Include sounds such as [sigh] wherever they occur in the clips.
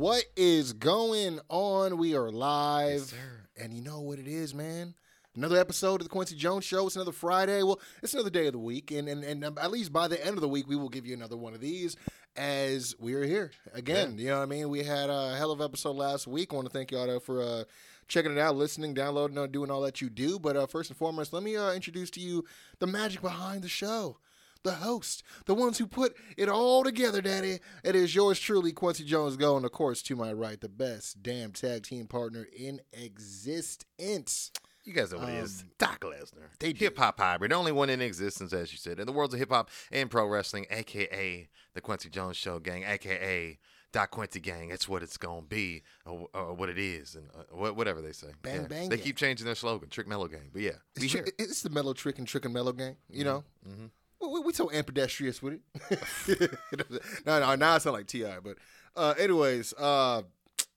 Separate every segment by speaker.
Speaker 1: What is going on? We are live, and you know what it is, man. Another episode of the Quincy Jones Show. It's another Friday. Well, it's another day of the week, and and, and at least by the end of the week, we will give you another one of these as we are here again. You know what I mean? We had a hell of an episode last week. I want to thank y'all for uh, checking it out, listening, downloading, uh, doing all that you do. But uh, first and foremost, let me uh, introduce to you the magic behind the show the host, the ones who put it all together, Daddy. It is yours truly, Quincy Jones Go, and of course, to my right, the best damn tag team partner in existence.
Speaker 2: You guys know what it is.
Speaker 1: Um,
Speaker 2: Doc Lesnar.
Speaker 1: they do.
Speaker 2: Hip hop hybrid. The only one in existence, as you said, in the worlds of hip hop and pro wrestling, aka the Quincy Jones Show gang, aka Doc Quincy gang. That's what it's gonna be, or, or what it is, and uh, whatever they say.
Speaker 1: Bang,
Speaker 2: Yeah.
Speaker 1: bang
Speaker 2: They
Speaker 1: gang.
Speaker 2: keep changing their slogan, Trick Mellow Gang. But yeah,
Speaker 1: It's, tri- it's the mellow trick and trick and mellow gang, you know?
Speaker 2: Mm-hmm.
Speaker 1: We, we, so ambidextrous with it. [laughs] no, no, now I sound like T.I. But, uh, anyways, uh,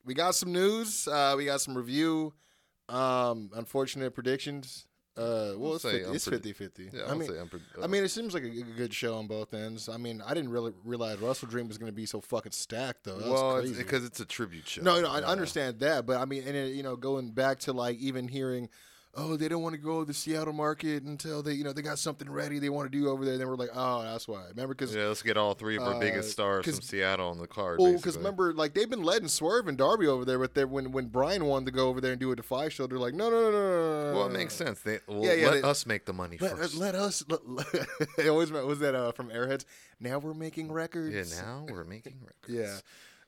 Speaker 1: we got some news. Uh, we got some review. Um, unfortunate predictions. Uh, well, it's
Speaker 2: say
Speaker 1: 50, it's
Speaker 2: unpred-
Speaker 1: 50 50.
Speaker 2: Yeah,
Speaker 1: I mean,
Speaker 2: say unpre-
Speaker 1: I mean, it seems like a, a good show on both ends. I mean, I didn't really realize WrestleDream was going to be so fucking stacked, though. That
Speaker 2: well, because it's, a tribute show.
Speaker 1: No, no, I understand that, but I mean, and it, you know, going back to like even hearing, oh, they don't want to go to the Seattle market until they, you know, they got something ready they want to do over there. Then we're like, oh, that's why. Remember, because
Speaker 2: Yeah, let's get all three of our
Speaker 1: Uh,
Speaker 2: biggest stars from Seattle on the card.
Speaker 1: well, because remember, like they've been letting Swerve and Darby over there, but then when when Brian wanted to go over there and do a Defy show, they're like, no, no, no, no, no,
Speaker 2: well, it makes sense. They, well,
Speaker 1: Yeah, yeah,
Speaker 2: let
Speaker 1: they-
Speaker 2: us make the money
Speaker 1: Let,
Speaker 2: first.
Speaker 1: let us. Let, [laughs] it always meant was that uh, from Airheads. Now we're making records.
Speaker 2: yeah, now we're making [laughs] records.
Speaker 1: Yeah.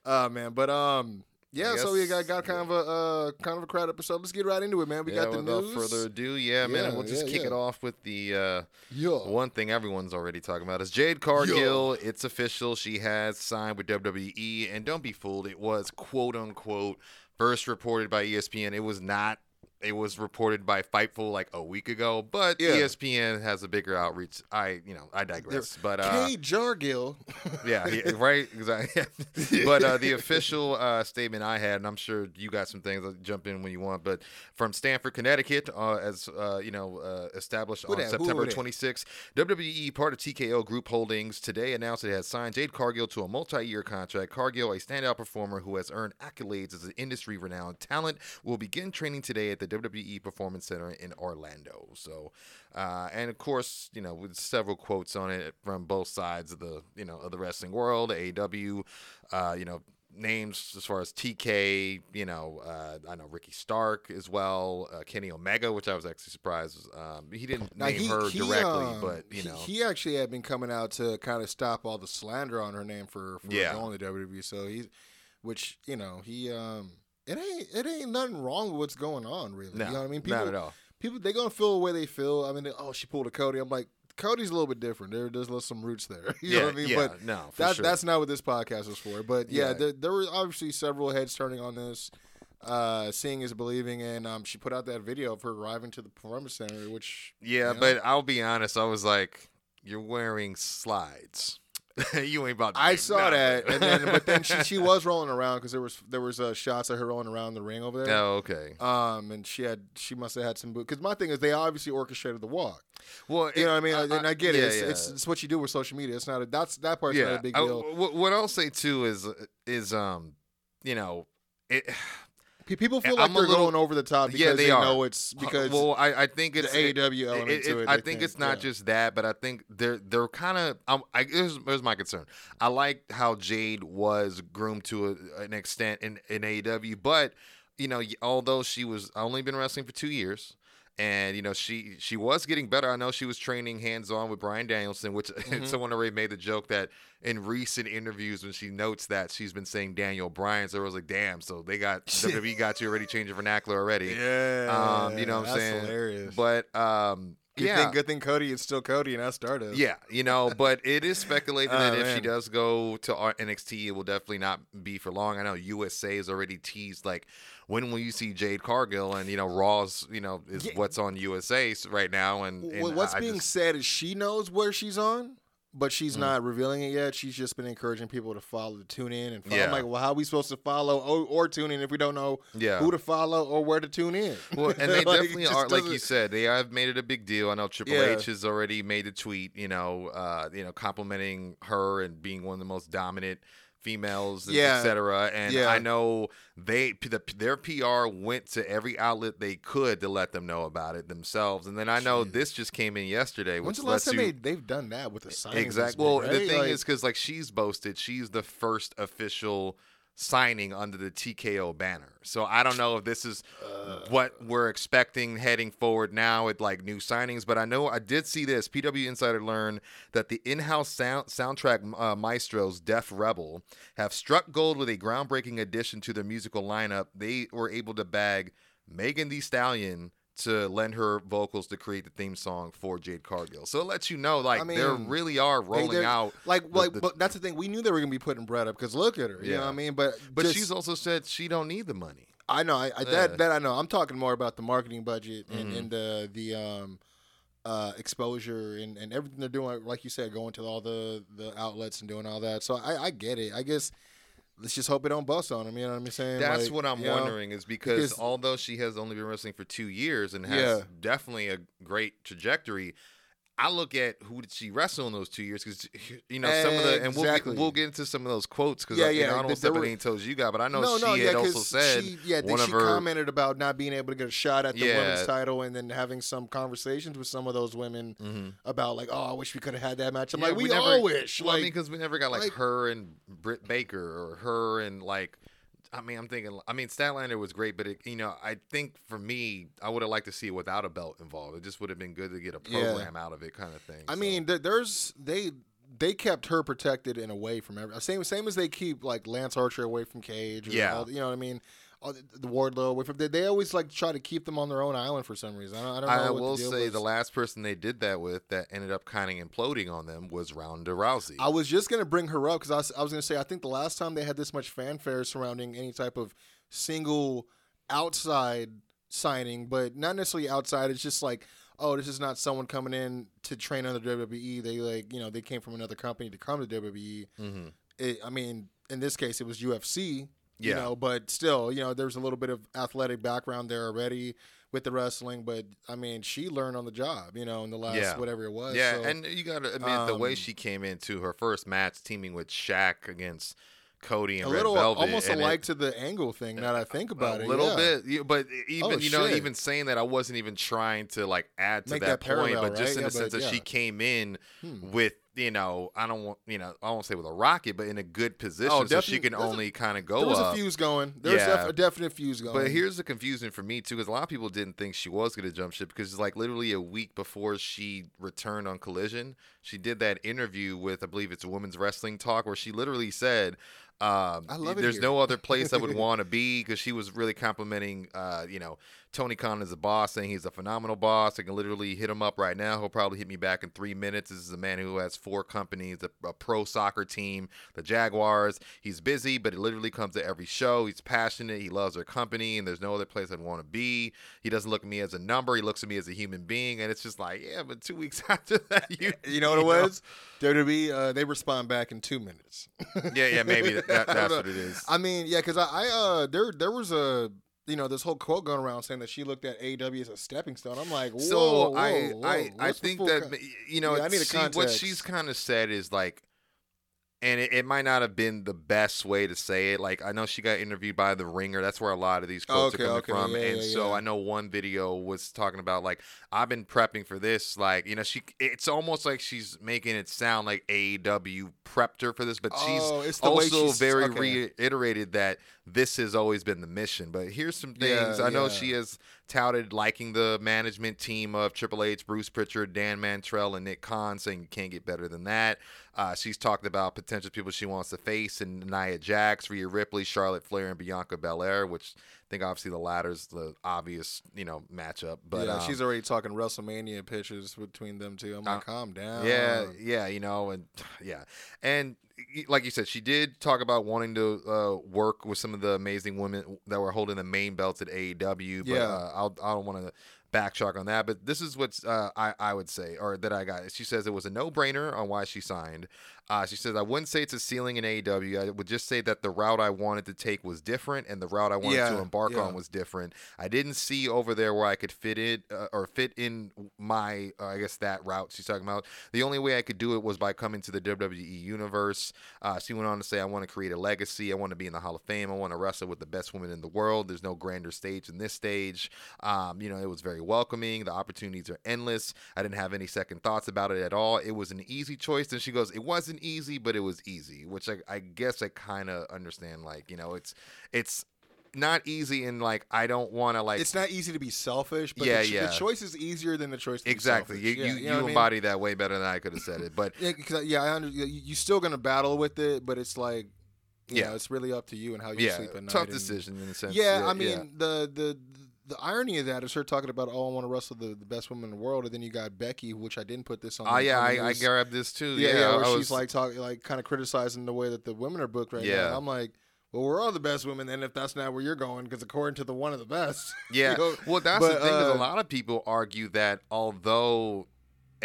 Speaker 1: Uh man, but um yeah, so we got, got kind of a uh, kind of a crowd episode. Let's get right into it, man. We
Speaker 2: yeah,
Speaker 1: got the
Speaker 2: without
Speaker 1: news.
Speaker 2: further ado, yeah, man, we'll just
Speaker 1: yeah,
Speaker 2: kick it off with the uh,
Speaker 1: yeah.
Speaker 2: one thing everyone's already talking about is Jade Cargill. It's official; she has signed with WWE, and don't be fooled. It was quote unquote first reported by ESPN. It was not. It was reported by Fightful like a week ago, but
Speaker 1: Yeah.
Speaker 2: ESPN has a bigger outreach. I, you know, I digress. But uh,
Speaker 1: Kate Jargill. [laughs]
Speaker 2: yeah, yeah, right. Exactly. [laughs] but uh, the official uh, statement I had, and I'm sure you got some things. I'll jump in when you want. But from Stamford, Connecticut, uh, as uh, you know, uh, established on? September
Speaker 1: dat?
Speaker 2: 26, WWE, part of TKO Group Holdings, today announced it has signed Jade Cargill to a multi-year contract. Cargill, a standout performer who has earned accolades as an industry-renowned talent, will begin training today at the WWE Performance Center in Orlando. So. Uh, and of course, you know, with several quotes on it from both sides of the, you know, of the wrestling world, AEW, uh, you know, names as far as TK, you know, uh, I know Ricky Stark as well, uh, Kenny Omega, which I was actually surprised. Um, he didn't
Speaker 1: Now,
Speaker 2: name
Speaker 1: he-
Speaker 2: her
Speaker 1: he,
Speaker 2: directly,
Speaker 1: um,
Speaker 2: but you
Speaker 1: he-
Speaker 2: know,
Speaker 1: he, actually had been coming out to kind of stop all the slander on her name for, for
Speaker 2: Yeah.
Speaker 1: going to WWE. So he's, which you know, he um, it ain't it ain't nothing wrong with what's going on, really.
Speaker 2: no,
Speaker 1: you know what I mean? People,
Speaker 2: not at all.
Speaker 1: people they gonna feel the way they feel. I mean, they, oh, she pulled a Cody. I'm like, Cody's a little bit different. There, there's little- some roots there. [laughs] You
Speaker 2: yeah,
Speaker 1: know what I mean?
Speaker 2: yeah,
Speaker 1: but
Speaker 2: no, for
Speaker 1: that's
Speaker 2: sure.
Speaker 1: that's not what this podcast is for. But yeah,
Speaker 2: Yeah.
Speaker 1: There, there were obviously several heads turning on this. Uh, seeing is believing, and um, she put out that video of her arriving to the performance center, which
Speaker 2: yeah,
Speaker 1: you know,
Speaker 2: but I'll be honest, I was like, you're wearing slides. [laughs] you ain't about. To
Speaker 1: I saw
Speaker 2: nothing.
Speaker 1: that, and then but then she, she [laughs] was rolling around because there was there was uh, shots of her rolling around the ring over there.
Speaker 2: Oh, okay.
Speaker 1: Um, and she had she must have had some because my thing is they obviously orchestrated the walk.
Speaker 2: Well,
Speaker 1: You know what I mean?
Speaker 2: I-
Speaker 1: and I get it.
Speaker 2: yeah,
Speaker 1: It's,
Speaker 2: yeah.
Speaker 1: it's it's what you do with social media. It's not a that's that part's not a big deal.
Speaker 2: wh- what I'll say too is is um, you know, it.
Speaker 1: Pe- People feel
Speaker 2: I'm
Speaker 1: like they're
Speaker 2: little-
Speaker 1: going over the top because
Speaker 2: Yeah, they are.
Speaker 1: know it's because
Speaker 2: well, I, I think
Speaker 1: the
Speaker 2: it's
Speaker 1: AEW element
Speaker 2: it-
Speaker 1: to
Speaker 2: it-
Speaker 1: it.
Speaker 2: I
Speaker 1: they
Speaker 2: think it's not
Speaker 1: yeah.
Speaker 2: just that, but I think they're they're kind of. Um, I here's, here's my concern. I like how Jade was groomed to a, an extent in in AEW, but you know, although she was only been wrestling for two years. And you know she she was getting better. I know she was training hands on with Bryan Danielson, which [laughs]
Speaker 1: Mm-hmm.
Speaker 2: someone already made the joke that in recent interviews when she notes that she's been saying Daniel Bryan, so I was like, damn, so they got [laughs] WWE got you already changing vernacular already.
Speaker 1: Yeah,
Speaker 2: Um, you know what I'm
Speaker 1: that's
Speaker 2: saying?
Speaker 1: Hilarious.
Speaker 2: But um,
Speaker 1: Good
Speaker 2: Yeah.
Speaker 1: thing, good thing Cody is still Cody and I started.
Speaker 2: Yeah, you know, but it is [laughs] speculated
Speaker 1: Oh,
Speaker 2: that if she does go to NXT, it will definitely not be for long. I know USA has already teased like, when will you see Jade Cargill? And you know, Raw's, you know, is
Speaker 1: Yeah.
Speaker 2: what's on USA right now. And, and
Speaker 1: Well, what's
Speaker 2: I
Speaker 1: being
Speaker 2: just-
Speaker 1: said is she knows where she's on, but she's
Speaker 2: Mm.
Speaker 1: not revealing it yet. She's just been encouraging people to follow, to tune in, and follow.
Speaker 2: Yeah.
Speaker 1: I'm like, well, how are we supposed to follow or, or tune in if we don't know
Speaker 2: Yeah.
Speaker 1: who to follow or where to tune in?
Speaker 2: Well, and they [laughs]
Speaker 1: Like, it
Speaker 2: definitely are, like you said, they have made it a big deal. I know Triple
Speaker 1: Yeah.
Speaker 2: H has already made a tweet, you know, uh, you know, complimenting her and being one of the most dominant females,
Speaker 1: Yeah.
Speaker 2: et cetera. And
Speaker 1: Yeah.
Speaker 2: I know they, the, their PR went to every outlet they could to let them know about it themselves. And then I know
Speaker 1: Jeez.
Speaker 2: this just came in yesterday, which
Speaker 1: When's the last
Speaker 2: lets
Speaker 1: time
Speaker 2: you.
Speaker 1: they, they've done that with the signings?
Speaker 2: Exactly. Well,
Speaker 1: big,
Speaker 2: the thing
Speaker 1: Like,
Speaker 2: is, because like she's boasted, she's the first official signing under the TKO banner. So I don't know if this is what we're expecting heading forward now with like new signings. But I know I did see this. PW Insider learned that the in-house sound soundtrack uh, maestros Def Rebel have struck gold with a groundbreaking addition to their musical lineup. They were able to bag Megan Thee Stallion to lend her vocals to create the theme song for Jade Cargill. So it lets you know, like,
Speaker 1: I
Speaker 2: they
Speaker 1: mean,
Speaker 2: really are
Speaker 1: they-
Speaker 2: rolling out.
Speaker 1: like,
Speaker 2: the-
Speaker 1: like,
Speaker 2: the-
Speaker 1: but that's the thing. We knew they were gonna be putting bread up because look at her. You know what I mean? But
Speaker 2: But
Speaker 1: just-
Speaker 2: she's also said she don't need the money.
Speaker 1: I know I, I,
Speaker 2: Yeah.
Speaker 1: that that I know. I'm talking more about the marketing budget and,
Speaker 2: Mhm.
Speaker 1: and the the um uh exposure and, and everything they're doing. Like you said, going to all the the outlets and doing all that. So I, I get it. I guess let's just hope it don't bust on him. You know what I'm saying?
Speaker 2: That's
Speaker 1: Like,
Speaker 2: what I'm
Speaker 1: you know?
Speaker 2: wondering is because,
Speaker 1: because-
Speaker 2: although she has only been wrestling for two years and has
Speaker 1: Yeah.
Speaker 2: definitely a great trajectory, I look at who did she wrestle in those two years because you know some of the and we'll get, we'll get into some of those quotes because
Speaker 1: Yeah,
Speaker 2: you
Speaker 1: yeah,
Speaker 2: know, I don't
Speaker 1: but
Speaker 2: want to step
Speaker 1: were-
Speaker 2: any toes you got, but I know
Speaker 1: no,
Speaker 2: she
Speaker 1: no, yeah,
Speaker 2: had also
Speaker 1: 'cause
Speaker 2: said
Speaker 1: she, yeah,
Speaker 2: one
Speaker 1: she
Speaker 2: her
Speaker 1: commented about not being able to get a shot at the
Speaker 2: Yeah.
Speaker 1: women's title, and then having some conversations with some of those women
Speaker 2: Mhm.
Speaker 1: about like, oh, I wish we could have had that match. I'm
Speaker 2: Yeah,
Speaker 1: like, we,
Speaker 2: never-
Speaker 1: all wish.
Speaker 2: Well, I
Speaker 1: like,
Speaker 2: mean, because we never got like,
Speaker 1: like-
Speaker 2: her and Britt Baker or her and like. I mean, I'm thinking. I mean, Statlander was great, but it, you know, I think for me, I would have liked to see it without a belt involved. It just would have been good to get a
Speaker 1: Yeah.
Speaker 2: program out of it, kind of thing.
Speaker 1: I
Speaker 2: so.
Speaker 1: mean, there's they they kept her protected and away from every same same as they keep like Lance Archer away from Cage. or
Speaker 2: Yeah.
Speaker 1: all- you know what I mean. All the, the Wardlow away from they, they always like try to keep them on their own island for some reason. I don't, I don't know.
Speaker 2: I
Speaker 1: what
Speaker 2: will
Speaker 1: the deal
Speaker 2: say
Speaker 1: was.
Speaker 2: the last person they did that with that ended up kind of imploding on them was Ronda Rousey.
Speaker 1: I was just gonna bring her up because I was, I was gonna say I think the last time they had this much fanfare surrounding any type of single outside signing, but not necessarily outside. It's just like, oh, this is not someone coming in to train under WWE. They like, you know, they came from another company to come to WWE.
Speaker 2: Mhm.
Speaker 1: It, I mean, in this case, it was UFC. You
Speaker 2: Yeah.
Speaker 1: know, but still, you know, there's a little bit of athletic background there already with the wrestling. But I mean, she learned on the job. You know, in the last
Speaker 2: Yeah.
Speaker 1: whatever it was.
Speaker 2: Yeah,
Speaker 1: so-
Speaker 2: and you got to admit the way
Speaker 1: um,
Speaker 2: she came into her first match, teaming with Shaq against Cody and
Speaker 1: a
Speaker 2: Red
Speaker 1: little
Speaker 2: Velvet,
Speaker 1: almost
Speaker 2: it-
Speaker 1: alike to the angle thing. Now that I think about
Speaker 2: a
Speaker 1: it, a
Speaker 2: little
Speaker 1: yeah.
Speaker 2: bit, but even
Speaker 1: Oh,
Speaker 2: you know,
Speaker 1: shit.
Speaker 2: even saying that, I wasn't even trying to like add to
Speaker 1: Make
Speaker 2: that,
Speaker 1: that
Speaker 2: point,
Speaker 1: parallel,
Speaker 2: but just in
Speaker 1: Yeah,
Speaker 2: the sense that she came in
Speaker 1: Hmm.
Speaker 2: with you know, I don't want you know, I won't say with a rocket, but in a good position, oh, so she can only kind of go
Speaker 1: There was
Speaker 2: up.
Speaker 1: a fuse going. There's
Speaker 2: Yeah.
Speaker 1: def- a definite fuse going.
Speaker 2: But here's the confusion for me too, because a lot of people didn't think she was going to jump ship because like literally a week before she returned on Collision, she did that interview with I believe it's a Women's Wrestling Talk where she literally said, um,
Speaker 1: I love it
Speaker 2: "There's
Speaker 1: here."
Speaker 2: no other [laughs] place I would want to be," because she was really complimenting, uh, you know, Tony Khan as a boss, saying he's a phenomenal boss. I can literally hit him up right now. He'll probably hit me back in three minutes. This is a man who has four companies, a, a pro soccer team, the Jaguars. He's busy, but he literally comes to every show. He's passionate. He loves our company, and there's no other place I'd want to be. He doesn't look at me as a number. He looks at me as a human being, and it's just like, yeah, but two weeks [laughs] after that, [laughs] you
Speaker 1: you know what it was? WWE, uh, they respond back in two minutes.
Speaker 2: Yeah, yeah, maybe [laughs] that, that's what it is.
Speaker 1: I mean, yeah, because I, I uh, there there was a you know this whole quote going around saying that she looked at AEW as a stepping stone. I'm like, whoa,
Speaker 2: so
Speaker 1: whoa,
Speaker 2: I,
Speaker 1: whoa,
Speaker 2: I, I think that
Speaker 1: con-
Speaker 2: you know,
Speaker 1: Yeah, I need a
Speaker 2: she- what she's kind of said is like, and it, it might not have been the best way to say it. Like I know she got interviewed by the Ringer. That's where a lot of these quotes
Speaker 1: Okay,
Speaker 2: are coming
Speaker 1: okay,
Speaker 2: from.
Speaker 1: yeah,
Speaker 2: and
Speaker 1: yeah,
Speaker 2: so
Speaker 1: yeah.
Speaker 2: I know one video was talking about like I've been prepping for this. Like you know, she it's almost like she's making it sound like AEW prepped her for this, but
Speaker 1: Oh,
Speaker 2: she's
Speaker 1: it's the way
Speaker 2: also
Speaker 1: she's-
Speaker 2: very
Speaker 1: okay.
Speaker 2: reiterated that this has always been the mission. But here's some things
Speaker 1: Yeah,
Speaker 2: I know
Speaker 1: yeah.
Speaker 2: she has touted liking the management team of Triple H, Bruce Prichard, Dan Mantrell, and Nick Khan, saying you can't get better than that. Uh, she's talked about potential people she wants to face, and Nia Jax, Rhea Ripley, Charlotte Flair, and Bianca Belair, which I think obviously the latter's the obvious, you know, matchup. But
Speaker 1: yeah,
Speaker 2: um,
Speaker 1: she's already talking WrestleMania pitches between them two. I'm like,
Speaker 2: Uh,
Speaker 1: calm down.
Speaker 2: Yeah, yeah, you know, and [sighs] yeah, and like you said, she did talk about wanting to uh, work with some of the amazing women that were holding the main belts at AEW. But
Speaker 1: Yeah.
Speaker 2: uh, I'll, I don't want to backtrack on that. But this is what uh, I I would say, or that I got. She says it was a no brainer on why she signed. Uh, she says I wouldn't say it's a ceiling in AEW. I would just say that the route I wanted to take was different, and the route I wanted
Speaker 1: Yeah,
Speaker 2: to embark
Speaker 1: yeah.
Speaker 2: on was different. I didn't see over there where I could fit it uh, or fit in my, uh, I guess that route she's talking about. The only way I could do it was by coming to the WWE universe. Uh, she went on to say, I want to create a legacy. I want to be in the Hall of Fame. I want to wrestle with the best women in the world. There's no grander stage than this stage. Um, you know, it was very welcoming. The opportunities are endless. I didn't have any second thoughts about it at all. It was an easy choice. And she goes, It wasn't easy, but it was easy, which I, I guess I kind of understand. Like, you know, it's, it's, not easy and like I don't want to like
Speaker 1: It's not easy to be selfish, but
Speaker 2: Yeah,
Speaker 1: the,
Speaker 2: yeah.
Speaker 1: the choice is easier than the choice to
Speaker 2: exactly
Speaker 1: be
Speaker 2: you
Speaker 1: selfish.
Speaker 2: you,
Speaker 1: Yeah,
Speaker 2: you,
Speaker 1: know what I mean?
Speaker 2: embody that way better than I could have said it but [laughs]
Speaker 1: Yeah, I- uh, yeah, I under, you- you're still gonna battle with it, but it's like, you
Speaker 2: Yeah.
Speaker 1: know, it's really up to you and how you
Speaker 2: yeah
Speaker 1: sleep at night.
Speaker 2: tough
Speaker 1: and-
Speaker 2: decision in a sense
Speaker 1: Yeah, I mean,
Speaker 2: yeah.
Speaker 1: the the the irony of that is her talking about, oh, I want to wrestle the, the best woman in the world, and then you got Becky, which I didn't put this on.
Speaker 2: oh yeah I, I grabbed this too
Speaker 1: Yeah,
Speaker 2: yeah,
Speaker 1: yeah,
Speaker 2: I
Speaker 1: where she's
Speaker 2: was-
Speaker 1: like talking, like kind of criticizing the way that the women are booked right now.
Speaker 2: Yeah.
Speaker 1: And I'm like, well, we're all the best women, then if that's not where you're going, because according to the one of the best. [laughs] you
Speaker 2: yeah
Speaker 1: know?
Speaker 2: well that's
Speaker 1: but,
Speaker 2: the thing is
Speaker 1: uh,
Speaker 2: a lot of people argue that although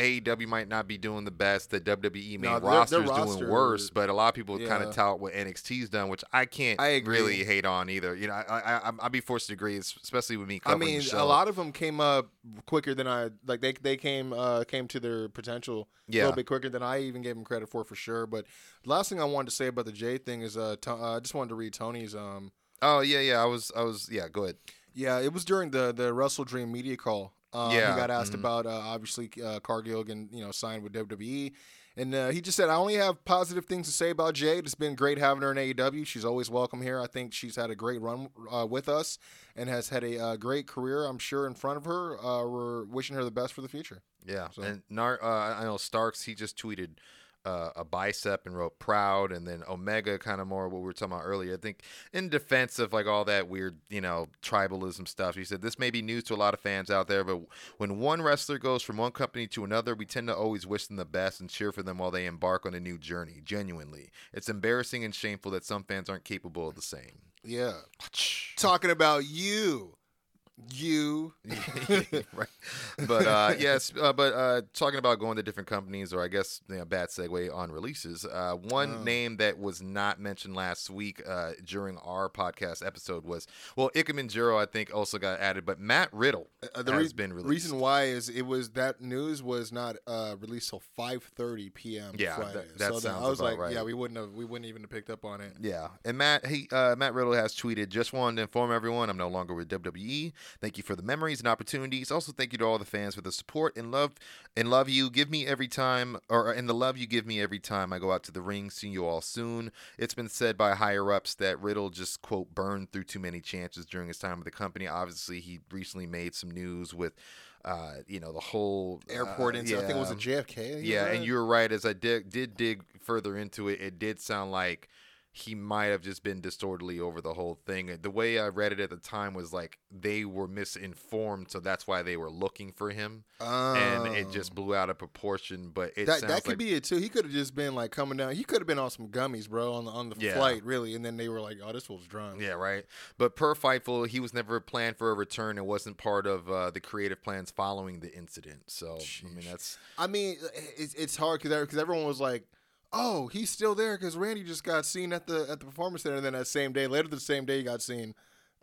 Speaker 2: AEW might not be doing the best. The WWE main
Speaker 1: No,
Speaker 2: roster is
Speaker 1: roster-
Speaker 2: doing worse, but a lot of people kind of tout what NXT's done, which I can't
Speaker 1: I
Speaker 2: really hate on either. You know, I, I, I'd be forced to agree, especially with me
Speaker 1: I mean, a lot of them came up quicker than I like. They they came uh, came to their potential a little bit quicker than I even gave them credit for, for sure. But last thing I wanted to say about the Jay thing is, uh, to, uh I just wanted to read Tony's. Um,
Speaker 2: Oh yeah, yeah. I was, I was. Yeah, go ahead.
Speaker 1: yeah, it was during the the Wrestle Dream media call. Um,
Speaker 2: Yeah,
Speaker 1: he got asked
Speaker 2: mhm.
Speaker 1: about uh, obviously uh, Cargill and you know signed with WWE. And uh, he just said, I only have positive things to say about Jade. It's been great having her in AEW. She's always welcome here. I think she's had a great run uh, with us and has had a uh, great career, I'm sure, in front of her. Uh, we're wishing her the best for the future.
Speaker 2: Yeah,
Speaker 1: So-
Speaker 2: and Nar- uh, I know Starks. He just tweeted uh, a bicep and wrote "proud," and then Omega kind of more what we were talking about earlier. I think in defense of like all that weird, you know, tribalism stuff. He said this may be news to a lot of fans out there, but when one wrestler goes from one company to another, we tend to always wish them the best and cheer for them while they embark on a new journey. Genuinely, it's embarrassing and shameful that some fans aren't capable of the same.
Speaker 1: Yeah. Talking about you. You. [laughs] [laughs]
Speaker 2: right. But uh, yes, uh, but uh, talking about going to different companies, or I guess you know, bad segue on releases. Uh, one
Speaker 1: Oh.
Speaker 2: name that was not mentioned last week uh, during our podcast episode was well, Ikemen Jiro. I think also got added, but Matt Riddle
Speaker 1: Uh, the
Speaker 2: has
Speaker 1: rea-
Speaker 2: been released.
Speaker 1: reason why is it was that news was not uh, released till 5:30 p.m.
Speaker 2: Yeah,
Speaker 1: Friday.
Speaker 2: that- that
Speaker 1: so
Speaker 2: sounds
Speaker 1: I was like,
Speaker 2: right.
Speaker 1: yeah, we wouldn't have, we wouldn't even have picked up on it.
Speaker 2: Yeah, and Matt, he, uh, Matt Riddle has tweeted, "Just wanted to inform everyone I'm no longer with WWE. Thank you for the memories and opportunities. Also, thank you to all the fans for the support and love and love you give me every time, or and the love you give me every time I go out to the ring. See you all soon. It's been said by higher ups that Riddle just quote burned through too many chances during his time with the company. Obviously, he recently made some news with." Uh, you know the whole
Speaker 1: Airport
Speaker 2: uh,
Speaker 1: incident. I think it was a JFK.
Speaker 2: Yeah, and you were right. As I did did dig further into it, it did sound like he might have just been disorderly over the whole thing. The way I read it at the time was like they were misinformed, so that's why they were looking for him, and it just
Speaker 1: Oh.
Speaker 2: blew out of proportion. But it
Speaker 1: that that could
Speaker 2: like
Speaker 1: be it too. He could have just been like coming down. He could have been on some gummies, bro, on the on the
Speaker 2: Yeah.
Speaker 1: flight, really. And then they were like, "Oh, this fool's drunk."
Speaker 2: Yeah, right. But per Fightful, he was never planned for a return. It wasn't part of uh, the creative plans following the incident. So I mean, that's
Speaker 1: I mean, it's it's hard because because everyone was like, "Oh, he's still there," because Randy just got seen at the at the performance center. And then that same day, later the same day, he got seen.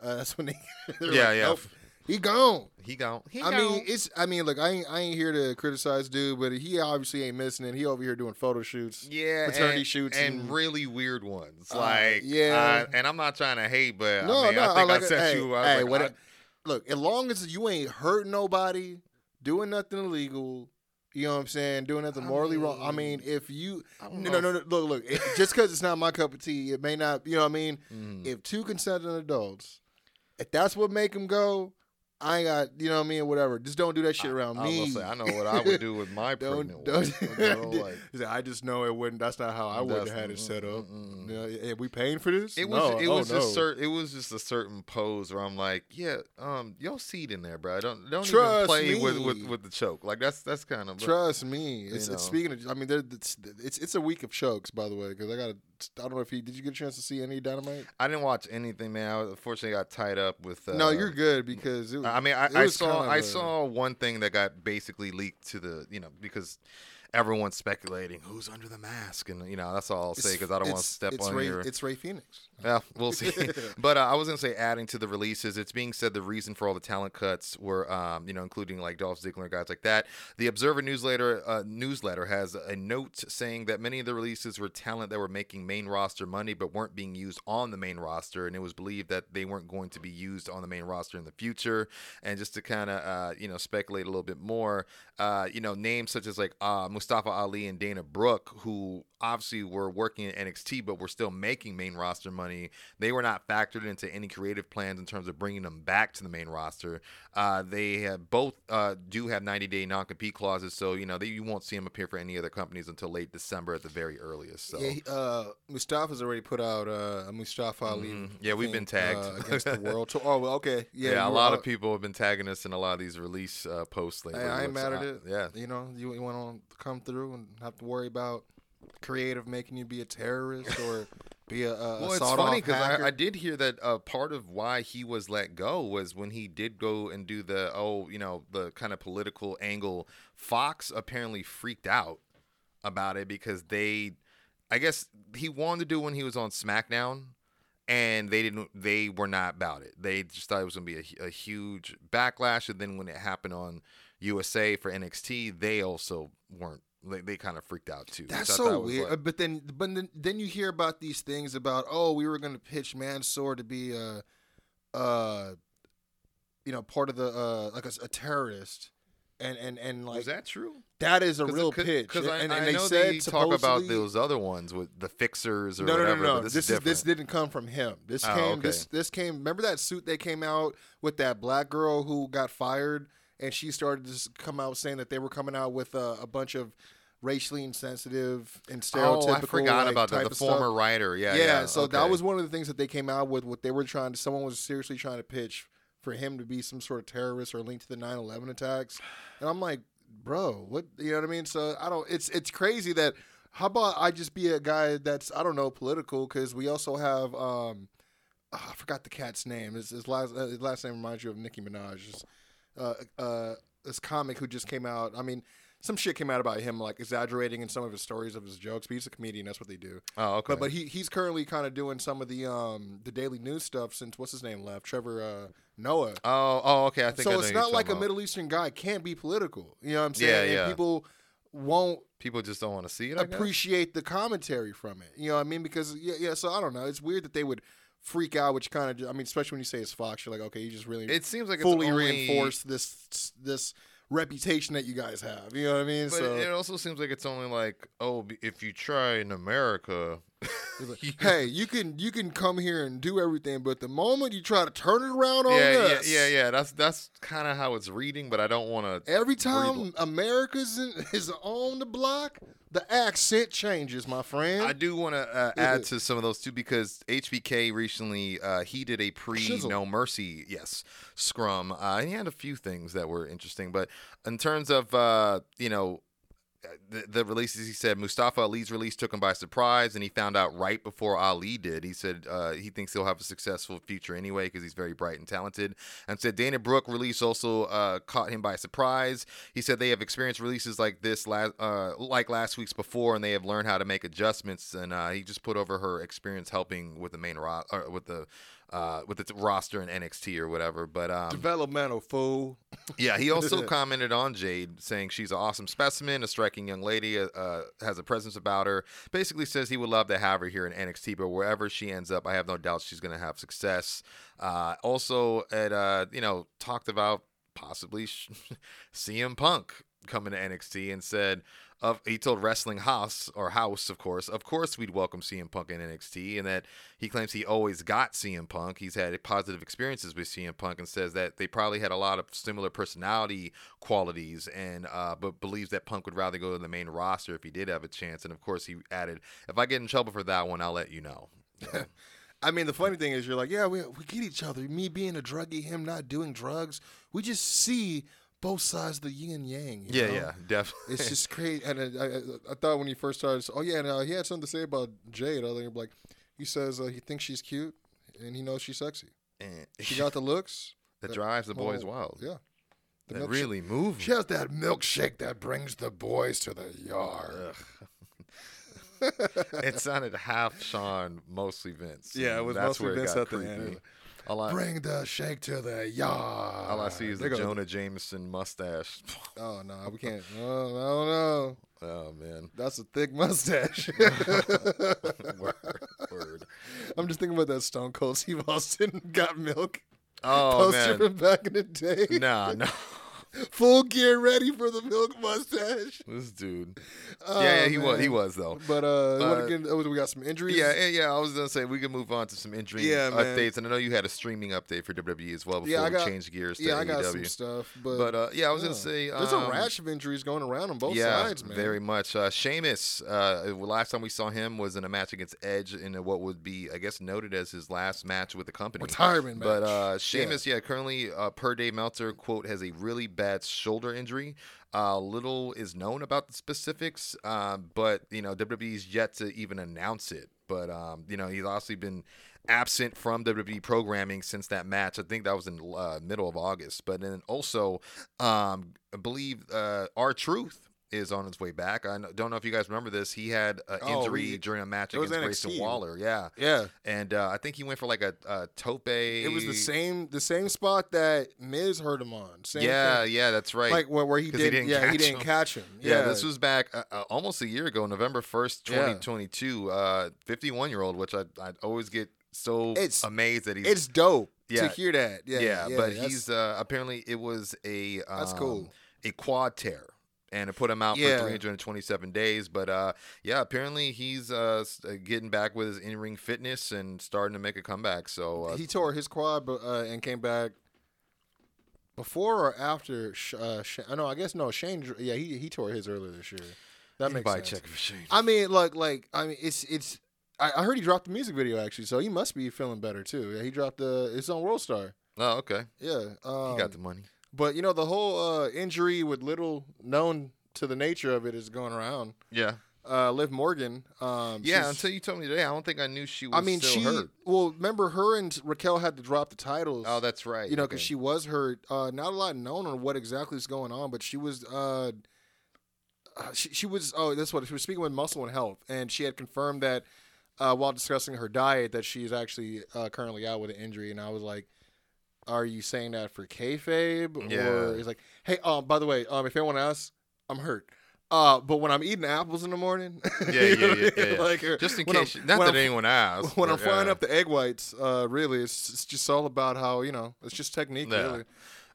Speaker 1: Uh, [laughs] that's when they, [laughs] they
Speaker 2: Yeah,
Speaker 1: like,
Speaker 2: yeah.
Speaker 1: "Nope, he gone.
Speaker 2: he gone. He
Speaker 1: I
Speaker 2: gone.
Speaker 1: mean, it's. I mean, look, I ain't, I ain't here to criticize dude, but he obviously ain't missing it. He over here doing photo shoots.
Speaker 2: yeah,
Speaker 1: fraternity
Speaker 2: and,
Speaker 1: shoots
Speaker 2: and,
Speaker 1: and-
Speaker 2: really weird ones.
Speaker 1: Uh,
Speaker 2: like,
Speaker 1: yeah.
Speaker 2: uh, and I'm not trying to hate, but
Speaker 1: No,
Speaker 2: I, mean,
Speaker 1: no,
Speaker 2: I think I,
Speaker 1: like,
Speaker 2: sent
Speaker 1: hey,
Speaker 2: you. I
Speaker 1: hey,
Speaker 2: like,
Speaker 1: what
Speaker 2: I-
Speaker 1: it- look, as long as you ain't hurting nobody, doing nothing illegal, you know what I'm saying, doing nothing
Speaker 2: I
Speaker 1: morally wrong. I
Speaker 2: mean,
Speaker 1: mean, if you, no, no, no, no, look, look, it, just because it's not my cup of tea, it may not, you know what I mean.
Speaker 2: Mm.
Speaker 1: If two consenting adults, if that's what make them go, I ain't got, you know what I mean, whatever. Just don't do that shit around
Speaker 2: I,
Speaker 1: me.
Speaker 2: gonna say, I know what I would do with my
Speaker 1: don't, [laughs]
Speaker 2: pregnant
Speaker 1: don't.
Speaker 2: wife. you know, like,
Speaker 1: I just know it wouldn't. That's not how I would have had it set up.
Speaker 2: mm-mm.
Speaker 1: You know, we paying for this?
Speaker 2: It was
Speaker 1: No,
Speaker 2: it
Speaker 1: oh,
Speaker 2: was
Speaker 1: no.
Speaker 2: just certain it was just a certain pose where I'm like, yeah, um, y'all seed in there, bro. Don't don't
Speaker 1: Trust
Speaker 2: even play with,
Speaker 1: me.
Speaker 2: with with the choke. Like that's that's kind of
Speaker 1: Trust me. It's, it's speaking of. I mean, it's, it's it's a week of chokes, by the way, because I got. to I don't know if you did. You get a chance to see any dynamite?
Speaker 2: I didn't watch anything, man. I unfortunately got tied up with. Uh,
Speaker 1: no, you're good because it,
Speaker 2: I mean, I, I saw I
Speaker 1: a-
Speaker 2: saw one thing that got basically leaked to the you know because everyone's speculating who's under the mask and you know that's all I'll say because I don't want to step on
Speaker 1: Ray,
Speaker 2: your.
Speaker 1: It's Rey Fénix.
Speaker 2: Yeah, we'll see. [laughs] [laughs] but uh, I was gonna say, adding to the releases, it's being said the reason for all the talent cuts were, um, you know, including like Dolph Ziggler, guys like that. The Observer newsletter uh, newsletter has a note saying that many of the releases were talent that were making main roster money but weren't being used on the main roster, and it was believed that they weren't going to be used on the main roster in the future. And just to kind of, uh, you know, speculate a little bit more, uh, you know, names such as like uh, Mustafa Ali and Dana Brooke, who obviously were working at NXT but were still making main roster money. They were not factored into any creative plans in terms of bringing them back to the main roster. Uh, they have both uh, do have 90 day non compete clauses, so you know they, you won't see them appear for any other companies until late December at the very earliest. So.
Speaker 1: Yeah, he- uh, Mustafa's already put out uh, a Mustafa Ali.
Speaker 2: Mhm. Yeah, we've been tagged.
Speaker 1: uh, against the [laughs] world. tour. Oh, well, okay. Yeah,
Speaker 2: Yeah, a lot
Speaker 1: uh,
Speaker 2: of people have been tagging us in a lot of these release uh, posts lately.
Speaker 1: Hey, I ain't mad at it.
Speaker 2: Yeah,
Speaker 1: You know, you, you want to come through and have to worry about creative making you be a terrorist or be a, a
Speaker 2: Well, it's funny because. I, I did hear that uh, part of why he was let go was when he did go and do the oh, you know, the kind of political angle. Fox apparently freaked out about it because they, I guess he wanted to do when he was on SmackDown, and they didn't. They were not about it. They just thought it was gonna be a, a huge backlash, and then when it happened on USA for NXT, they also weren't. They, they kind of freaked out too.
Speaker 1: That's so weird.
Speaker 2: like-
Speaker 1: Uh, but then, but then, then you hear about these things about oh, we were going to pitch Mansoor to be a, uh, you know, part of the uh, like a, a terrorist, and and and like
Speaker 2: was that true?
Speaker 1: that is a real
Speaker 2: 'cause-
Speaker 1: pitch.
Speaker 2: 'cause I,
Speaker 1: and,
Speaker 2: I
Speaker 1: and they
Speaker 2: know
Speaker 1: said
Speaker 2: they talk about those other ones with the fixers or
Speaker 1: no, no,
Speaker 2: whatever.
Speaker 1: no, no,
Speaker 2: but
Speaker 1: This,
Speaker 2: This,
Speaker 1: is
Speaker 2: different.
Speaker 1: this didn't come from him. This
Speaker 2: Oh,
Speaker 1: came.
Speaker 2: okay.
Speaker 1: This this came. Remember that suit they came out with that black girl who got fired, and she started to come out saying that they were coming out with uh, a bunch of racially insensitive and stereotypical.
Speaker 2: Oh, I forgot
Speaker 1: like,
Speaker 2: about that. The
Speaker 1: of stuff.
Speaker 2: former writer. Yeah,
Speaker 1: Yeah,
Speaker 2: yeah.
Speaker 1: so that was one of the things that they came out with. What they were trying to, someone was seriously trying to pitch for him to be some sort of terrorist or linked to the 9/11 attacks, and I'm like, bro, what? You know what I mean? So I don't. It's it's crazy that. How about I just be a guy that's I don't know political because we also have um, ah, I forgot the cat's name. His, his last uh, his last name reminds you of Nicki Minaj. It's, uh, uh, this comic who just came out. I mean. Some shit came out about him, like exaggerating in some of his stories of his jokes. But he's a comedian. That's what they do.
Speaker 2: Oh, okay.
Speaker 1: But but he he's currently kind of doing some of the um the daily news stuff since what's his name left Trevor uh, Noah.
Speaker 2: oh, oh, okay. I think.
Speaker 1: So
Speaker 2: know
Speaker 1: it's not like a. Middle Eastern guy can't be political. You know what I'm saying?
Speaker 2: Yeah,
Speaker 1: And
Speaker 2: yeah.
Speaker 1: people won't
Speaker 2: People just don't want to see it. I guess?
Speaker 1: appreciate the commentary from it. You know what I mean? Because yeah, yeah. So I don't know. It's weird that they would freak out, which kind of I mean, especially when you say it's Fox, you're like, okay, you just really
Speaker 2: It seems like
Speaker 1: fully
Speaker 2: it's only,
Speaker 1: reinforce this this reputation that you guys have. You know what I mean?
Speaker 2: But
Speaker 1: so
Speaker 2: it also seems like it's only like, oh, if you try in America,
Speaker 1: Like, [laughs] hey, you can you can come here and do everything, but the moment you try to turn it around on
Speaker 2: yeah, yeah,
Speaker 1: us,
Speaker 2: yeah, yeah. That's that's kind of how it's reading, but I don't want to.
Speaker 1: Every time America's in, [laughs] is on the block, the accent changes, my friend.
Speaker 2: I do want to uh, add to some of those too because HBK recently uh, he did a pre
Speaker 1: Shizzle.
Speaker 2: No Mercy yes scrum. Uh, and he had a few things that were interesting, but in terms of uh, you know. Uh, The, the releases, he said Mustafa Ali's release took him by surprise, and he found out right before Ali did. He said uh, he thinks he'll have a successful future anyway because he's very bright and talented. And said Dana Brooke release also uh, caught him by surprise. He said they have experienced releases like this last, uh, like last week's before, and they have learned how to make adjustments. And uh, he just put over her experience helping with the main ro- or with the uh, with the roster in NXT or whatever. But um,
Speaker 1: Developmental fool. [laughs]
Speaker 2: yeah, he also [laughs] commented on Jade, saying she's an awesome specimen, a striking young lady, uh, uh, has a presence about her. Basically, says he would love to have her here in NXT, but wherever she ends up, I have no doubt she's going to have success. Uh, also, at uh, you know, talked about possibly [laughs] CM Punk coming to NXT and said, of he told Wrestling House or House, of course, of course we'd welcome CM Punk in NXT, and that he claims he always got CM Punk. He's had positive experiences with CM Punk, and says that they probably had a lot of similar personality qualities, and uh, but believes that Punk would rather go to the main roster if he did have a chance. And of course, he added, "If I get in trouble for that one, I'll let you know." [laughs]
Speaker 1: I mean, the funny thing is, you're like, yeah, we, we get each other. Me being a druggie, him not doing drugs. We just see both sides of the yin and yang. you
Speaker 2: yeah,
Speaker 1: know?
Speaker 2: yeah, definitely.
Speaker 1: It's just [laughs] crazy. And I, I, I thought when he first started, oh yeah, and uh, he had something to say about Jade. I think like he says uh, he thinks she's cute and he knows she's sexy.
Speaker 2: And [laughs]
Speaker 1: She got the looks.
Speaker 2: that drives the boys
Speaker 1: Oh,
Speaker 2: wild.
Speaker 1: Yeah. The
Speaker 2: that
Speaker 1: milkshake-
Speaker 2: really moves.
Speaker 1: She has that milkshake that brings the boys to the yard. [laughs]
Speaker 2: it sounded half Sean, mostly Vince.
Speaker 1: Yeah, it was
Speaker 2: that's
Speaker 1: mostly
Speaker 2: where it
Speaker 1: Vince
Speaker 2: got
Speaker 1: at the
Speaker 2: creepy.
Speaker 1: end.
Speaker 2: All I,
Speaker 1: Bring the shake to the yard.
Speaker 2: all I see is
Speaker 1: They
Speaker 2: the Jonah Jameson mustache. [laughs]
Speaker 1: Oh no, we can't. Oh no, no,
Speaker 2: oh man,
Speaker 1: that's a thick mustache. [laughs]
Speaker 2: word, word.
Speaker 1: I'm just thinking about that Stone Cold Steve Austin [laughs] got milk
Speaker 2: Oh
Speaker 1: poster
Speaker 2: man,
Speaker 1: from back in the day.
Speaker 2: nah, no,
Speaker 1: Full gear, ready for the milk mustache.
Speaker 2: this dude. [laughs]
Speaker 1: Oh,
Speaker 2: yeah, yeah, he was, he was though.
Speaker 1: But uh,
Speaker 2: Uh,
Speaker 1: again? We got some injuries.
Speaker 2: Yeah, yeah. I was gonna say we can move on to some injury
Speaker 1: Yeah, man.
Speaker 2: updates, and I know you had a streaming update for WWE as well before
Speaker 1: Yeah, I
Speaker 2: we
Speaker 1: got-
Speaker 2: change gears to
Speaker 1: yeah, I
Speaker 2: AEW.
Speaker 1: got some stuff. But,
Speaker 2: But uh, yeah, I was
Speaker 1: yeah.
Speaker 2: gonna say
Speaker 1: there's
Speaker 2: um,
Speaker 1: a rash of injuries going around on both
Speaker 2: yeah,
Speaker 1: sides, man.
Speaker 2: very much. Uh, Sheamus, uh, last time we saw him was in a match against Edge in what would be, I guess, noted as his last match with the company.
Speaker 1: retirement match.
Speaker 2: But uh, Sheamus, yeah, currently uh, per Dave Meltzer, quote, has a really bad shoulder injury. Uh, little is known about the specifics, uh, but you know WWE's yet to even announce it. But um, you know he's obviously been absent from WWE programming since that match. I think that was in uh, middle of August. But then also, um, I believe uh, R-Truth is on his way back. I don't know if you guys remember this. He had an
Speaker 1: Oh,
Speaker 2: injury
Speaker 1: he-
Speaker 2: during a match against Grayson Waller. Yeah,
Speaker 1: yeah,
Speaker 2: and uh, I think he went for like a, a tope.
Speaker 1: it was the same the same spot that Miz hurt him on. Same
Speaker 2: Yeah,
Speaker 1: thing.
Speaker 2: yeah, that's right.
Speaker 1: like where, where he did.
Speaker 2: he didn't
Speaker 1: yeah, he
Speaker 2: catch
Speaker 1: didn't
Speaker 2: him.
Speaker 1: catch him.
Speaker 2: yeah, this was back uh, uh, almost a year ago, November first, twenty twenty two. Uh, fifty one year old, which I I always get so
Speaker 1: It's-
Speaker 2: amazed that he's
Speaker 1: It's dope
Speaker 2: Yeah.
Speaker 1: to hear that. Yeah,
Speaker 2: yeah,
Speaker 1: yeah,
Speaker 2: but he's uh, apparently it was a um,
Speaker 1: That's cool.
Speaker 2: a quad tear. And it put him out
Speaker 1: Yeah.
Speaker 2: for 327 days, but uh, yeah, apparently he's uh, uh, getting back with his in-ring fitness and starting to make a comeback. So uh,
Speaker 1: he tore his quad uh, and came back before or after. Sh- Uh, Sh- I know. I guess no. Shane. Yeah, he he tore his earlier this year. That makes sense.
Speaker 2: check for Shane.
Speaker 1: I mean, like, like I mean, it's it's. I, I heard he dropped the music video actually, so he must be feeling better too. Yeah, he dropped the his own World Star.
Speaker 2: oh, okay,
Speaker 1: Yeah, um,
Speaker 2: he got the money.
Speaker 1: But you know, the whole uh, injury with little known to the nature of it is going around.
Speaker 2: Yeah,
Speaker 1: Uh, Liv Morgan. Um,
Speaker 2: yeah. Until you told me today, I don't think I knew she was.
Speaker 1: I mean, she.
Speaker 2: hurt.
Speaker 1: Well, remember her and Raquel had to drop the titles.
Speaker 2: Oh, that's right.
Speaker 1: you know, because
Speaker 2: okay.
Speaker 1: she was hurt. Uh, not a lot known on what exactly is going on, but she was. Uh, uh, she, she was. Oh, that's what she was speaking with Muscle and Health, and she had confirmed that uh, while discussing her diet that she is actually uh, currently out with an injury. And I was like, "Are you saying that for kayfabe?"
Speaker 2: Yeah.
Speaker 1: Or he's like, "Hey, um, by the way, um, if anyone asks, I'm hurt." Uh, but when I'm eating apples in the morning, [laughs]
Speaker 2: Yeah, yeah, yeah, yeah, yeah.
Speaker 1: like,
Speaker 2: just in
Speaker 1: when I'm-
Speaker 2: case, not that
Speaker 1: I'm-
Speaker 2: anyone asks.
Speaker 1: when I'm frying up the egg whites, uh, really, it's, it's just all about how you know it's just technique,
Speaker 2: Yeah.
Speaker 1: really.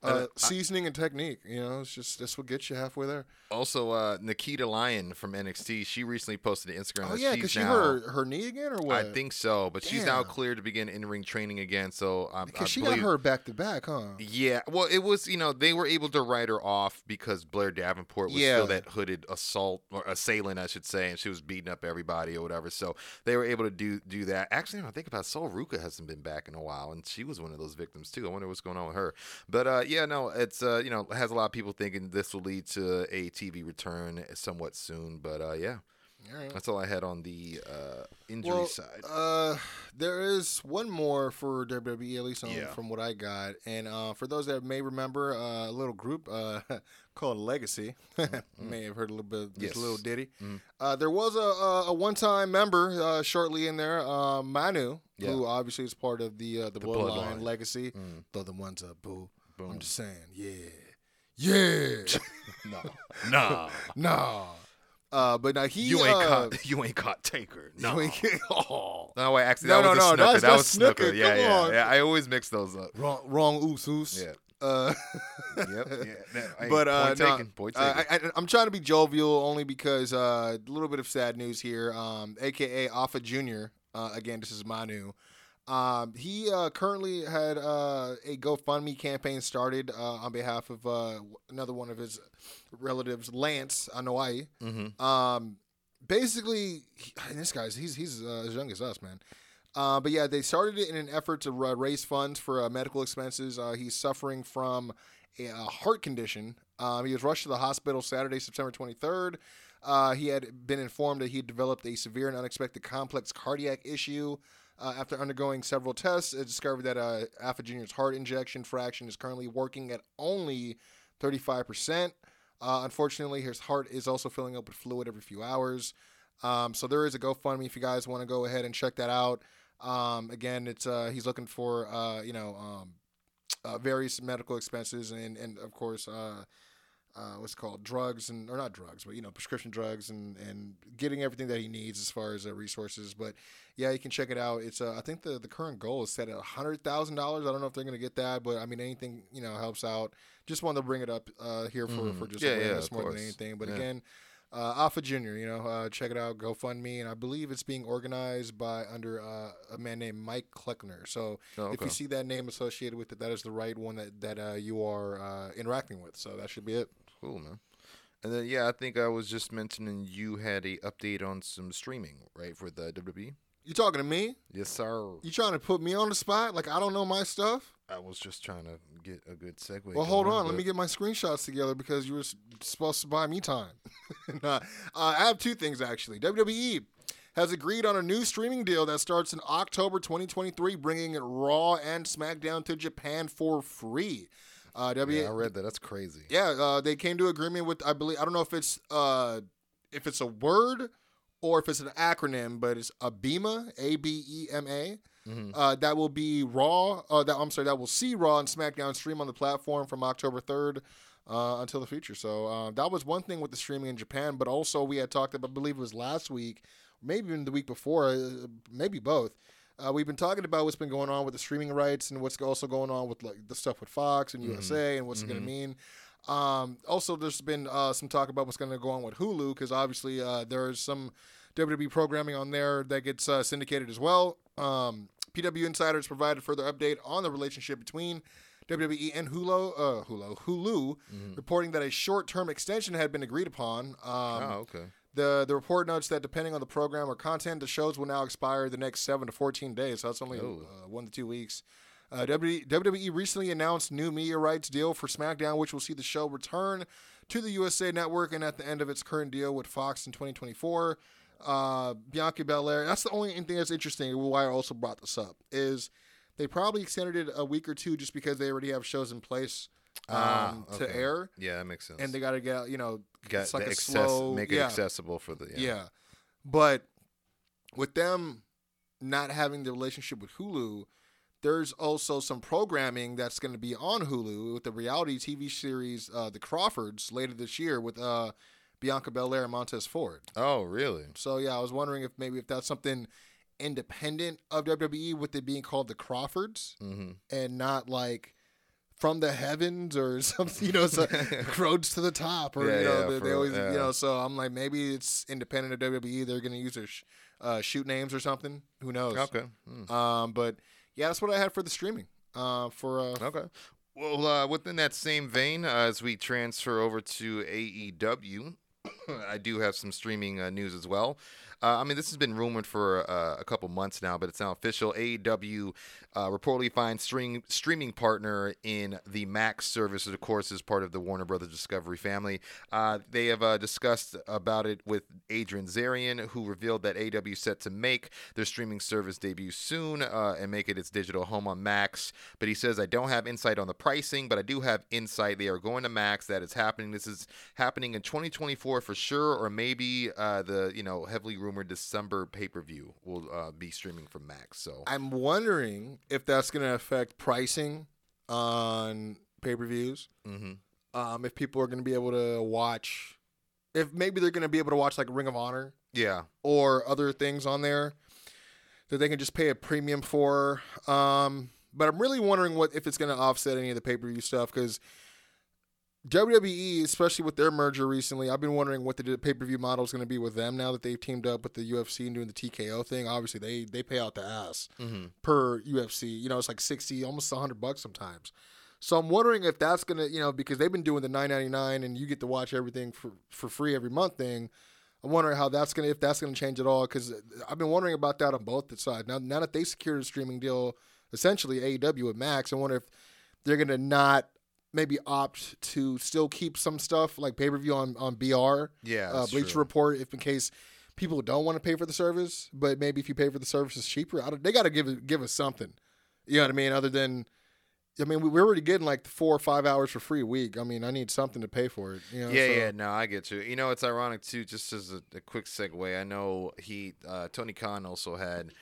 Speaker 2: Uh,
Speaker 1: seasoning and technique, you know, it's just that's what gets you halfway there.
Speaker 2: Also, uh, Nikita Lyon from NXT, she recently posted to Instagram
Speaker 1: Oh yeah, because she
Speaker 2: now.
Speaker 1: hurt her, knee again, or what?
Speaker 2: I think so, but she's now
Speaker 1: Damn.
Speaker 2: cleared to begin in-ring training again. So um, I
Speaker 1: because she
Speaker 2: believe,
Speaker 1: got her back to back, huh?
Speaker 2: Yeah, well, it was you know they were able to write her off because Blair Davenport was
Speaker 1: Yeah.
Speaker 2: still that hooded assault or assailant, I should say, and she was beating up everybody or whatever. So they were able to do do that. Actually, when I think about Sol Ruca hasn't been back in a while, and she was one of those victims too. I wonder what's going on with her. But uh, yeah, no, it's uh, you know has a lot of people thinking this will lead to a TV return somewhat soon. But uh, yeah,
Speaker 1: All right.
Speaker 2: that's all I had on the uh, injury
Speaker 1: Well,
Speaker 2: side.
Speaker 1: uh, there is one more for WWE, at least on,
Speaker 2: Yeah.
Speaker 1: from what I got. And uh, for those that may remember, uh, a little group uh, [laughs] called Legacy, [laughs] may have heard a little bit of this
Speaker 2: Yes.
Speaker 1: little ditty.
Speaker 2: Mhm.
Speaker 1: Uh, there was a, a, a one-time member uh, shortly in there, uh, Manu,
Speaker 2: Yeah.
Speaker 1: who obviously is part of the uh, the,
Speaker 2: The
Speaker 1: bloodline,
Speaker 2: Bloodline.
Speaker 1: Legacy.
Speaker 2: Mm.
Speaker 1: Though the ones up, boo. I'm just saying, yeah, yeah, [laughs] [laughs]
Speaker 2: no, nah,
Speaker 1: nah. Uh, but now he,
Speaker 2: you ain't
Speaker 1: uh,
Speaker 2: caught, [laughs] you ain't caught Taker.
Speaker 1: you
Speaker 2: No,
Speaker 1: ain't- oh.
Speaker 2: No, wait, actually,
Speaker 1: No,
Speaker 2: that
Speaker 1: no,
Speaker 2: was a snooker. that was snooker.
Speaker 1: snooker.
Speaker 2: Yeah, yeah,
Speaker 1: on.
Speaker 2: yeah. I always mix those up.
Speaker 1: Wrong, wrong, oos, oos.
Speaker 2: Yeah.
Speaker 1: Uh,
Speaker 2: Yep. Yeah, hey,
Speaker 1: but uh,
Speaker 2: point
Speaker 1: no.
Speaker 2: Point
Speaker 1: uh,
Speaker 2: taken.
Speaker 1: I, I, I'm trying to be jovial only because uh, a little bit of sad news here. Um, AKA Alpha Junior. Uh, again, this is Manu. Um, he uh, currently had uh, a GoFundMe campaign started uh, on behalf of uh, another one of his relatives, Lance Anoa'i.
Speaker 2: mm-hmm.
Speaker 1: Um, basically, he- this guy's he's he's uh, as young as us, man. Uh, but yeah, they started it in an effort to uh, raise funds for uh, medical expenses. Uh, he's suffering from a, a heart condition. Um, he was rushed to the hospital Saturday, September 23rd. Uh, he had been informed that he had developed a severe and unexpected complex cardiac issue. Uh, after undergoing several tests, it discovered that uh, Alpha Junior's heart ejection fraction is currently working at only 35%. Uh, unfortunately, his heart is also filling up with fluid every few hours. Um, so there is a GoFundMe if you guys want to go ahead and check that out. Um, again, it's uh, he's looking for uh, you know um, uh, various medical expenses and and of course uh, what's it called drugs and or not drugs but you know prescription drugs and and getting everything that he needs as far as uh, resources. But yeah, you can check it out. It's uh, I think the the current goal is set at hundred thousand dollars. I don't know if they're going to get that, but I mean anything you know helps out. Just wanted to bring it up uh, here for
Speaker 2: Mhm.
Speaker 1: for just
Speaker 2: Yeah, yeah,
Speaker 1: awareness
Speaker 2: of
Speaker 1: more than anything. But
Speaker 2: Yeah.
Speaker 1: again. Uh, Alpha Junior, you know, uh, check it out. GoFundMe, and I believe it's being organized by under uh, a man named Mike Kleckner. So
Speaker 2: Oh,
Speaker 1: if you see that name associated with it, that is the right one that that uh, you are uh, interacting with. So that should be it.
Speaker 2: Cool, man. And then yeah, I think I was just mentioning you had a update on some streaming, right, for the WWE.
Speaker 1: You talking to me?
Speaker 2: Yes, sir.
Speaker 1: You trying to put me on the spot? Like I don't know my stuff?
Speaker 2: I was just trying to get a good segue.
Speaker 1: Well, hold
Speaker 2: going,
Speaker 1: on. Let me get my screenshots together because you were supposed to buy me time. [laughs] nah, uh, I have two things actually. WWE has agreed on a new streaming deal that starts in October 2023, bringing it Raw and SmackDown to Japan for free. Uh, W-
Speaker 2: Yeah, I read that. That's crazy.
Speaker 1: yeah, uh, they came to agreement with I believe I don't know if it's uh if it's a word or if it's an acronym, but it's ABEMA, A B E M A.
Speaker 2: Mhm.
Speaker 1: Uh, that will be Raw. Uh, that I'm sorry, that will see Raw and SmackDown stream on the platform from October 3rd uh, until the future. So uh, that was one thing with the streaming in Japan, but also we had talked about, I believe it was last week, maybe even the week before, uh, maybe both. Uh, we've been talking about what's been going on with the streaming rights and what's also going on with like the stuff with Fox and USA and what's it going to mean. Um, also, there's been uh, some talk about what's going to go on with Hulu because obviously uh, there's some WWE programming on there that gets uh, syndicated as well. Um, PW Insiders provided further update on the relationship between WWE and Hulu, uh, Hulu, Hulu, reporting that a short-term extension had been agreed upon. Um,
Speaker 2: oh, okay.
Speaker 1: The the report notes that depending on the program or content, the shows will now expire the next seven to fourteen days. So that's only
Speaker 2: Oh.
Speaker 1: uh, one to two weeks. Uh, WWE, WWE recently announced new media rights deal for SmackDown, which will see the show return to the USA Network and at the end of its current deal with Fox in 2024. Uh, Bianca Belair. That's the only thing that's interesting. Why I also brought this up is they probably extended it a week or two just because they already have shows in place um,
Speaker 2: Ah,
Speaker 1: to air,
Speaker 2: Yeah, that makes sense.
Speaker 1: and they got to get you know
Speaker 2: got
Speaker 1: it's like
Speaker 2: access,
Speaker 1: slow
Speaker 2: make it
Speaker 1: yeah.
Speaker 2: accessible for the yeah.
Speaker 1: Yeah. But with them not having the relationship with Hulu, there's also some programming that's going to be on Hulu with the reality TV series uh, The Crawfords later this year with uh, Bianca Belair and Montez Ford.
Speaker 2: Oh, really?
Speaker 1: So yeah, I was wondering if maybe if that's something independent of WWE with it being called The Crawfords
Speaker 2: Mm-hmm.
Speaker 1: and not like from the heavens or [laughs] something, you know, so [laughs] roads to the top or
Speaker 2: Yeah,
Speaker 1: you know,
Speaker 2: yeah,
Speaker 1: they, they always,
Speaker 2: yeah.
Speaker 1: you know. So I'm like, maybe it's independent of WWE. They're gonna use their sh- uh, shoot names or something. Who knows?
Speaker 2: Okay. Mm.
Speaker 1: Um, but yeah, that's what I had for the streaming. Uh, for uh,
Speaker 2: Okay. Well, uh, within that same vein, uh, as we transfer over to AEW, [coughs] I do have some streaming uh, news as well. Uh, I mean, this has been rumored for uh, a couple months now, but it's now official. AEW uh, reportedly finds stream, streaming partner in the Max service, of course, is part of the Warner Brothers Discovery family. Uh, they have uh, discussed about it with Andrew Zarian, who revealed that AEW set to make their streaming service debut soon uh, and make it its digital home on Max. But he says, I don't have insight on the pricing, but I do have insight. They are going to Max. That is happening. This is happening in 2024 for sure, or maybe the you know heavily rumored December pay per view will uh, be streaming from Max. So
Speaker 1: I'm wondering if that's gonna affect pricing on pay per views.
Speaker 2: Mhm.
Speaker 1: Um, if people are gonna be able to watch, if maybe they're gonna be able to watch like Ring of Honor
Speaker 2: yeah,
Speaker 1: or other things on there that they can just pay a premium for. Um, but I'm really wondering what if it's going to offset any of the pay per view stuff because WWE, especially with their merger recently, I've been wondering what the pay per view model is going to be with them now that they've teamed up with the UFC and doing the TKO thing. Obviously, they they pay out the ass mm-hmm. per UFC. You know, it's like sixty, almost hundred bucks sometimes. So I'm wondering if that's gonna, you know, because they've been doing the 9.99 and you get to watch everything for for free every month thing. I'm wondering how that's gonna if that's gonna change at all because uh, I've been wondering about that on both sides. Now now that they secured a streaming deal, essentially AEW with Max, I wonder if they're gonna not maybe opt to still keep some stuff like pay per view on on BR,
Speaker 2: Yeah,
Speaker 1: uh, Bleacher
Speaker 2: true.
Speaker 1: Report, if in case people don't want to pay for the service, but maybe if you pay for the service, it's cheaper. I don't, they got to give it- give us something. You know what I mean? Other than, I mean, we- we're already getting like four or five hours for free a week. I mean, I need something to pay for it. You know?
Speaker 2: Yeah,
Speaker 1: so-
Speaker 2: yeah, no, I get you. You know, it's ironic too. Just as a, a quick segue, I know he, uh, Tony Khan, also had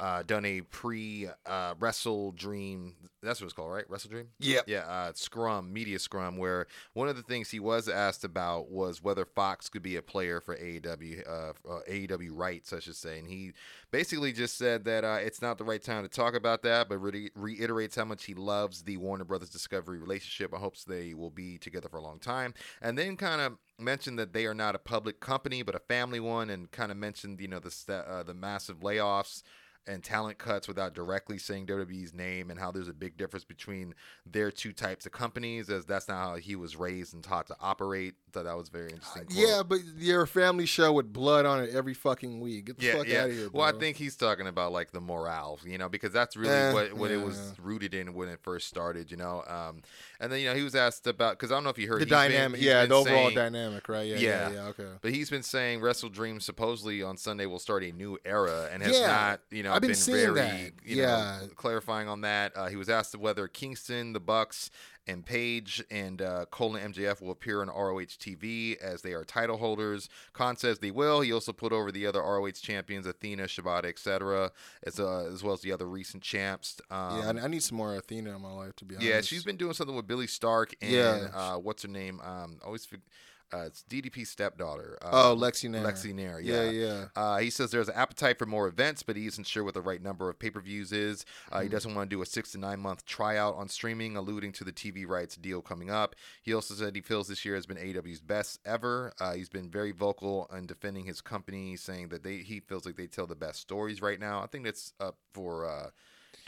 Speaker 2: uh, done a pre uh, WrestleDream. That's what it's called, right? WrestleDream.
Speaker 1: Yep.
Speaker 2: Yeah, uh, Scrum, media Scrum, where one of the things he was asked about was whether Fox could be a player for AEW, uh, uh, AEW rights, I should say, and he basically just said that uh, it's not the right time to talk about that, but re- reiterates how much he loves the Warner Brothers Discovery relationship and hopes they will be together for a long time, and then kind of mentioned that they are not a public company but a family one, and kind of mentioned you know the sta- uh, the massive layoffs and talent cuts without directly saying WWE's name and how there's a big difference between their two types of companies as that's not how he was raised and taught to operate. Thought that was very interesting. quote.
Speaker 1: Yeah, but you're a family show with blood on it every fucking week. Get the
Speaker 2: Yeah,
Speaker 1: fuck
Speaker 2: yeah.
Speaker 1: out of here, bro.
Speaker 2: well, I think he's talking about like the morale, you know, because that's really
Speaker 1: Eh,
Speaker 2: what, what it was
Speaker 1: yeah.
Speaker 2: rooted in when it first started, you know. Um, and then you know he was asked about because I don't know if you heard
Speaker 1: the
Speaker 2: he's been-
Speaker 1: dynamic, yeah, the overall
Speaker 2: saying-
Speaker 1: dynamic, right? Yeah, yeah,
Speaker 2: Yeah.
Speaker 1: yeah. okay.
Speaker 2: But he's been saying WrestleDream supposedly on Sunday will start a new era and has
Speaker 1: Yeah,
Speaker 2: not, you know,
Speaker 1: I've been
Speaker 2: been,
Speaker 1: seeing
Speaker 2: very,
Speaker 1: that.
Speaker 2: you
Speaker 1: Yeah.
Speaker 2: know, clarifying on that. Uh, he was asked whether Kingston, the Bucks, and Page and uh, Cole and MJF will appear on ROH TV as they are title holders. Khan says they will. He also put over the other ROH champions, Athena, Shibata, etc., as uh, as well as the other recent champs. Um,
Speaker 1: yeah, I, need some more Athena in my life to be honest.
Speaker 2: yeah, she's been doing something with Billie Starkz and
Speaker 1: Yeah.
Speaker 2: uh, what's her name? Um, always, uh, it's DDP's stepdaughter. Uh,
Speaker 1: Oh, Lexy Nair.
Speaker 2: Lexy Nair.
Speaker 1: Yeah,
Speaker 2: Yeah,
Speaker 1: yeah.
Speaker 2: Uh, he says there's an appetite for more events, but he isn't sure what the right number of pay per views is. Uh,
Speaker 1: Hmm.
Speaker 2: He doesn't want to do a six to nine month tryout on streaming, alluding to the TV rights deal coming up. He also said he feels this year has been AW's best ever. Uh, he's been very vocal in defending his company, saying that they he feels like they tell the best stories right now. I think that's up for.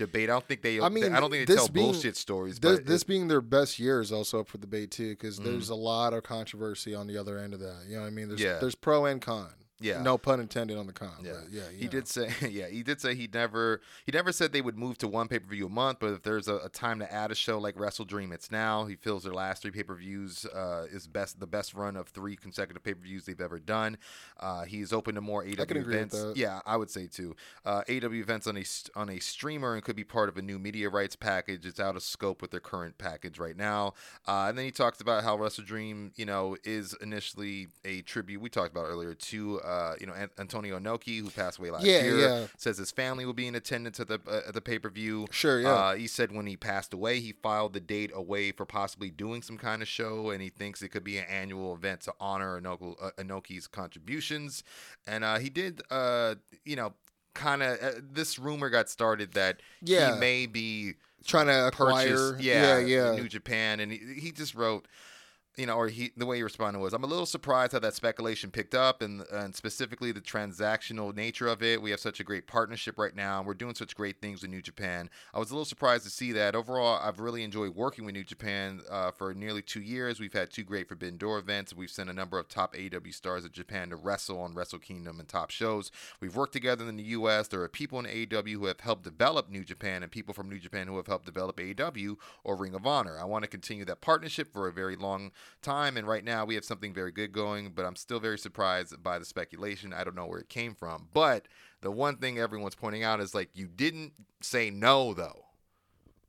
Speaker 2: Debate. I don't think they.
Speaker 1: I mean,
Speaker 2: I don't think they tell
Speaker 1: being-
Speaker 2: bullshit stories.
Speaker 1: This,
Speaker 2: but
Speaker 1: this
Speaker 2: it-
Speaker 1: being their best year is also up for debate too, because
Speaker 2: Mhm.
Speaker 1: there's a lot of controversy on the other end of that. You know what I mean? There's
Speaker 2: Yeah.
Speaker 1: there's pro and con.
Speaker 2: Yeah.
Speaker 1: No pun intended on the con.
Speaker 2: Yeah.
Speaker 1: yeah.
Speaker 2: He
Speaker 1: know.
Speaker 2: did say, [laughs] yeah, he did say he never, he never said they would move to one pay per view a month. But if there's a, a time to add a show like WrestleDream, it's now. He feels their last three pay per views uh, is best, the best run of three consecutive pay per views they've ever done. Uh, he's open to more AW
Speaker 1: can agree with
Speaker 2: events. Yeah, I would say too. Uh, AW events on a on a streamer and could be part of a new media rights package. It's out of scope with their current package right now. Uh, and then he talks about how Wrestle Dream, you know, is initially a tribute we talked about earlier to, uh, you know, An- Antonio Inoki, who passed away last
Speaker 1: Yeah,
Speaker 2: year.
Speaker 1: yeah.
Speaker 2: Says his family will be in attendance at the uh, at the pay per view.
Speaker 1: Sure, yeah.
Speaker 2: Uh, he said when he passed away, he filed the date away for possibly doing some kind of show, and he thinks it could be an annual event to honor Inoki, uh, Inoki's contributions. And uh, he did, uh, you know, kind of. Uh, this rumor got started that
Speaker 1: Yeah.
Speaker 2: he may be
Speaker 1: trying to acquire.
Speaker 2: purchase, yeah,
Speaker 1: yeah, yeah.
Speaker 2: New Japan, and he, he just wrote, you know, or he the way he responded was, I'm a little surprised how that speculation picked up, and and specifically the transactional nature of it. We have such a great partnership right now, and we're doing such great things with New Japan. I was a little surprised to see that. Overall, I've really enjoyed working with New Japan uh, for nearly two years. We've had two great Forbidden Door events. We've sent a number of top AEW stars of Japan to wrestle on Wrestle Kingdom and top shows. We've worked together in the U.S. There are people in AEW who have helped develop New Japan, and people from New Japan who have helped develop AEW or Ring of Honor. I want to continue that partnership for a very long time, and right now we have something very good going. But I'm still very surprised by the speculation. I don't know where it came from, but the one thing everyone's pointing out is like you didn't say no though.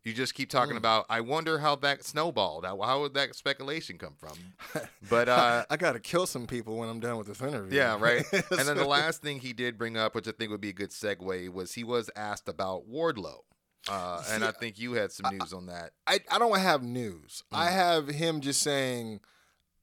Speaker 2: You just keep talking about. I wonder how that snowballed. How, how would that speculation come from? [laughs] But uh,
Speaker 1: I gotta kill some people when I'm done with this interview.
Speaker 2: yeah, right. [laughs] and then the last thing he did bring up, which I think would be a good segue, was he was asked about Wardlow. Uh, and I think you had some news on that.
Speaker 1: I, I don't have news. I
Speaker 2: Mm.
Speaker 1: have him just saying,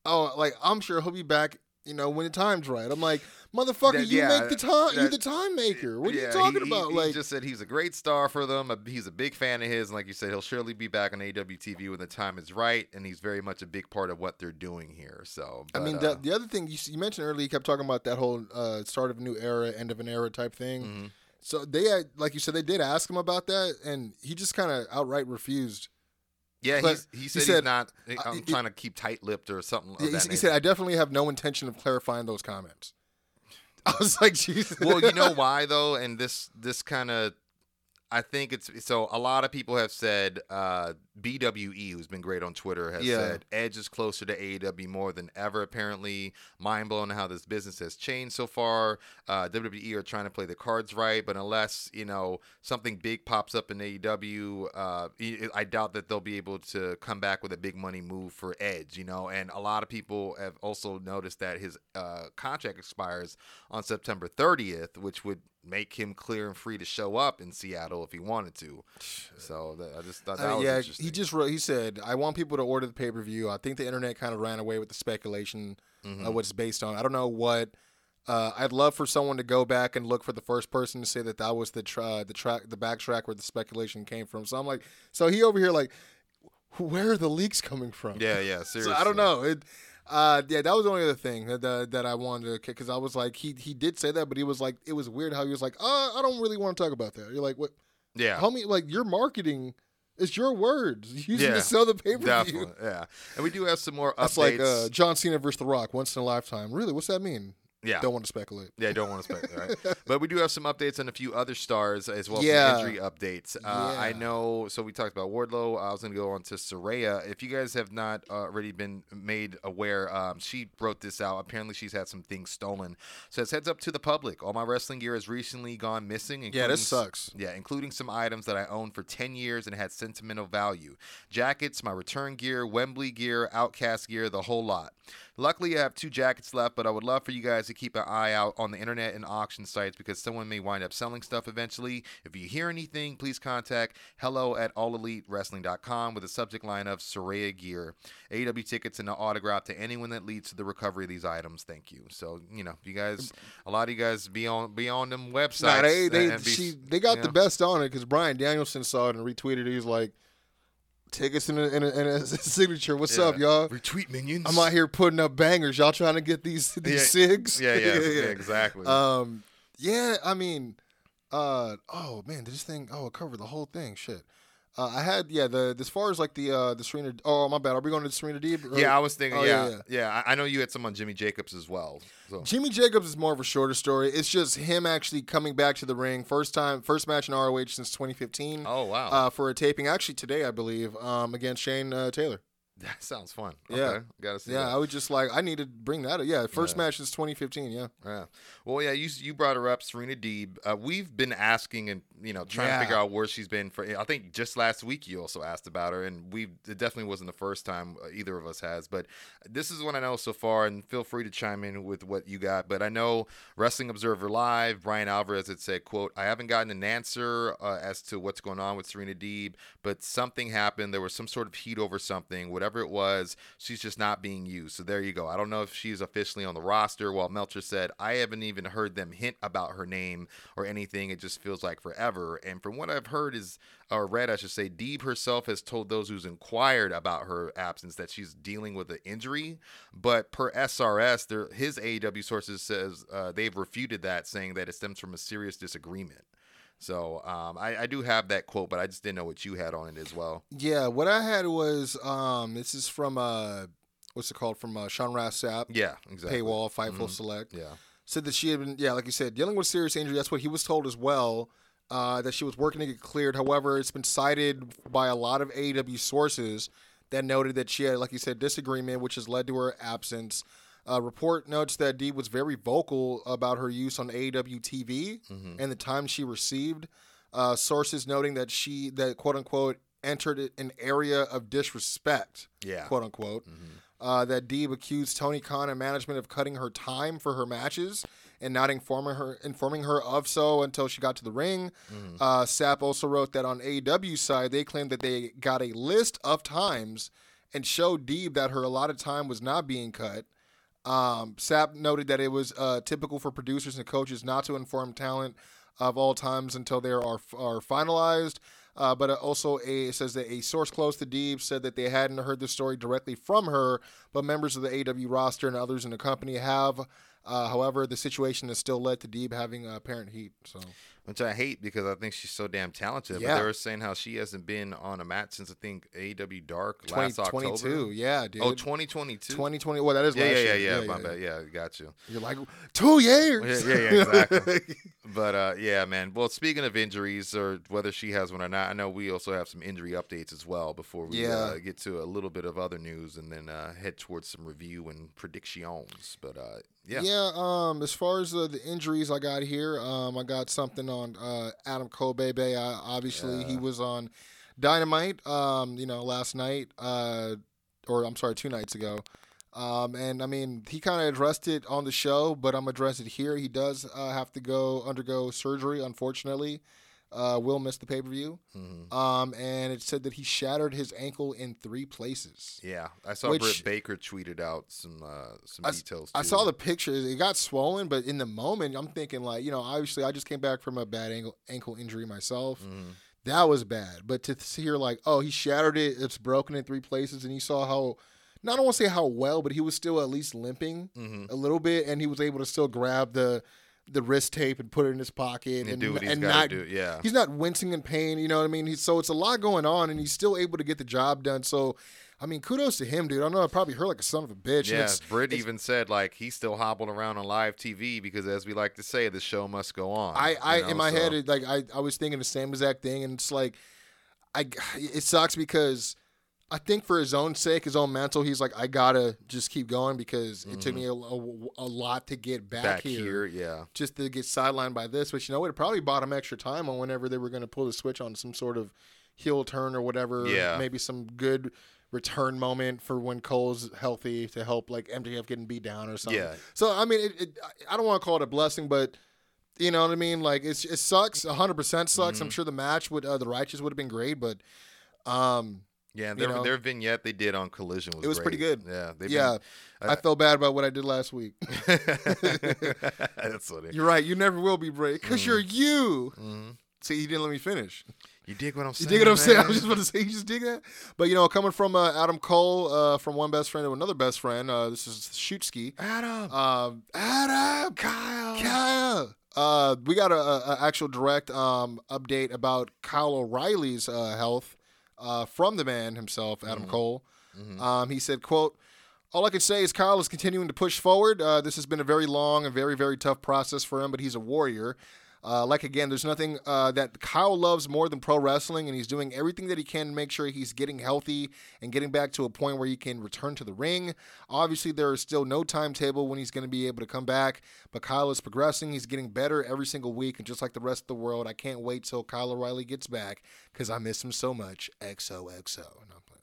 Speaker 1: "Oh, like I'm sure he'll be back you know, when the time's right. I'm like, motherfucker,
Speaker 2: That-
Speaker 1: you
Speaker 2: yeah,
Speaker 1: make the time. you the time maker. What are you talking
Speaker 2: he- he-
Speaker 1: about?
Speaker 2: He,
Speaker 1: like,
Speaker 2: just said he's a great star for them. He's a big fan of his, and like you said, he'll surely be back on AWTV when the time is right. And he's very much a big part of what they're doing here. So,
Speaker 1: I
Speaker 2: but,
Speaker 1: mean,
Speaker 2: uh,
Speaker 1: the, the other thing you, you mentioned earlier, you kept talking about that whole uh, start of a new era, end of an era type thing.
Speaker 2: mhm.
Speaker 1: So they, had, like you said, they did ask him about that, and he just kind of outright refused.
Speaker 2: yeah, he
Speaker 1: he
Speaker 2: said,
Speaker 1: said,
Speaker 2: he's not. I'm
Speaker 1: he-
Speaker 2: trying to keep tight-lipped or something.
Speaker 1: Yeah, he,
Speaker 2: that
Speaker 1: he said, "I definitely have no intention of clarifying those comments." [laughs] I was like, "Jesus."
Speaker 2: well, you know [laughs] why though, and this this kind of, I think it's so. A lot of people have said uh, BWE, who's been great on Twitter, has
Speaker 1: Yeah.
Speaker 2: said Edge is closer to AEW more than ever. Apparently, mind blown how this business has changed so far. Uh, WWE are trying to play the cards right, but unless you know something big pops up in AEW, uh, I doubt that they'll be able to come back with a big money move for Edge. You know, and a lot of people have also noticed that his uh, contract expires on September 30th, which would make him clear and free to show up in Seattle if he wanted to. So that, I just thought that
Speaker 1: I mean,
Speaker 2: was
Speaker 1: yeah,
Speaker 2: interesting.
Speaker 1: he just wrote. He said, "I want people to order the pay per view." I think the internet kind of ran away with the speculation
Speaker 2: Mm-hmm.
Speaker 1: of what it's based on. I don't know what. Uh, I'd love for someone to go back and look for the first person to say that that was the tra- the track the backtrack where the speculation came from. So I'm like, so he over here like, where are the leaks coming from?
Speaker 2: yeah, yeah, [laughs]
Speaker 1: So
Speaker 2: seriously.
Speaker 1: I don't know. It, uh, yeah, that was the only other thing that that, that I wanted to because I was like, he he did say that, but he was like, it was weird how he was like, uh, I don't really want to talk about that. You're like, what?
Speaker 2: Yeah.
Speaker 1: homie, like your marketing is your words [laughs] using
Speaker 2: Yeah,
Speaker 1: to sell the pay per view.
Speaker 2: Yeah. And we do have some more
Speaker 1: That's
Speaker 2: updates.
Speaker 1: like uh, John Cena versus The Rock, once in a lifetime. Really, what's that mean?
Speaker 2: Yeah.
Speaker 1: Don't want to speculate.
Speaker 2: Yeah, don't want to speculate. Right? [laughs] but we do have some updates on a few other stars as well as
Speaker 1: Yeah.
Speaker 2: injury updates. Uh, I know. So we talked about Wardlow. I was going to go on to Soraya. If you guys have not uh, already been made aware, um, she wrote this out. Apparently, she's had some things stolen. Says heads up to the public. All my wrestling gear has recently gone missing.
Speaker 1: Yeah, this sucks.
Speaker 2: Yeah, including some items that I owned for 10 years and had sentimental value. Jackets, my return gear, Wembley gear, Outcast gear, the whole lot. Luckily, I have two jackets left, but I would love for you guys to keep an eye out on the internet and auction sites because someone may wind up selling stuff eventually. If you hear anything, please contact hello at allelitewrestling.com with a subject line of Soraya gear. AEW tickets and an autograph to anyone that leads to the recovery of these items. Thank you. So, you know, you guys, a lot of you guys be on be on them websites.
Speaker 1: Nah, they they
Speaker 2: be-
Speaker 1: she they got the
Speaker 2: know.
Speaker 1: best on it because Bryan Danielson saw it and retweeted. it. He's like, "Tickets in a, in a, in a [laughs] signature. What's
Speaker 2: Yeah.
Speaker 1: up, y'all?
Speaker 2: Retweet minions.
Speaker 1: I'm out here putting up bangers. Y'all trying to get these these
Speaker 2: Yeah.
Speaker 1: cigs?
Speaker 2: Yeah, [laughs] yeah, yeah, exactly.
Speaker 1: Um, yeah, I mean, uh, oh man, did this thing? Oh, it covered the whole thing. Shit. Uh, I had yeah the as far as like the uh the Serena. Oh my bad. Are we going to the Serena Deeb? or-
Speaker 2: yeah, I was thinking.
Speaker 1: Oh,
Speaker 2: yeah,
Speaker 1: yeah,
Speaker 2: yeah, I, I know you had some on Jimmy Jacobs as well. So
Speaker 1: Jimmy Jacobs is more of a shorter story. It's just him actually coming back to the ring. First time, first match in ROH since 2015.
Speaker 2: oh wow,
Speaker 1: Uh, for a taping, actually today, I believe, um, against Shane uh, Taylor. [laughs]
Speaker 2: that sounds fun.
Speaker 1: Yeah.
Speaker 2: okay. gotta see.
Speaker 1: Yeah,
Speaker 2: that.
Speaker 1: I was just like, I need to bring that up. Yeah, first
Speaker 2: Yeah.
Speaker 1: match since 2015. Yeah.
Speaker 2: Yeah. Well, yeah, you you brought her up, Serena Deeb. Uh, we've been asking and you know trying
Speaker 1: Yeah.
Speaker 2: to figure out where she's been for. I think just last week you also asked about her, and we it definitely wasn't the first time uh, either of us has. But this is what I know so far, and feel free to chime in with what you got. But I know Wrestling Observer Live, Bryan Alvarez had said, "quote I haven't gotten an answer uh, as to what's going on with Serena Deeb, but something happened. There was some sort of heat over something, whatever it was. She's just not being used. So there you go. I don't know if she's officially on the roster. While Meltzer said, I haven't even heard them hint about her name or anything. It just feels like forever. And from what I've heard is or read, I should say, Deeb herself has told those who's inquired about her absence that she's dealing with an injury. But per SRS, there, his AEW sources says uh, they've refuted that, saying that it stems from a serious disagreement. So um, I, I do have that quote, but I just didn't know what you had on it as well.
Speaker 1: Yeah, what I had was um, this is from uh, what's it called? From uh, Sean Ross Sapp,
Speaker 2: Yeah, exactly.
Speaker 1: paywall, Fightful
Speaker 2: Mhm.
Speaker 1: Select.
Speaker 2: Yeah.
Speaker 1: Said that she had been, yeah, like you said, dealing with serious injury. That's what he was told as well. Uh, that she was working to get cleared. However, it's been cited by a lot of AEW sources that noted that she had, like you said, disagreement, which has led to her absence. Uh, report notes that Dee was very vocal about her use on AEW TV
Speaker 2: Mhm.
Speaker 1: and the time she received. Uh, sources noting that she, that quote unquote, entered an area of disrespect,
Speaker 2: Yeah.
Speaker 1: quote unquote.
Speaker 2: Mhm.
Speaker 1: Uh, that Deeb accused Tony Khan and management of cutting her time for her matches and not informing her informing her of so until she got to the ring.
Speaker 2: Mhm.
Speaker 1: Uh, Sapp also wrote that on AEW's side, they claimed that they got a list of times and showed Deeb that her allotted time was not being cut. Um, Sapp noted that it was uh, typical for producers and coaches not to inform talent of all times until they are are finalized. Uh, but also, a, it says that a source close to Deeb said that they hadn't heard the story directly from her, but members of the AW roster and others in the company have. Uh, however, the situation has still led to Deeb having uh, apparent heat. So
Speaker 2: which I hate because I think she's so damn talented.
Speaker 1: Yeah.
Speaker 2: But they were saying how she hasn't been on a mat since I think AEW Dark
Speaker 1: 20,
Speaker 2: last October.
Speaker 1: 22, yeah, dude.
Speaker 2: Oh, 2022.
Speaker 1: 2020. Well, that is
Speaker 2: yeah, yeah, yeah,
Speaker 1: year.
Speaker 2: yeah, My bad. Yeah, got you.
Speaker 1: You're like two years.
Speaker 2: Yeah, yeah, yeah, exactly. [laughs] But uh, yeah, man. Well, speaking of injuries or whether she has one or not, I know we also have some injury updates as well before we
Speaker 1: Yeah.
Speaker 2: uh, get to a little bit of other news and then uh, head towards some review and predictions. But uh, yeah,
Speaker 1: Yeah. Um, as far as uh, the injuries I got here, um, I got something on uh, Adam baby. Uh, obviously, he was on Dynamite. Um, you know, last night, uh, or I'm sorry, two nights ago. Um, and I mean, he kind of addressed it on the show, but I'm addressing it here. He does uh, have to go undergo surgery, unfortunately. Uh, will miss the pay per view.
Speaker 2: Mhm.
Speaker 1: Um, and it said that he shattered his ankle in three places.
Speaker 2: yeah. I saw
Speaker 1: Which-
Speaker 2: Britt Baker tweeted out some uh, some
Speaker 1: I
Speaker 2: details.
Speaker 1: I saw the pictures. It got swollen, but in the moment, I'm thinking like, you know, obviously, I just came back from a bad ankle ankle injury myself.
Speaker 2: Mhm.
Speaker 1: That was bad. But to hear like, oh, he shattered it. It's broken in three places, and you saw how. Not I don't want to say how well, but he was still at least limping
Speaker 2: Mhm.
Speaker 1: a little bit, and he was able to still grab the the wrist tape and put it in his pocket
Speaker 2: And do what he's
Speaker 1: and not
Speaker 2: do. Yeah.
Speaker 1: he's not wincing in pain. You know what I mean? He's so it's a lot going on, and he's still able to get the job done. So, I mean, kudos to him, dude. I know I probably hurt like a son of a bitch. and
Speaker 2: Yeah,
Speaker 1: it's-
Speaker 2: Britt
Speaker 1: it's-
Speaker 2: even said like he's still hobbling around on live TV because, as we like to say, the show must go on.
Speaker 1: I, I
Speaker 2: you know,
Speaker 1: in my
Speaker 2: so-
Speaker 1: head, it, like I, I was thinking the same exact thing, and it's like, I, [sighs] it sucks because I think for his own sake, his own mental, he's like, I gotta just keep going because it took me a, a, a lot to get back,
Speaker 2: Mm-hmm. back
Speaker 1: here,
Speaker 2: here, yeah.
Speaker 1: just to get sidelined by this. which you know? It probably bought him extra time on whenever they were going to pull the switch on some sort of heel turn or whatever.
Speaker 2: Yeah.
Speaker 1: maybe some good return moment for when Cole's healthy to help like MJF getting beat down or something.
Speaker 2: Yeah.
Speaker 1: So I mean, it, it, I don't want to call it a blessing, but you know what I mean. Like it's it sucks. hundred percent sucks.
Speaker 2: Mm-hmm.
Speaker 1: I'm sure the match with uh, the Righteous would have been great, but um,
Speaker 2: Yeah,
Speaker 1: You
Speaker 2: their,
Speaker 1: know?
Speaker 2: their vignette they did on Collision was
Speaker 1: It was
Speaker 2: great.
Speaker 1: pretty good.
Speaker 2: Yeah,
Speaker 1: yeah, I felt bad about what I did last week. [laughs]
Speaker 2: That's funny.
Speaker 1: you're right. You never will be brave because you're you.
Speaker 2: Mhm.
Speaker 1: See, you didn't let me finish.
Speaker 2: You dig what I'm
Speaker 1: You
Speaker 2: saying?
Speaker 1: dig what I'm saying? [laughs] I was just about to say, you just dig that. But you know, coming from uh, Adam Cole, uh, from one best friend to another best friend, uh, this is Shootski.
Speaker 2: Adam,
Speaker 1: Um, Adam, Kyle, Kyle. Uh, we got a, a, a actual direct um, update about Kyle O'Reilly's uh, health uh, from the man himself, Adam Cole. Um, he said, "quote All I can say is Kyle is continuing to push forward. Uh, this has been a very long and very very tough process for him, but he's a warrior." Uh, like again, there's nothing uh, that Kyle loves more than pro wrestling, and he's doing everything that he can to make sure he's getting healthy and getting back to a point where he can return to the ring. Obviously, there is still no timetable when he's going to be able to come back, but Kyle is progressing. He's getting better every single week, and just like the rest of the world, I can't wait till Kyle O'Reilly gets back because I miss him so much. XOXO. No, I'm playing.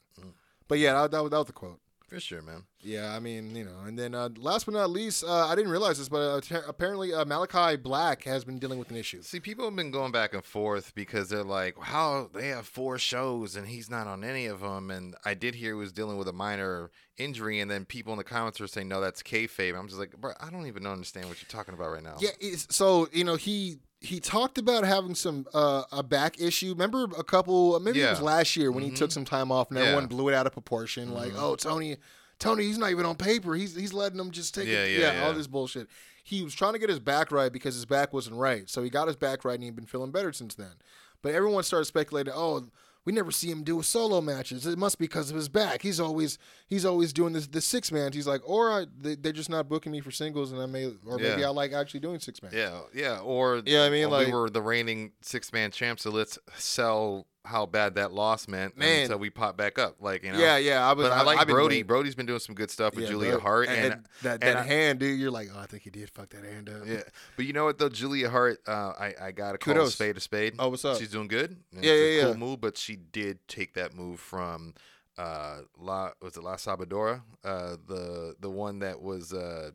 Speaker 1: But yeah, that, that, that was the quote.
Speaker 2: For sure, man.
Speaker 1: Yeah, I mean, you know, and then uh, last but not least, uh, I didn't realize this, but uh, ter- apparently uh, Malachi Black has been dealing with an issue.
Speaker 2: See, people have been going back and forth because they're like, "How they have four shows and he's not on any of them." And I did hear he was dealing with a minor injury, and then people in the comments are saying, "No, that's kayfabe." I'm just like, bro, I don't even understand what you're talking about right now.
Speaker 1: Yeah, so you know he he talked about having some uh, a back issue. Remember a couple, maybe it was last year when he took some time off and
Speaker 2: Yeah.
Speaker 1: everyone blew it out of proportion. Like, oh Tony, Tony, he's not even on paper. He's he's letting them just take
Speaker 2: Yeah,
Speaker 1: it.
Speaker 2: yeah,
Speaker 1: all
Speaker 2: yeah.
Speaker 1: this bullshit. He was trying to get his back right because his back wasn't right. So he got his back right and he'd been feeling better since then. But everyone started speculating, oh. We never see him do solo matches. It must be because of his back. He's always he's always doing this the six man. He's like, or I, they, they're just not booking me for singles, and I may or maybe
Speaker 2: Yeah.
Speaker 1: I like actually doing six man.
Speaker 2: Yeah, yeah. Or
Speaker 1: Yeah, I mean, like-
Speaker 2: we were the reigning six man champs, so let's sell how bad that loss meant
Speaker 1: Man.
Speaker 2: until we pop back up. Like you know,
Speaker 1: Yeah, yeah. I was.
Speaker 2: But I, like
Speaker 1: I've
Speaker 2: Brody. Brody's been doing some good stuff with
Speaker 1: Yeah,
Speaker 2: Julia
Speaker 1: bro.
Speaker 2: Hart,
Speaker 1: and,
Speaker 2: and,
Speaker 1: and that
Speaker 2: and
Speaker 1: that
Speaker 2: I-
Speaker 1: hand, dude. You're like, oh, I think he did fuck that hand up.
Speaker 2: Yeah, but you know what though, Julia Hart, uh, I I gotta call a spade a spade.
Speaker 1: Oh, what's up?
Speaker 2: She's doing good. And
Speaker 1: Yeah,
Speaker 2: a
Speaker 1: yeah,
Speaker 2: cool
Speaker 1: yeah.
Speaker 2: move, but she did take that move from uh La was it La Sabadora, uh the the one that was uh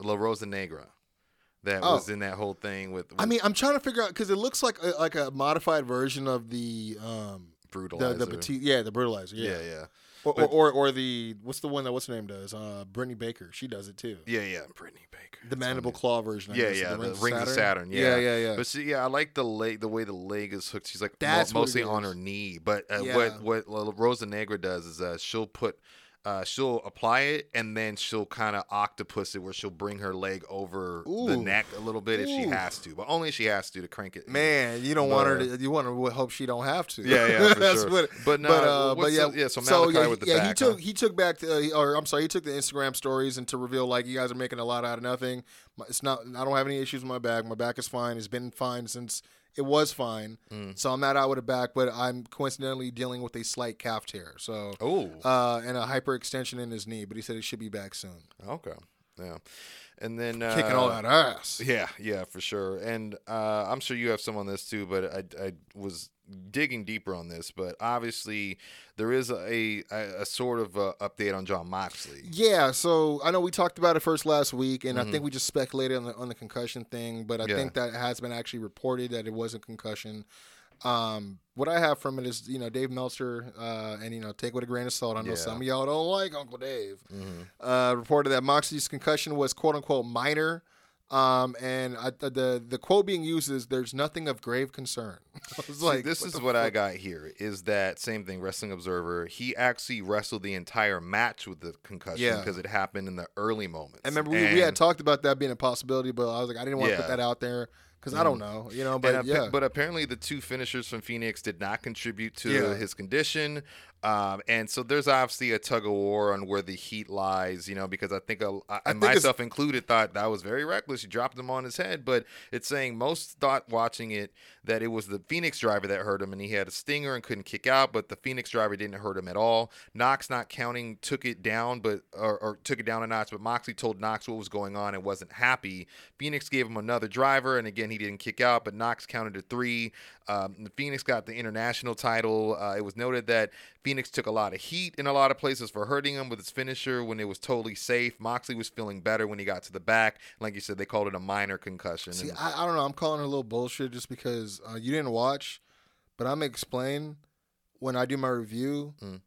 Speaker 2: La Rosa Negra, that
Speaker 1: Oh.
Speaker 2: was in that whole thing with, with
Speaker 1: I mean, I'm trying to figure out because it looks like a, like a modified version of the um
Speaker 2: brutalizer.
Speaker 1: the petite yeah the brutalizer yeah.
Speaker 2: yeah, yeah.
Speaker 1: Or,
Speaker 2: But-
Speaker 1: or, or or the what's the one that what's her name does? Uh, Brittany Baker. She does it too.
Speaker 2: Yeah, yeah, Brittany Baker.
Speaker 1: The mandible claw version. I
Speaker 2: Yeah,
Speaker 1: guess,
Speaker 2: yeah,
Speaker 1: of
Speaker 2: the Rings of Saturn.
Speaker 1: yeah,
Speaker 2: Yeah,
Speaker 1: yeah, yeah.
Speaker 2: But see, yeah, I like the leg, the way the leg is hooked. She's like
Speaker 1: That's it
Speaker 2: mostly on her knee. But uh,
Speaker 1: Yeah.
Speaker 2: what what Rosa Negra does is uh, she'll put. Uh, she'll apply it and then she'll kind of octopus it where she'll bring her leg over the neck a little bit if she has to, but only if she has to to crank it.
Speaker 1: Man, you don't want her. To, you want to hope she don't have to.
Speaker 2: Yeah, yeah, [laughs]
Speaker 1: That's
Speaker 2: sure.
Speaker 1: what-
Speaker 2: But no,
Speaker 1: but, uh, but yeah,
Speaker 2: the- yeah, so Malachi
Speaker 1: yeah,
Speaker 2: with the
Speaker 1: yeah, he took
Speaker 2: huh?
Speaker 1: he took back, the, or I'm sorry, he took the Instagram stories and to reveal like you guys are making a lot out of nothing. It's not. I don't have any issues with my back. My back is fine. It's been fine since it was fine.
Speaker 2: Mm.
Speaker 1: So I'm not out with a back, but I'm coincidentally dealing with a slight calf tear. So
Speaker 2: Oh,
Speaker 1: uh, and a hyperextension in his knee, but he said it should be back soon.
Speaker 2: okay, yeah, and then uh,
Speaker 1: Kicking all that ass.
Speaker 2: Yeah, yeah, for sure. And uh, I'm sure you have some on this too, but I, I was digging deeper on this. But obviously, there is a a, a sort of uh update on Jon Moxley.
Speaker 1: Yeah, so I know we talked about it first last week, and I think we just speculated on the on the concussion thing, but I
Speaker 2: Mm-hmm. Yeah.
Speaker 1: think that has been actually reported that it was a concussion. Um, what I have from it is, you know, Dave Meltzer, uh, and you know, take with a grain of salt. I know
Speaker 2: Yeah.
Speaker 1: some of y'all don't like Uncle Dave.
Speaker 2: Mhm.
Speaker 1: Uh, reported that Moxley's concussion was quote unquote minor. Um, and I, the the quote being used is "There's nothing of grave concern." [laughs] I was
Speaker 2: See,
Speaker 1: like,
Speaker 2: this
Speaker 1: what
Speaker 2: is what I
Speaker 1: fuck?
Speaker 2: got here is that same thing. Wrestling Observer. He actually wrestled the entire match with the concussion
Speaker 1: Yeah.
Speaker 2: because it happened in the early moments.
Speaker 1: I remember we, we had talked about that being a possibility, but I was like, I didn't want to
Speaker 2: Yeah.
Speaker 1: Put that out there because I don't mm. know, you know. But
Speaker 2: and
Speaker 1: yeah,
Speaker 2: but apparently the two finishers from Fénix did not contribute to
Speaker 1: Yeah.
Speaker 2: his condition. Um, and so there's obviously a tug of war on where the heat lies, you know, because I think, a, I,
Speaker 1: I think
Speaker 2: myself included thought that was very reckless. He dropped him on his head, but it's saying most thought watching it that it was the Fénix driver that hurt him and he had a stinger and couldn't kick out, but the Fénix driver didn't hurt him at all. Knox not counting took it down, but or, or took it down a notch, but Moxley told Knox what was going on and wasn't happy. Fénix gave him another driver, and again he didn't kick out, but Knox counted to three. Um, Fénix got the international title. Uh, it was noted that Fénix took a lot of heat in a lot of places for hurting him with his finisher when it was totally safe. Moxley was feeling better when he got to the back. Like you said, they called it a minor concussion.
Speaker 1: See,
Speaker 2: and-
Speaker 1: I, I don't know. I'm calling it a little bullshit just because uh, you didn't watch, but I'm explain when I do my review.
Speaker 2: Mm.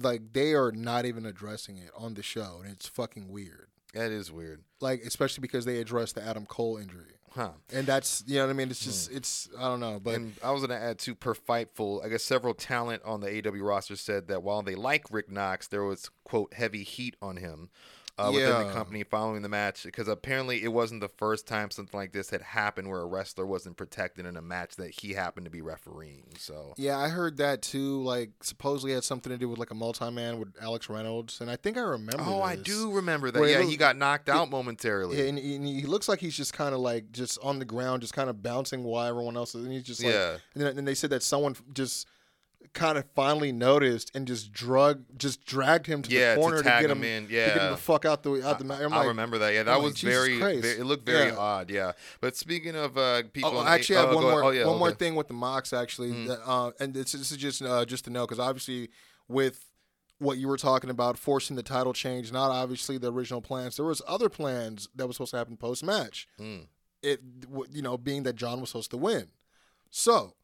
Speaker 1: Like they are not even addressing it on the show, and it's fucking weird.
Speaker 2: that is weird,
Speaker 1: Like especially because they addressed the Adam Cole injury,
Speaker 2: huh?
Speaker 1: and that's you know what I mean. It's just it's I don't know, but
Speaker 2: Hmm. and I was to add too, per Fightful, I guess several talent on the AW roster said that while they like Rick Knox, there was quote heavy heat on him uh, within the company following the match because apparently it wasn't the first time something like this had happened where a wrestler wasn't protected in a match that he happened to be refereeing. So
Speaker 1: yeah, I heard that too. Like supposedly it had something to do with like a multi-man with Alex Reynolds, and I think I remember.
Speaker 2: oh, I do remember that.
Speaker 1: Where
Speaker 2: Yeah,
Speaker 1: look-
Speaker 2: he got knocked out momentarily.
Speaker 1: Yeah, and, and he looks like he's just kind of like just on the ground, just kind of bouncing while everyone else is. And he's just like,
Speaker 2: Yeah.
Speaker 1: and then and they said that someone just kind of finally noticed and just drug, just dragged him to
Speaker 2: Yeah,
Speaker 1: the corner to,
Speaker 2: tag
Speaker 1: get
Speaker 2: him
Speaker 1: him,
Speaker 2: in,
Speaker 1: to get him
Speaker 2: yeah.
Speaker 1: the fuck out the out the. I'm
Speaker 2: I remember that. Yeah, that
Speaker 1: I'm
Speaker 2: was
Speaker 1: like, Jesus
Speaker 2: very, It looked very
Speaker 1: Yeah.
Speaker 2: odd. Yeah, but speaking of uh, people,
Speaker 1: Oh,
Speaker 2: in
Speaker 1: I actually have
Speaker 2: oh,
Speaker 1: one more
Speaker 2: Oh, yeah,
Speaker 1: one more thing with the Mox actually,
Speaker 2: Mm.
Speaker 1: that, uh, and this, this is just uh, just to know because obviously with what you were talking about forcing the title change, not obviously the original plans. There was other plans that was supposed to happen post match.
Speaker 2: Mm.
Speaker 1: It you know being that John was supposed to win. So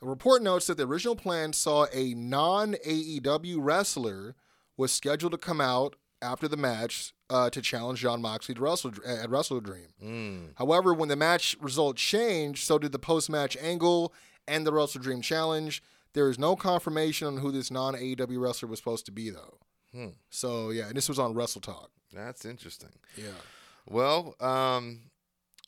Speaker 1: a report notes that the original plan saw a non AEW wrestler was scheduled to come out after the match uh, to challenge Jon Moxley to wrestle at WrestleDream.
Speaker 2: Mm.
Speaker 1: However, when the match result changed, so did the post match angle and the WrestleDream challenge. There is no confirmation on who this non AEW wrestler was supposed to be, though.
Speaker 2: Hmm.
Speaker 1: So, yeah, and this was on Wrestle Talk.
Speaker 2: That's interesting.
Speaker 1: Yeah.
Speaker 2: Well, um,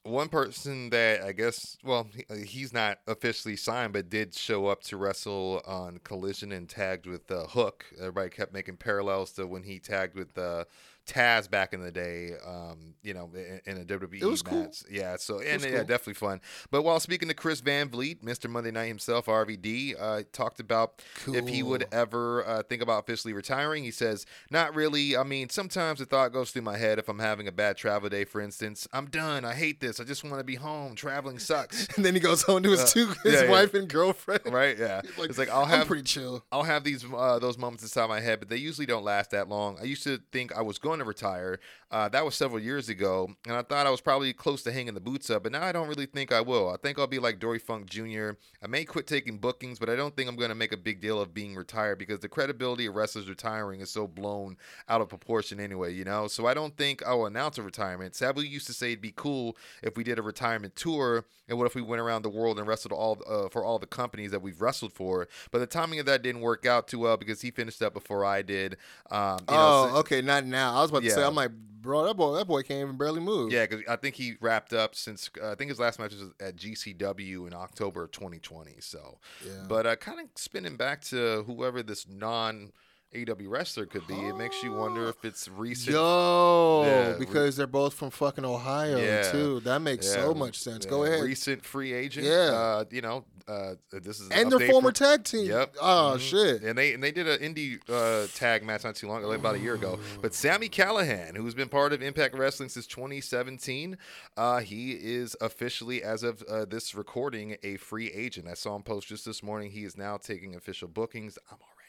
Speaker 2: one person that I guess, well, uh, he's not officially signed, but did show up to wrestle on Collision and tagged with uh, Hook. Everybody kept making parallels to when he tagged with uh, Taz back in the day. Um, you know, in, in a WWE
Speaker 1: It was cool.
Speaker 2: match. Yeah. So and
Speaker 1: was
Speaker 2: yeah,
Speaker 1: cool.
Speaker 2: definitely fun. But while speaking to Chris Van Vliet, Mr. Monday Night himself, RVD, uh, talked about if he would ever uh, think about officially retiring. He says, "Not really. I mean, sometimes the thought goes through my head if I'm having a bad travel day, for instance. I'm done. I hate this. I just want to be home. Traveling sucks." [laughs]
Speaker 1: And then he goes home to his
Speaker 2: Uh,
Speaker 1: two, his
Speaker 2: yeah, yeah.
Speaker 1: wife and girlfriend. [laughs]
Speaker 2: right? Yeah. [laughs]
Speaker 1: Like,
Speaker 2: it's like I'll
Speaker 1: I'm
Speaker 2: have
Speaker 1: pretty chill.
Speaker 2: I'll have these uh, those moments inside my head, but they usually don't last that long. I used to think I was going to retire. Uh, that was several years ago, and I thought I was probably close to hanging the boots up, but now I don't really think I will. I think I'll be like Dory Funk Jr. I may quit taking bookings, but I don't think I'm going to make a big deal of being retired because the credibility of wrestlers retiring is so blown out of proportion anyway, you know? So I don't think I will announce a retirement. Sabu used to say it'd be cool if we did a retirement tour, and what if we went around the world and wrestled all uh, for all the companies that we've wrestled for? But the timing of that didn't work out too well because he finished up before I did. Um, you know,
Speaker 1: oh,
Speaker 2: so-
Speaker 1: okay, not now. I was about to say, I'm like, bro, that boy, that boy can't even barely move.
Speaker 2: Yeah, because I think he wrapped up since uh, I think his last match was at GCW in October of 2020. So,
Speaker 1: Yeah.
Speaker 2: but uh, kind of spinning back to whoever this non AW wrestler could be, it makes you wonder if it's [gasps] recent.
Speaker 1: Yo,
Speaker 2: Yeah, re-
Speaker 1: because they're both from fucking Ohio
Speaker 2: Yeah.
Speaker 1: too. That makes so much sense.
Speaker 2: yeah,
Speaker 1: Go ahead.
Speaker 2: Recent free agent.
Speaker 1: Yeah.
Speaker 2: Uh, you know, uh, this is an
Speaker 1: and their former
Speaker 2: from-
Speaker 1: tag team.
Speaker 2: Yep.
Speaker 1: Oh
Speaker 2: Mhm.
Speaker 1: shit.
Speaker 2: And they and they did an indie uh, tag match not too long, like about a year ago. But Sami Callihan, who's been part of Impact Wrestling since 2017, uh, he is officially, as of uh, this recording, a free agent. I saw him post just this morning. He is now taking official bookings. I'm already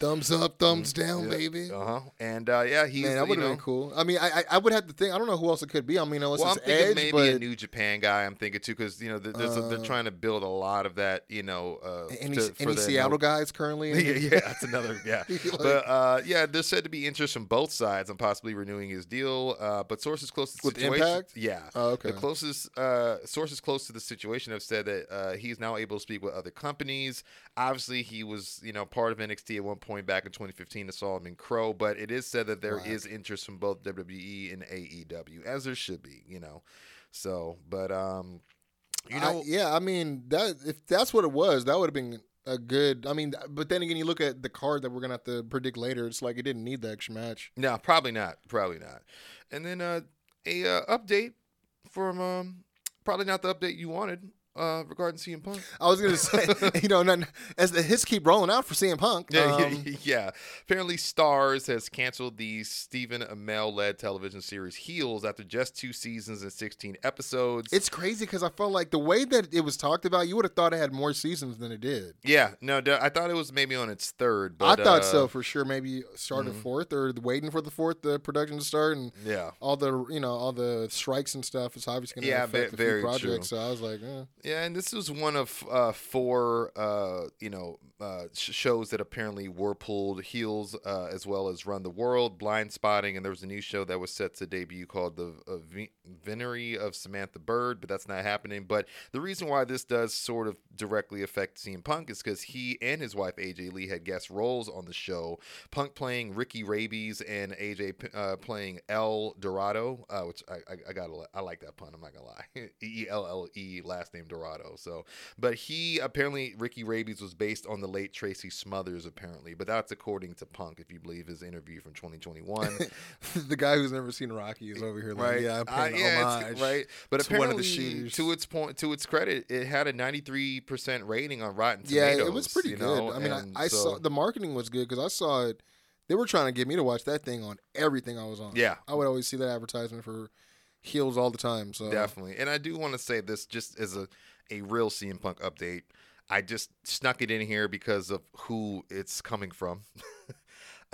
Speaker 1: Thumbs up, thumbs down, baby.
Speaker 2: Uh huh. And uh, yeah, he's
Speaker 1: Man, that would have been cool. I mean, I, I would have to think. I don't know who else it could be. I mean, unless
Speaker 2: Well, I'm thinking
Speaker 1: Edge,
Speaker 2: maybe
Speaker 1: but
Speaker 2: a New Japan guy. I'm thinking too, because you know there's a, they're
Speaker 1: Uh,
Speaker 2: trying to build a lot of that. You know, uh,
Speaker 1: any,
Speaker 2: to-
Speaker 1: any Seattle
Speaker 2: no- [laughs]
Speaker 1: guys currently.
Speaker 2: yeah, yeah, [laughs] that's another yeah. [laughs]
Speaker 1: Like-
Speaker 2: but uh, yeah, there's said to be interest from both sides on possibly renewing his deal. Uh, but sources close to the
Speaker 1: With
Speaker 2: situation,
Speaker 1: Impact?
Speaker 2: yeah,
Speaker 1: Oh, okay.
Speaker 2: the closest uh, sources close to the situation have said that uh, he's now able to speak with other companies. Obviously, he was you know part of NXT at one point back in 2015. I saw him in Crowe, but it is said that there is interest from both WWE and AEW, as there should be, you know. So, but um, you
Speaker 1: I-
Speaker 2: know,
Speaker 1: yeah, I mean that if that's what it was, that would have been a good. I mean, but then again, you look at the card that we're gonna have to predict later. It's like it didn't need the extra match.
Speaker 2: No, probably not. Probably not. And then uh, a uh, update from um, probably not the update you wanted uh, regarding CM Punk.
Speaker 1: I was gonna say, [laughs] [laughs] you know, not, as the hits keep rolling out for CM Punk.
Speaker 2: Yeah,
Speaker 1: um, [laughs]
Speaker 2: yeah. Apparently, Starz has canceled the Stephen Amell-led television series Heels after just two seasons and 16 episodes.
Speaker 1: It's crazy because I felt like the way that it was talked about, you would have thought it had more seasons than it did.
Speaker 2: yeah, no, I thought it was maybe on its third. But,
Speaker 1: I thought
Speaker 2: uh,
Speaker 1: so for sure. Maybe started
Speaker 2: mhm.
Speaker 1: fourth or waiting for the fourth the production to start, and
Speaker 2: Yeah,
Speaker 1: all the you know all the strikes and stuff is obviously going to
Speaker 2: Yeah,
Speaker 1: affect
Speaker 2: ve-
Speaker 1: a few
Speaker 2: very
Speaker 1: projects.
Speaker 2: true.
Speaker 1: So I was like, eh.
Speaker 2: Yeah, and this was one of uh, four, uh, you know, uh, sh- shows that apparently were pulled. Heels, uh, as well as Run the World, Blindspotting, and there was a new show that was set to debut called The uh, Venery of Samantha Bird, but that's not happening. But the reason why this does sort of directly affect CM Punk is because he and his wife AJ Lee had guest roles on the show. Punk playing Ricky Rabies and AJ uh, playing Elle Dorado, which I, I, I got I like that pun. I'm not gonna lie. [laughs] E L L E last name Dorado. So, but he apparently Ricky Rabies was based on the late Tracy Smothers apparently, but that's according to Punk if you believe his interview from 2021. [laughs]
Speaker 1: the guy who's never seen Rocky is over here like,
Speaker 2: right?
Speaker 1: yeah, I'm
Speaker 2: Uh,
Speaker 1: paying
Speaker 2: yeah, right. But
Speaker 1: to
Speaker 2: apparently, to its point, to its credit, it had a 93% rating on Rotten Tomatoes.
Speaker 1: Yeah, it was pretty good.
Speaker 2: know,
Speaker 1: I mean,
Speaker 2: and
Speaker 1: I, I saw the marketing was good because I saw it. They were trying to get me to watch that thing on everything I was on.
Speaker 2: Yeah.
Speaker 1: I would always see that advertisement for heels all the time. So
Speaker 2: Definitely. And I do want to say this just as a, a real CM Punk update. I just snuck it in here because of who it's coming from. [laughs]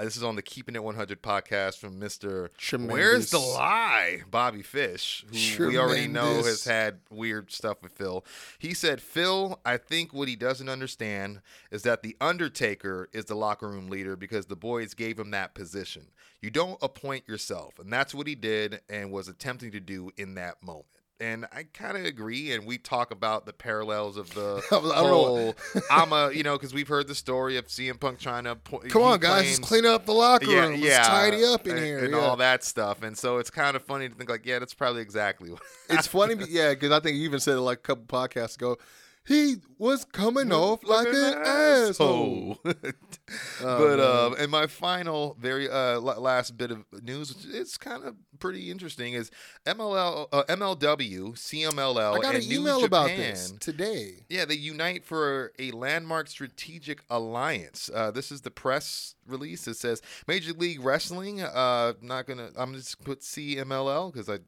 Speaker 2: Uh, this is on the Keeping It 100 podcast from Mr. Where's the Lie? Bobby Fish, who we already know has had weird stuff with Phil. He said, Phil, I think what he doesn't understand is that The Undertaker is the locker room leader because the boys gave him that position. You don't appoint yourself. And that's what he did and was attempting to do in that moment. And I kind of agree. And we talk about the parallels of the [laughs]
Speaker 1: I don't know.
Speaker 2: whole. I'm a, you know, because we've heard the story of CM Punk trying to. appoint-
Speaker 1: Come on, guys, let's clean up the locker
Speaker 2: yeah,
Speaker 1: room.
Speaker 2: yeah,
Speaker 1: Let's tidy up in
Speaker 2: and,
Speaker 1: here.
Speaker 2: and
Speaker 1: yeah.
Speaker 2: all that stuff. And so it's kind of funny to think like, yeah, that's probably exactly what.
Speaker 1: It's funny, yeah, because I think you even said it like a couple podcasts ago. He was coming off like an asshole. [laughs] Oh,
Speaker 2: but uh, and my final, very uh, last bit of news, which it's kind of pretty interesting, is MLL, uh, MLW, CMLL,
Speaker 1: I got
Speaker 2: and
Speaker 1: an
Speaker 2: New
Speaker 1: email about
Speaker 2: Japan.
Speaker 1: this today.
Speaker 2: Yeah, they unite for a landmark strategic alliance. Uh, this is the press release. It says Major League Wrestling. Uh, not gonna. I'm just put CMLL because I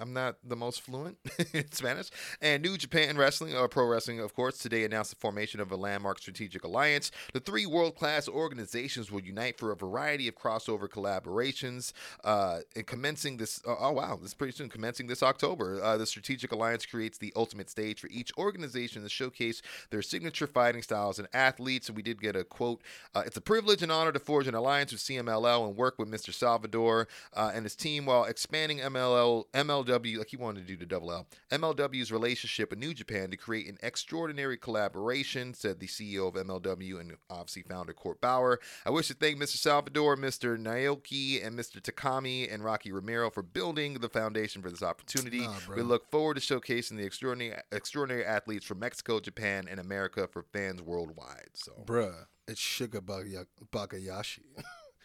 Speaker 2: I'm not the most fluent [laughs] in Spanish. And New Japan Wrestling, or Pro Wrestling, of course, today announced the formation of a landmark strategic alliance. The three world class organizations will unite for a variety of crossover collaborations. Uh, and commencing this, oh, oh, wow, this is pretty soon, commencing this October. Uh, the strategic alliance creates the ultimate stage for each organization to showcase their signature fighting styles and athletes. And we did get a quote uh, It's a privilege and honor to forge an alliance with CMLL and work with Mr. Salvador uh, and his team while expanding MLL, MLW, like he wanted to do the double L, MLW's relationship with New Japan to create an extraordinary collaboration, said the CEO of MLW and obviously founder Court Bauer. I wish to thank Mr. Salvador, Mr. Naoki, and Mr. Takami and Rocky Romero for building the foundation for this opportunity.
Speaker 1: Nah,
Speaker 2: we look forward to showcasing the extraordinary, extraordinary athletes from Mexico, Japan, and America for fans worldwide. So,
Speaker 1: Bruh, it's Sugar Baka- Bakayashi.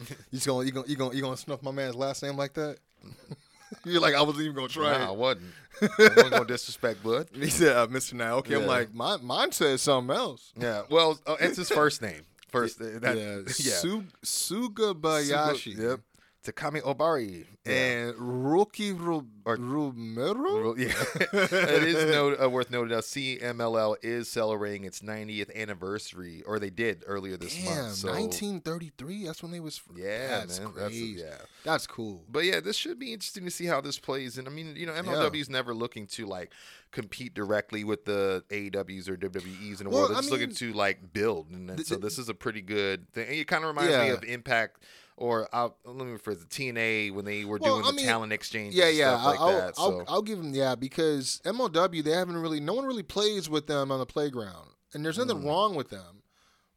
Speaker 1: [laughs] you just gonna you gonna you gonna you gonna snuff my man's last name like that? [laughs] [laughs] You're like I wasn't even gonna try.
Speaker 2: nah, I wasn't. I [laughs] wasn't gonna disrespect Bud.
Speaker 1: He said, uh, "Mr. Naoki."
Speaker 2: Yeah.
Speaker 1: I'm like, mine, mine says something else.
Speaker 2: Yeah, well, uh, it's his first name. First, uh, that,
Speaker 1: yeah, [laughs]
Speaker 2: yeah.
Speaker 1: Su- Sugabayashi
Speaker 2: Yep. Takami Ohbari. Yeah.
Speaker 1: and Roki Ro-
Speaker 2: Or-
Speaker 1: Romero.
Speaker 2: Yeah, [laughs] it is note, uh, worth noting. Now, CMLL is celebrating its 90th anniversary, or they did earlier this
Speaker 1: Damn,
Speaker 2: month. So,
Speaker 1: 1933. That's when they was.
Speaker 2: yeah,
Speaker 1: that's
Speaker 2: man, that's
Speaker 1: crazy.
Speaker 2: yeah.
Speaker 1: That's cool.
Speaker 2: But yeah, this should be interesting to see how this plays. And I mean, you know, MLW is never looking to like compete directly with the AEWs or WWEs in the
Speaker 1: Well,
Speaker 2: world. They're
Speaker 1: I
Speaker 2: just looking to like build, and
Speaker 1: th-
Speaker 2: so
Speaker 1: th-
Speaker 2: this is a pretty good thing. And it kind of reminds me of Impact. Or I'll, let me rephrase the TNA when they were
Speaker 1: Well,
Speaker 2: doing
Speaker 1: I
Speaker 2: the
Speaker 1: mean,
Speaker 2: talent exchange,
Speaker 1: Yeah, yeah.
Speaker 2: stuff like
Speaker 1: I'll,
Speaker 2: that.
Speaker 1: I'll,
Speaker 2: So
Speaker 1: I'll give them yeah because MLW they haven't really no one really plays with them on the playground, and there's
Speaker 2: Mm.
Speaker 1: nothing wrong with them.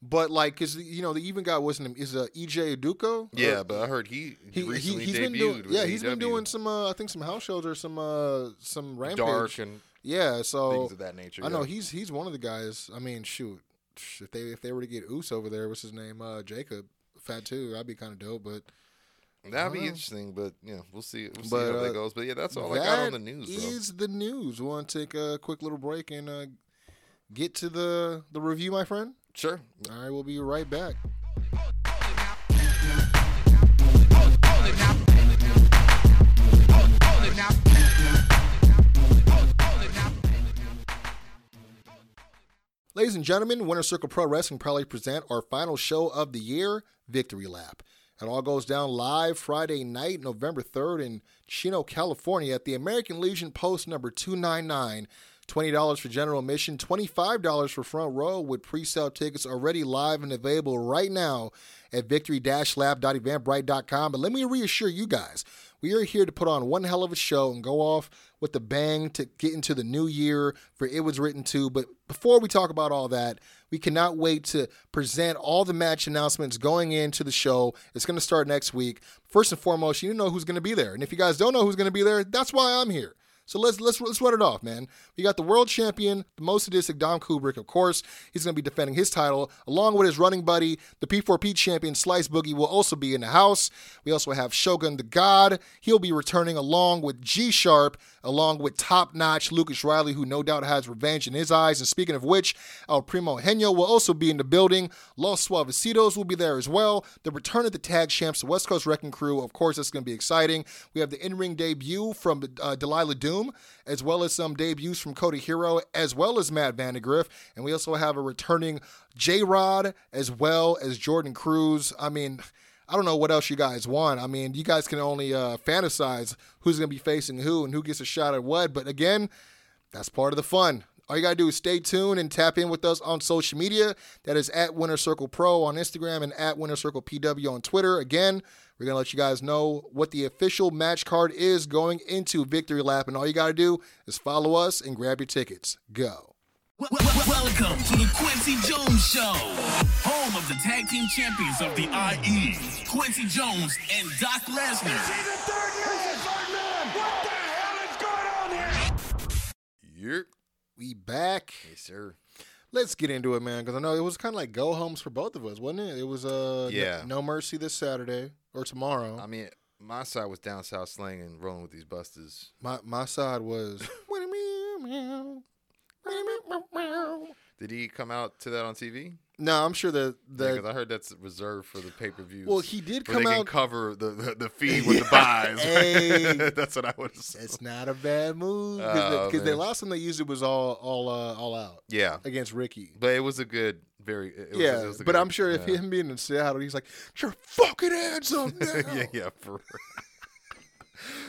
Speaker 1: But like, cause you know, the even guy wasn't is uh, EJ Nduka.
Speaker 2: yeah,
Speaker 1: Or-
Speaker 2: but I heard he
Speaker 1: he,
Speaker 2: he, recently
Speaker 1: been doing yeah he's been doing some uh, I think some house shows or some uh some rampage
Speaker 2: dark and
Speaker 1: yeah so
Speaker 2: things of that nature.
Speaker 1: I know he's he's one of the guys. I mean, shoot, if they if they were to get Oos over there, what's his name? Uh, Jacob Fatu. That'd be kind of dope. But
Speaker 2: That'd be interesting, but yeah, we'll see. We'll see how
Speaker 1: uh,
Speaker 2: that goes. But yeah, that's all I got on the news, bro.
Speaker 1: Is the news? We want to take a quick little break and uh, get to the the review, my friend.
Speaker 2: Sure.
Speaker 1: All right, we'll be right back. Ladies and gentlemen, Winter Circle Pro Wrestling proudly present our final show of the year, Victory Lap. It all goes down live Friday night, November 3rd in Chino, California at the American Legion Post number 299. $20 for general admission, $25 for front row with pre-sale tickets already live and available right now at victory-lab.eventbrite.com. But let me reassure you guys, we are here to put on one hell of a show and go off with a bang to get into the new year for It Was Written To. But before we talk about all that, we cannot wait to present all the match announcements going into the show. It's going to start next week. First and foremost, you know who's going to be there. And if you guys don't know who's going to be there, that's why I'm here. So let's let's let's run it off, man. We got the world champion, the most sadistic Dom Kubrick, of course. He's going to be defending his title along with his running buddy, the P4P champion Slice Boogie, will also be in the house. We also have Shogun the God. He'll be returning along with G Sharp, along with top notch Lucas Riley, who no doubt has revenge in his eyes. And speaking of which, El Primo Henyo will also be in the building. Los Suavecitos will be there as well. The return of the tag champs, the West Coast Wrecking Crew, of course, that's going to be exciting. We have the in ring debut from uh, Delilah Doom, as well as some debuts from Cody Hero, as well as Matt Vandegrift. And we also have a returning J Rod, as well as Jordan Cruz. I mean, I don't know what else you guys want. I mean, you guys can only uh, fantasize who's going to be facing who and who gets a shot at what. But again, that's part of the fun. All you got to do is stay tuned and tap in with us on social media. That is at Winter Circle Pro on Instagram and at Winter Circle PW on Twitter. Again, we're going to let you guys know what the official match card is going into Victory Lap. And all you got to do is follow us and grab your tickets. Go.
Speaker 3: Wel- wel- Welcome to the Quincy Jones Show, home of the tag team champions of the IE, Quincy Jones and Doc Lesnar.
Speaker 2: Yep.
Speaker 1: We back.
Speaker 2: Yes, sir.
Speaker 1: Let's get into it, man, because I know it was kind of like go homes for both of us, wasn't it? It was uh,
Speaker 2: Yeah.
Speaker 1: no, Mercy this Saturday or tomorrow.
Speaker 2: I mean, my side was down south slanging, rolling with these busters.
Speaker 1: My my side was [laughs]
Speaker 2: Did he come out to that on TV?
Speaker 1: No, I'm sure that
Speaker 2: Because
Speaker 1: the
Speaker 2: I heard that's reserved for the pay per views.
Speaker 1: well, he did come out.
Speaker 2: cover the, the, the feed with the [laughs] buys.
Speaker 1: Hey. [laughs]
Speaker 2: that's what I would assume.
Speaker 1: It's not a bad move
Speaker 2: Oh,
Speaker 1: because the
Speaker 2: man.
Speaker 1: last time they used it was all all uh, all out
Speaker 2: Yeah,
Speaker 1: against Ricky.
Speaker 2: but it was a good, very. It was,
Speaker 1: yeah,
Speaker 2: was a
Speaker 1: but
Speaker 2: good-
Speaker 1: I'm sure if him being in Seattle, he's like, "Get your fucking hands up [laughs] now.
Speaker 2: yeah, yeah, for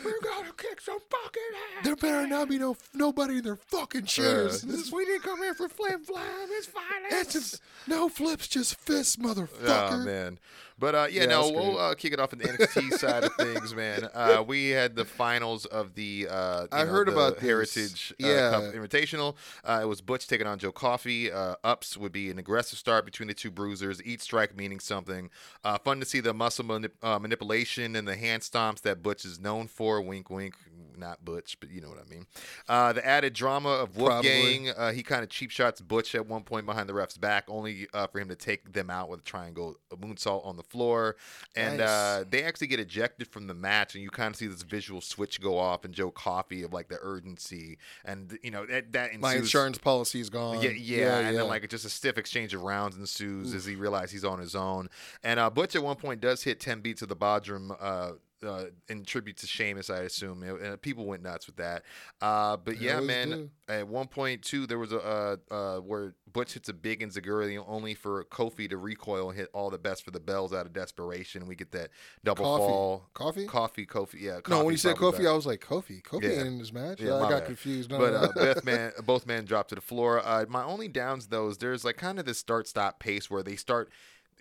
Speaker 1: We gotta kick some fucking ass. There better not be no nobody in their fucking chairs.
Speaker 2: Uh,
Speaker 1: this
Speaker 2: we didn't come here for flim flam. It's
Speaker 1: it's just, no flips, just fists,
Speaker 2: motherfucker.
Speaker 1: Oh
Speaker 2: man, but uh, yeah,
Speaker 1: Yeah,
Speaker 2: no, we'll uh, kick it off in the NXT [laughs] side of things, man. Uh, we had the finals of the. Uh,
Speaker 1: I
Speaker 2: know,
Speaker 1: heard
Speaker 2: the
Speaker 1: about this.
Speaker 2: Heritage uh,
Speaker 1: Yeah.
Speaker 2: Cup Invitational. Uh, it was Butch taking on Joe Coffey. Uh, ups would be an aggressive start between the two bruisers. Each strike meaning something. Uh, fun to see the muscle manip- uh, manipulation and the hand stomps that Butch is known for. Wink, wink. Not Butch, but you know what I mean. Uh, the added drama of Wolfgang. Uh, he kind of cheap shots Butch at one point behind the ref's back, only uh, for him to take them out with a triangle a moonsault on the floor. And
Speaker 1: Nice.
Speaker 2: uh, they actually get ejected from the match, and you kind of see this visual switch go off, and Joe Coffey of like the urgency, and you know that that ensues.
Speaker 1: My insurance policy is gone.
Speaker 2: Yeah, yeah, and then like just a stiff exchange of rounds ensues as he realizes he's on his own. And uh, Butch at one point does hit ten beats of the Bodrum. Uh, uh, in tribute to Sheamus, I assume, and and people went nuts with that. Uh, but yeah, man.
Speaker 1: do.
Speaker 2: At one point too, there was a uh, uh, where Butch hits a big Enzuigiri only for Kofi to recoil and hit all the best for the bells out of desperation. We get that double
Speaker 1: Coffee.
Speaker 2: fall.
Speaker 1: Coffee?
Speaker 2: Coffee, Kofi, yeah.
Speaker 1: no, when you said Kofi. I was like, Kofi, Kofi
Speaker 2: Yeah.
Speaker 1: ain't in this match.
Speaker 2: Yeah,
Speaker 1: I got
Speaker 2: bad.
Speaker 1: confused. No,
Speaker 2: But
Speaker 1: no.
Speaker 2: uh, both man, [laughs] both men dropped to the floor. Uh, my only downs though is there's like kind of this start stop pace where they start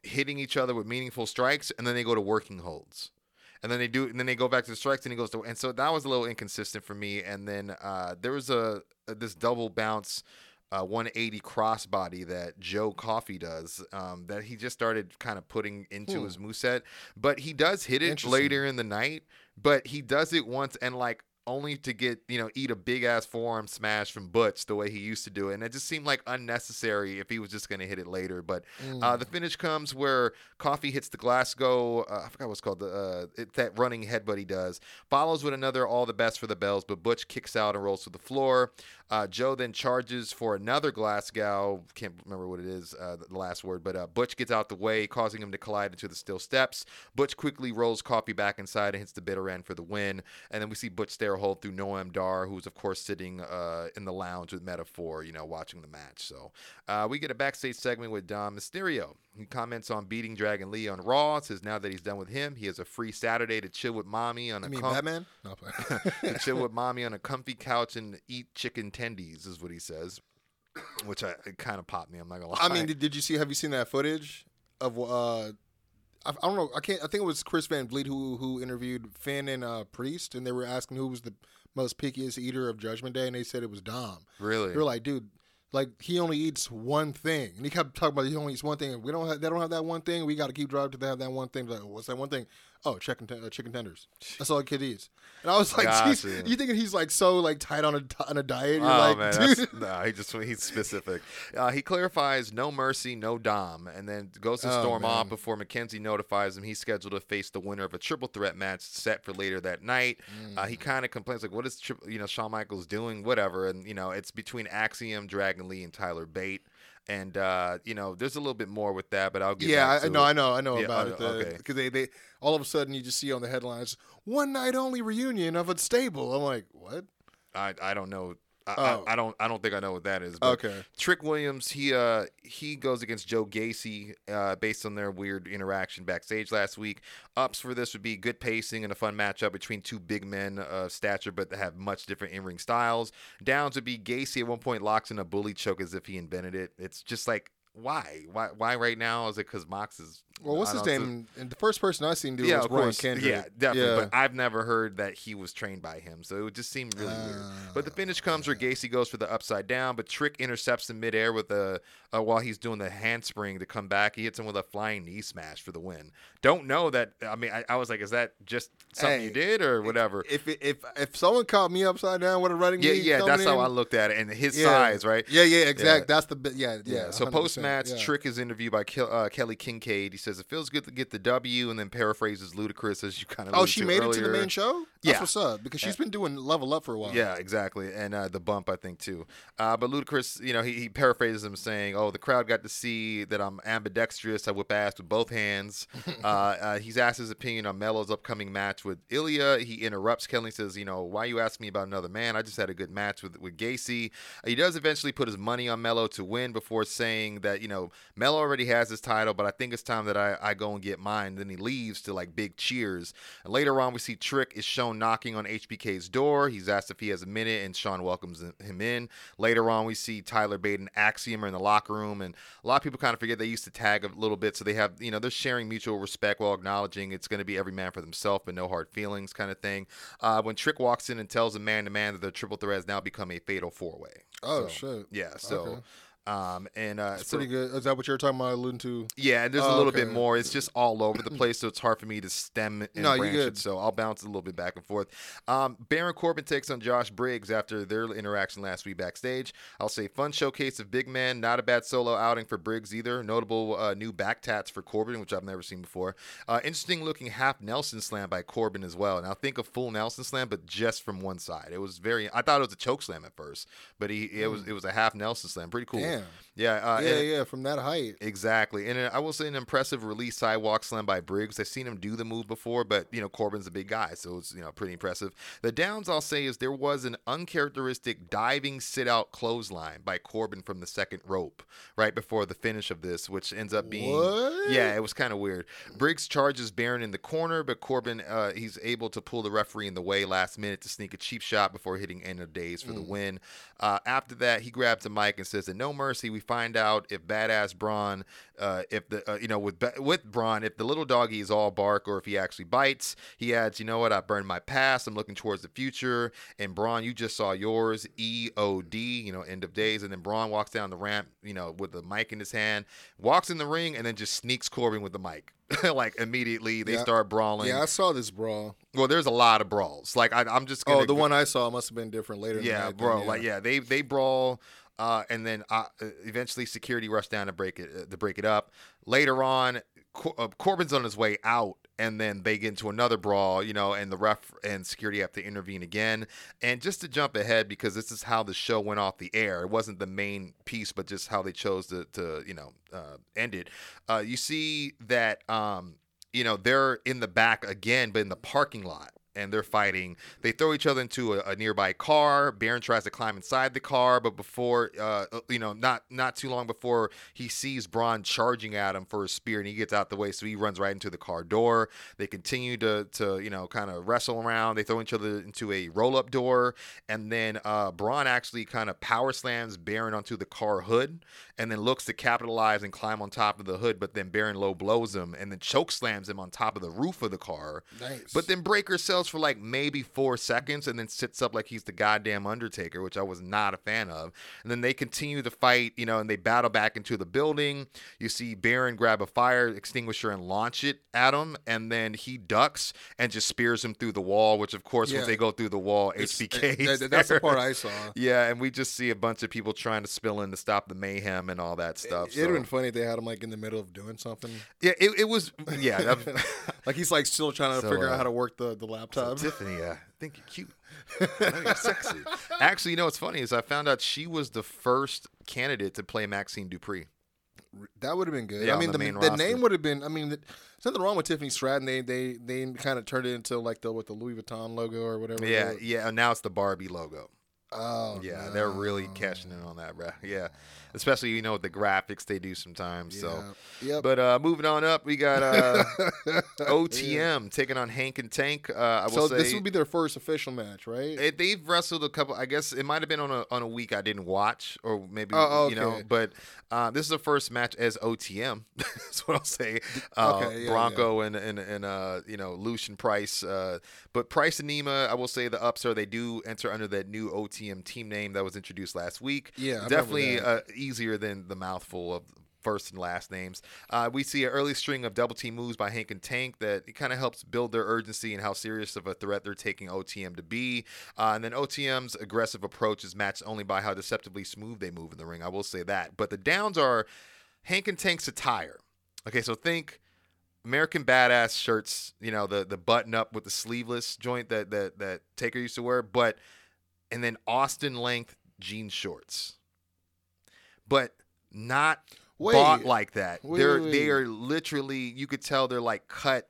Speaker 2: hitting each other with meaningful strikes, and then they go to working holds, and then they do, and then they go back to the strikes, and he goes to, and so that was a little inconsistent for me. And then uh, there was a, a this double bounce. Uh, 180 crossbody that Joe Coffey does, um, that he just started kind of putting into
Speaker 1: Hmm.
Speaker 2: his moveset. But he does hit it later in the night, but he does it once and like only to get you know eat a big ass forearm smash from Butch the way he used to do it, and it just seemed like unnecessary if he was just gonna hit it later. But
Speaker 1: Mm.
Speaker 2: uh, the finish comes where Coffey hits the Glasgow. Uh, I forgot what's called the uh, it, that running headbutt he does. Follows with another all the best for the bells, but Butch kicks out and rolls to the floor. Uh, Joe then charges for another Glasgow. Can't remember what it is, uh, the last word, but uh, Butch gets out the way, causing him to collide into the steel steps. Butch quickly rolls Coffey back inside and hits the bitter end for the win. And then we see Butch stare through Noam Dar, who's of course sitting uh, in the lounge with Meta-Four, you know, watching the match. So uh, we get a backstage segment with Dom Mysterio. He comments on beating Dragon Lee on Raw. Says now that he's done with him, he has a free Saturday to chill with mommy on a
Speaker 1: I mean,
Speaker 2: com-
Speaker 1: Batman? [laughs] No, [laughs]
Speaker 2: to chill with mommy on a comfy couch and eat chicken tendies, is what he says. Which I it kind of popped me. I'm not gonna lie.
Speaker 1: I mean, did, did you see? Have you seen that footage of? Uh, I, I don't know. I can't. I think it was Chris Van Vliet who who interviewed Finn and uh, Priest, and they were asking who was the most pickiest eater of Judgment Day, and they said it was Dom.
Speaker 2: really,
Speaker 1: They were like, dude, like he only eats one thing, and he kept talking about he only eats one thing. And We don't have, they don't have that one thing. We got to keep driving to have that one thing. Like, what's that one thing? Oh, chicken ten- uh, chicken tenders. That's all the kid eats. And I was like,
Speaker 2: Gotcha.
Speaker 1: you thinking he's like so like tight on a on a diet? You're
Speaker 2: Oh
Speaker 1: like,
Speaker 2: man,
Speaker 1: dude.
Speaker 2: no, he just he's specific. Uh, he clarifies no mercy, no dom, and then goes to
Speaker 1: Oh,
Speaker 2: storm off before McKenzie notifies him he's scheduled to face the winner of a triple threat match set for later that night. Uh,
Speaker 1: Mm.
Speaker 2: he kind of complains like, "What is tri- you know Shawn Michaels doing? Whatever." And you know it's between Axiom, Dragon Lee, and Tyler Bate. And uh, you know, there's a little bit more with that, but I'll get
Speaker 1: Yeah, I,
Speaker 2: know.
Speaker 1: I know, I know
Speaker 2: Yeah,
Speaker 1: about
Speaker 2: uh,
Speaker 1: it.
Speaker 2: okay.
Speaker 1: Because they, they, all of a sudden, you just see on the headlines, "One night only reunion of a stable." I'm like, what?
Speaker 2: I I don't know. I,
Speaker 1: Oh.
Speaker 2: I, I don't I don't think I know what that is. But
Speaker 1: Okay.
Speaker 2: Trick Williams, he uh he goes against Joe Gacy uh, based on their weird interaction backstage last week. Ups for this would be good pacing and a fun matchup between two big men of stature, but that have much different in-ring styles. Downs would be Gacy at one point locks in a bully choke as if he invented it. It's just like why why why right now? Is it because Mox is
Speaker 1: Well, what's his name? And the first person I seen do it
Speaker 2: yeah,
Speaker 1: was Brian. Kendrick.
Speaker 2: Yeah, definitely.
Speaker 1: Yeah.
Speaker 2: But I've never heard that he was trained by him, so it would just seem really weird. But the
Speaker 1: Ah,
Speaker 2: finish comes where Gacy goes for the upside down, but Trick intercepts in midair with a uh, while he's doing the handspring to come back. He hits him with a flying knee smash for the win. Don't know that. I mean, I, I was like, is that just something you did or whatever?
Speaker 1: if it- if if someone caught me upside down with a running
Speaker 2: yeah,
Speaker 1: knee
Speaker 2: yeah, that's how I looked at it, and his
Speaker 1: yeah.
Speaker 2: size, right?
Speaker 1: Yeah, yeah, exact. That's the bit. Yeah, yeah.
Speaker 2: So post match. Trick is interviewed by Kel- uh, Kelly Kincaid. He says it feels good to get the W, and then paraphrases Ludacris as you kind of.
Speaker 1: Oh, she made it to the main show. That's
Speaker 2: Yeah.
Speaker 1: what's up because she's been doing level up for a while.
Speaker 2: Yeah, exactly, and uh, the bump I think too. Uh, but Ludacris, you know, he, he paraphrases him saying, "Oh, the crowd got to see that I'm ambidextrous. I whip ass with both hands." [laughs] uh, uh, he's asked his opinion on Melo's upcoming match with Ilya. He interrupts Kelly, and says, "You know, why you asking me about another man? I just had a good match with with Gacy." He does eventually put his money on Melo to win before saying that you know Melo already has his title, but I think it's time that I, I go and get mine. Then he leaves to like big cheers. And later on, we see Trick is shown knocking on HBK's door. He's asked if he has a minute, and Sean welcomes him in. Later on, we see Tyler Bate and Axiom are in the locker room, and a lot of people kind of forget they used to tag a little bit, so they have you know they're sharing mutual respect while acknowledging it's going to be every man for themselves but no hard feelings kind of thing. Uh, when Trick walks in and tells a man to man that the triple threat has now become a fatal four way.
Speaker 1: Oh
Speaker 2: So,
Speaker 1: shit.
Speaker 2: Yeah. So.
Speaker 1: Okay.
Speaker 2: Um, and uh,
Speaker 1: It's
Speaker 2: so-
Speaker 1: pretty good. Is that what you're talking about, alluding to?
Speaker 2: yeah, and there's a
Speaker 1: Oh,
Speaker 2: little bit more. It's just all over the place, so it's hard for me to stem and
Speaker 1: No,
Speaker 2: branch it. So I'll bounce a little bit back and forth. Um, Baron Corbin takes on Josh Briggs after their interaction last week backstage. I'll say fun showcase of big men. Not a bad solo outing for Briggs either. Notable uh, new back tats for Corbin, which I've never seen before. Uh, interesting looking half Nelson slam by Corbin as well. Now think of full Nelson slam, but just from one side. It was very. I thought it was a choke slam at first, but he it was it was a half Nelson slam. Pretty cool.
Speaker 1: Hmm. Damn.
Speaker 2: Yeah. Uh,
Speaker 1: yeah, yeah. From that height.
Speaker 2: Exactly, and uh, I will say an impressive release sidewalk slam by Briggs. I've seen him do the move before, but you know Corbin's a big guy, so it's you know pretty impressive. The downs I'll say is there was an uncharacteristic diving sit out clothesline by Corbin from the second rope right before the finish of this, which ends up being
Speaker 1: What?
Speaker 2: yeah, it was kind of weird. Briggs charges Baron in the corner, but Corbin uh, he's able to pull the referee in the way last minute to sneak a cheap shot before hitting end of days for the win. Uh, after that, he grabs a mic and says, "And no mercy." We find out if badass Bron, uh, if the uh, you know with with Bron, if the little doggy is all bark or if he actually bites. He adds, "You know what? I burned my past. I'm looking towards the future." And Bron, you just saw yours. E O D. You know, end of days. And then Bron walks down the ramp, you know, with the mic in his hand, walks in the ring, and then just sneaks Corbin with the mic. [laughs] like immediately, they
Speaker 1: Yeah.
Speaker 2: start brawling.
Speaker 1: Yeah, I saw this brawl.
Speaker 2: Well, there's a lot of brawls. Like I, I'm just gonna
Speaker 1: Oh, the one I saw must have been different later.
Speaker 2: yeah, bro.
Speaker 1: then,
Speaker 2: Like yeah, they they brawl, uh, and then uh, eventually security rushed down to break it uh, to break it up. Later on, Cor- uh, Corbin's on his way out, and then they get into another brawl. You know, and the ref and security have to intervene again. And just to jump ahead, because this is how the show went off the air. It wasn't the main piece, but just how they chose to to you know uh, end it. Uh, you see that um, you know they're in the back again, but in the parking lot and they're fighting. They throw each other into a, a nearby car. Baron tries to climb inside the car, but before, uh, you know, not not too long before he sees Bron charging at him for a spear, and he gets out the way, so he runs right into the car door. They continue to to you know kind of wrestle around. They throw each other into a roll up door, and then uh, Bron actually kind of power slams Baron onto the car hood, and then looks to capitalize and climb on top of the hood, but then Baron low blows him, and then choke slams him on top of the roof of the car.
Speaker 1: Nice.
Speaker 2: But then Breakker sells for like maybe four seconds and then sits up like he's the goddamn Undertaker, which I was not a fan of. And then they continue to fight, you know, and they battle back into the building. You see Baron grab a fire extinguisher and launch it at him, and then he ducks and just spears him through the wall, which of course,
Speaker 1: Yeah.
Speaker 2: once they go through the wall,
Speaker 1: It's-
Speaker 2: HBK. 's
Speaker 1: that- that's the part I saw. [laughs]
Speaker 2: Yeah, and we just see a bunch of people trying to spill in to stop the mayhem and all that stuff.
Speaker 1: It'd have been funny if they had him like in the middle of doing something.
Speaker 2: yeah, it, it was. Yeah, [laughs] [laughs]
Speaker 1: like he's like still trying to
Speaker 2: So,
Speaker 1: figure
Speaker 2: uh,
Speaker 1: out how to work the, the laptop.
Speaker 2: Tiffany, uh, I think you're cute. [laughs] I know you're sexy. Actually, you know what's funny is I found out she was the first candidate to play Maxine Dupree.
Speaker 1: That would have been good.
Speaker 2: Yeah,
Speaker 1: I mean,
Speaker 2: the
Speaker 1: the, the name would have been. I mean, there's nothing wrong with Tiffany Stratton. They they they kind of turned it into like the with the Louis Vuitton logo or whatever.
Speaker 2: Yeah, yeah. and Now it's the Barbie logo.
Speaker 1: Oh,
Speaker 2: Yeah, they're really cashing in on that, bro. Yeah, especially you know with the graphics they do sometimes. So,
Speaker 1: Yeah. Yep.
Speaker 2: but uh, moving on up, we got uh, [laughs] OTM taking on Hank and Tank. Uh, I will
Speaker 1: so
Speaker 2: say
Speaker 1: this would be their first official match, right?
Speaker 2: It, they've wrestled a couple. I guess it might have been on a on a week I didn't watch, or maybe
Speaker 1: Oh,
Speaker 2: you know. But uh, this is the first match as OTM. [laughs] That's what I'll say. Uh,
Speaker 1: Okay, yeah,
Speaker 2: Bronco and and and uh, you know Lucien Price. Uh, but Price and Nima, I will say the ups are they do enter under that new OTM team name that was introduced last week.
Speaker 1: Yeah, I
Speaker 2: definitely uh, easier than the mouthful of first and last names. Uh, we see an early string of double team moves by Hank and Tank that kind of helps build their urgency and how serious of a threat they're taking OTM to be. Uh, and then OTM's aggressive approach is matched only by how deceptively smooth they move in the ring. I will say that. But the downs are Hank and Tank's attire. Okay, so think American Badass shirts, you know, the the button up with the sleeveless joint that that that Taker used to wear, but and then Austin length jean shorts. But not
Speaker 1: Wait.
Speaker 2: bought like that.
Speaker 1: Wait,
Speaker 2: they're
Speaker 1: wait,
Speaker 2: they are literally you could tell they're like cut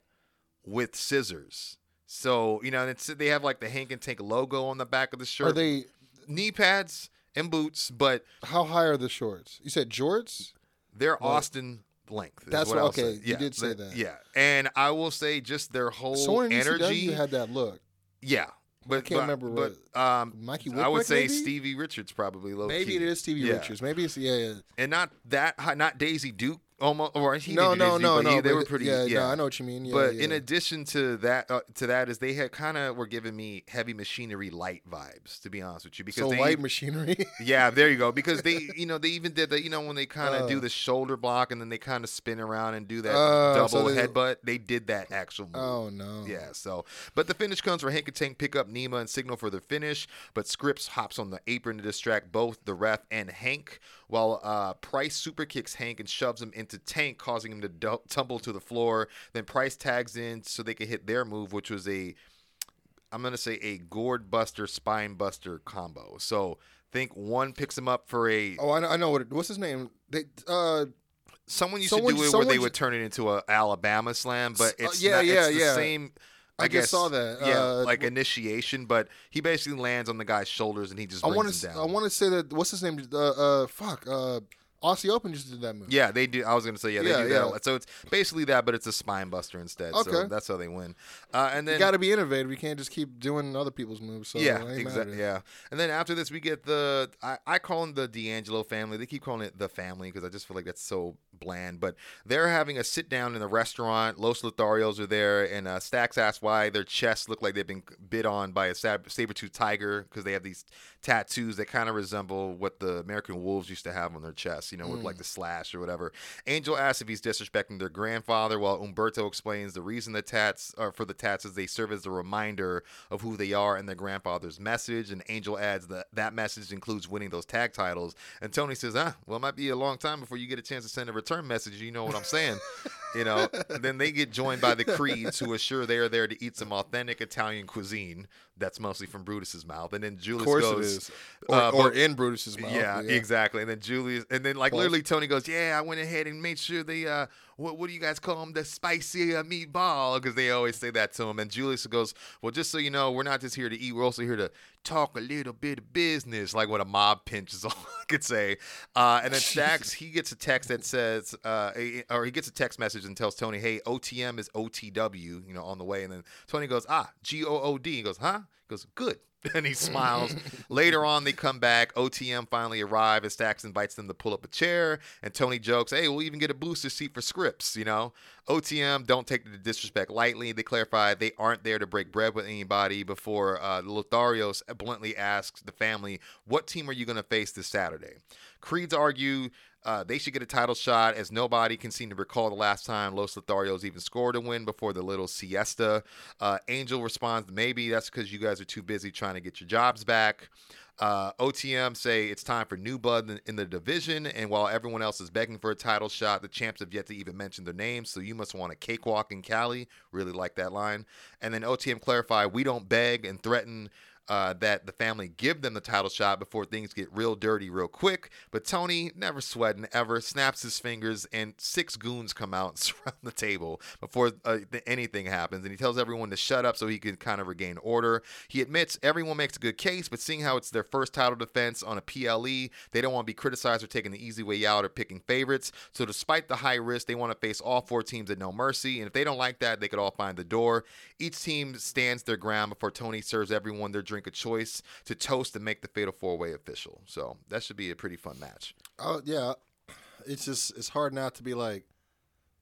Speaker 2: with scissors. So, you know, and it's they have like the Hank and Tank logo on the back of the shirt.
Speaker 1: Are they?
Speaker 2: knee pads and boots, but
Speaker 1: How high are the shorts? You said jorts.
Speaker 2: they're
Speaker 1: Well,
Speaker 2: Austin length.
Speaker 1: that's
Speaker 2: what
Speaker 1: what- okay,
Speaker 2: say.
Speaker 1: you did say
Speaker 2: the-
Speaker 1: that.
Speaker 2: Yeah, and I will say just their whole
Speaker 1: in
Speaker 2: energy.
Speaker 1: ECW had that look.
Speaker 2: yeah, but I
Speaker 1: can't
Speaker 2: but-
Speaker 1: remember
Speaker 2: But um,
Speaker 1: Mikey
Speaker 2: I would say
Speaker 1: maybe?
Speaker 2: Stevie Richards probably low
Speaker 1: Maybe
Speaker 2: key.
Speaker 1: it is Stevie
Speaker 2: Yeah.
Speaker 1: Richards. Maybe it's yeah, yeah.
Speaker 2: and not that high, not Daisy Duke. Almost, or he
Speaker 1: no,
Speaker 2: didn't
Speaker 1: no,
Speaker 2: Daisy,
Speaker 1: no, no.
Speaker 2: he- they were pretty.
Speaker 1: Yeah,
Speaker 2: Yeah,
Speaker 1: no, I know what you mean. Yeah,
Speaker 2: but
Speaker 1: yeah.
Speaker 2: in addition to that, uh, to that is they had kind of were giving me heavy machinery light vibes, to be honest with you, because
Speaker 1: so
Speaker 2: they
Speaker 1: light machinery. [laughs]
Speaker 2: Yeah, there you go. Because they, you know, they even did that. You know, when they kind of
Speaker 1: Uh.
Speaker 2: do the shoulder block and then they kind of spin around and do that
Speaker 1: Uh,
Speaker 2: double
Speaker 1: so they-
Speaker 2: headbutt. They did that actual move.
Speaker 1: oh no.
Speaker 2: Yeah, so but the finish comes where Hank and Tank pick up Nima and signal for the finish, but Scrypts hops on the apron to distract both the ref and Hank, while uh, Price super kicks Hank and shoves him into Tank, causing him to du- tumble to the floor. Then Price tags in so they can hit their move, which was a I'm gonna say a gourd buster, spine buster combo. So think one picks him up for a
Speaker 1: Oh, I know, I know what. It, what's his name? They uh
Speaker 2: someone used
Speaker 1: someone-
Speaker 2: to do it where they would turn it into a Alabama slam, but
Speaker 1: uh,
Speaker 2: it's
Speaker 1: yeah,
Speaker 2: not,
Speaker 1: yeah,
Speaker 2: it's
Speaker 1: yeah.
Speaker 2: same. I,
Speaker 1: I
Speaker 2: guess
Speaker 1: just saw that.
Speaker 2: Yeah,
Speaker 1: Uh,
Speaker 2: like initiation, but he basically lands on the guy's shoulders and he just
Speaker 1: I want
Speaker 2: him
Speaker 1: to
Speaker 2: down.
Speaker 1: I want to say that what's his name? Uh, uh fuck. Uh, Aussie Open just did that move.
Speaker 2: yeah, they do. I was gonna say yeah, they
Speaker 1: Yeah,
Speaker 2: do
Speaker 1: yeah.
Speaker 2: lot. So it's basically that, but it's a spine buster instead. So
Speaker 1: Okay.
Speaker 2: that's how they win. Uh, and then
Speaker 1: you got to be innovative. You can't just keep doing other people's moves. So
Speaker 2: yeah, exactly. Yeah, and then after this, we get the I, I call them the D'Angelo family. They keep calling it the family because I just feel like that's so bland. But they're having a sit down in the restaurant. Los Lotharios are there, and uh, Stacks asks why their chests look like they've been bit on by a sab- saber-tooth tiger because they have these tattoos that kind of resemble what the American Wolves used to have on their chests. You know, with like the slash or whatever. Angel asks if he's disrespecting their grandfather, while Umberto explains the reason the tats are for the tats is they serve as a reminder of who they are and their grandfather's message. And Angel adds that that message includes winning those tag titles. And Tony says, "Ah, well, it might be a long time before you get a chance to send a return message. You know what I'm saying?" [laughs] you know. Then they get joined by the Creeds, who assure they are there to eat some authentic Italian cuisine. That's mostly from Brutus's mouth. And then Julius goes.
Speaker 1: Or,
Speaker 2: uh,
Speaker 1: or
Speaker 2: but-
Speaker 1: in Brutus's mouth.
Speaker 2: yeah, exactly. And then Julius, and then like literally Tony goes, "Yeah, I went ahead and made sure they uh, what what do you guys call them? The spicy uh, meatball?" Because they always say that to him. And Julius goes, "Well, just so you know, we're not just here to eat. We're also here to talk a little bit of business, like what a mob pinch is all [laughs] I could say." Uh, and then [laughs] Stacks, he gets a text that says, uh, or he gets a text message and tells Tony, "Hey, OTM is OTW," you know, on the way. And then Tony goes, "Ah, G O O D." He goes, "Huh?" He goes, "Good." [laughs] and he smiles. Later on, they come back. OTM finally arrive, and Stacks invites them to pull up a chair. And Tony jokes, "Hey, we'll even get a booster seat for Scrypts." You know, OTM don't take the disrespect lightly. They clarify they aren't there to break bread with anybody. Before uh, Lotharios bluntly asks the family, "What team are you going to face this Saturday?" Creeds argue. Uh, they should get a title shot as nobody can seem to recall the last time Los Lotharios even scored a win before the little siesta. Uh, Angel responds, maybe that's because you guys are too busy trying to get your jobs back. Uh, OTM say it's time for new blood in, the division, and while everyone else is begging for a title shot, the champs have yet to even mention their names. So you must want a cakewalk in Cali. Really like that line. And then OTM clarify, we don't beg and threaten uh, that the family give them the title shot before things get real dirty real quick. But Tony, never sweating ever, snaps his fingers and six goons come out and [laughs] surround the table before uh, th- anything happens. And he tells everyone to shut up so he can kind of regain order. He admits everyone makes a good case, but seeing how it's their first title defense on a PLE, they don't want to be criticized for taking the easy way out or picking favorites. So despite the high risk, they want to face all four teams at no mercy. And if they don't like that, they could all find the door. Each team stands their ground before Tony serves everyone their drink of choice to toast and make the Fatal Four Way official. So that should be a pretty fun match.
Speaker 1: Oh yeah, it's just it's hard not to be like,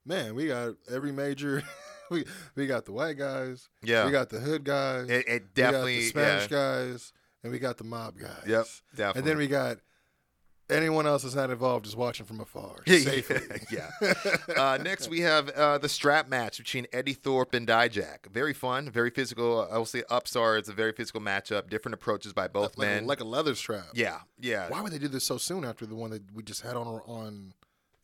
Speaker 1: man, we got every major. [laughs] we we got the white guys.
Speaker 2: Yeah.
Speaker 1: we got the hood guys.
Speaker 2: It, it
Speaker 1: we
Speaker 2: definitely,
Speaker 1: got the Spanish
Speaker 2: yeah.
Speaker 1: guys, and we got the mob guys.
Speaker 2: Yep,
Speaker 1: And then we got anyone else that's not involved is watching from afar [laughs]
Speaker 2: Yeah,
Speaker 1: safely. [laughs]
Speaker 2: yeah. Uh, next, we have uh, the strap match between Eddie Thorpe and Dijak. Very fun, very physical. I will say Upstar is a very physical match-up. Different approaches by both
Speaker 1: like,
Speaker 2: men.
Speaker 1: like a leather strap.
Speaker 2: yeah, yeah.
Speaker 1: Why would they do this so soon after the one that we just had on on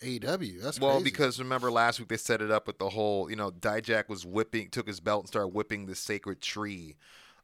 Speaker 1: AEW. That's
Speaker 2: Well,
Speaker 1: crazy.
Speaker 2: because remember last week they set it up with the whole, you know, Dijak was whipping, took his belt and started whipping the sacred tree.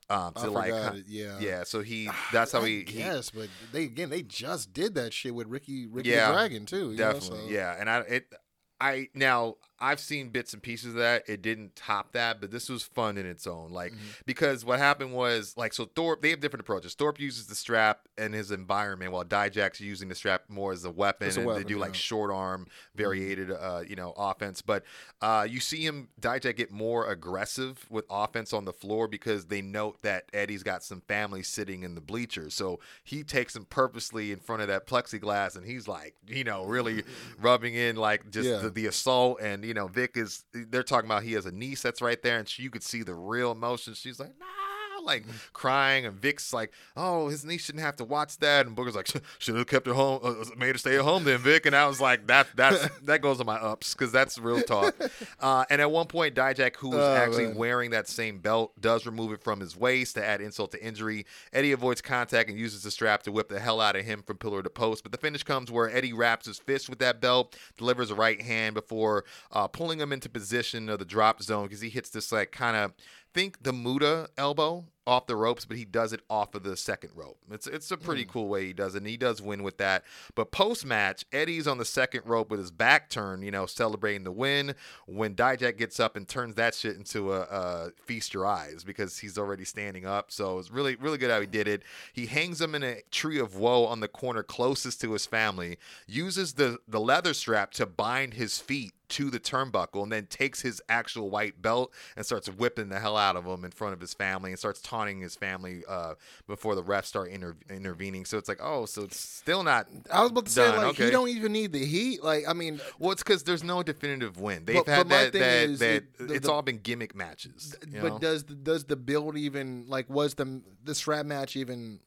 Speaker 2: Um,
Speaker 1: I
Speaker 2: to like,
Speaker 1: forgot it, yeah.
Speaker 2: yeah. So he, that's how
Speaker 1: I
Speaker 2: he,
Speaker 1: Yes, but they again they just did that shit with Ricky Ricky
Speaker 2: Yeah,
Speaker 1: Dragon too. you know,
Speaker 2: definitely,
Speaker 1: so-
Speaker 2: yeah. And I, it, I now I've seen bits and pieces of that. It didn't top that, but this was fun in its own. Like
Speaker 1: Mm-hmm.
Speaker 2: because what happened was like so Thorpe they have different approaches. Thorpe uses the strap and his environment, while Dijak's using the strap more as a weapon,
Speaker 1: a
Speaker 2: and
Speaker 1: weapon,
Speaker 2: they do like
Speaker 1: yeah. Mm-hmm.
Speaker 2: short arm variated, uh, you know, offense. But uh, you see him Dijak get more aggressive with offense on the floor because they note that Eddie's got some family sitting in the bleachers, so he takes him purposely in front of that plexiglass, and he's like, you know, really [laughs] rubbing in like just
Speaker 1: Yeah.
Speaker 2: the, the assault. And you know, Vic is they're talking about he has a niece that's right there, and she, you could see the real emotion. She's like, nah. Like crying, and Vic's like, "Oh, his niece shouldn't have to watch that." And Booker's like, "Should have kept her home, uh, made her stay at home, then, Vic." And I was like, "That that's [laughs] that goes on my ups because that's real talk." Uh, and at one point, Dijak, who was
Speaker 1: Oh,
Speaker 2: actually
Speaker 1: man.
Speaker 2: wearing that same belt, does remove it from his waist to add insult to injury. Eddie avoids contact and uses the strap to whip the hell out of him from pillar to post. But the finish comes where Eddie wraps his fist with that belt, delivers a right hand before uh, pulling him into position of the drop zone because he hits this like kind of think the Muda elbow off the ropes, but he does it off of the second rope. It's it's a pretty mm. cool way he does it, and he does win with that. But post match, Eddie's on the second rope with his back turned, you know, celebrating the win. When Dijak gets up and turns that shit into a, a feast your eyes because he's already standing up. So it's really really good how he did it. He hangs him in a tree of woe on the corner closest to his family, uses the the leather strap to bind his feet to the turnbuckle and then takes his actual white belt and starts whipping the hell out of him in front of his family and starts taunting his family uh, before the refs start inter- intervening. So it's like, oh, so it's still not.
Speaker 1: I was about to say like
Speaker 2: okay.
Speaker 1: he don't even need the heat. Like I mean,
Speaker 2: Well, it's because there's no definitive win. They've
Speaker 1: But-
Speaker 2: had
Speaker 1: but
Speaker 2: that. that,
Speaker 1: is,
Speaker 2: that
Speaker 1: it- the-
Speaker 2: it's
Speaker 1: the-
Speaker 2: all been gimmick matches. you know?
Speaker 1: but does the, does the build even like was the the strap match even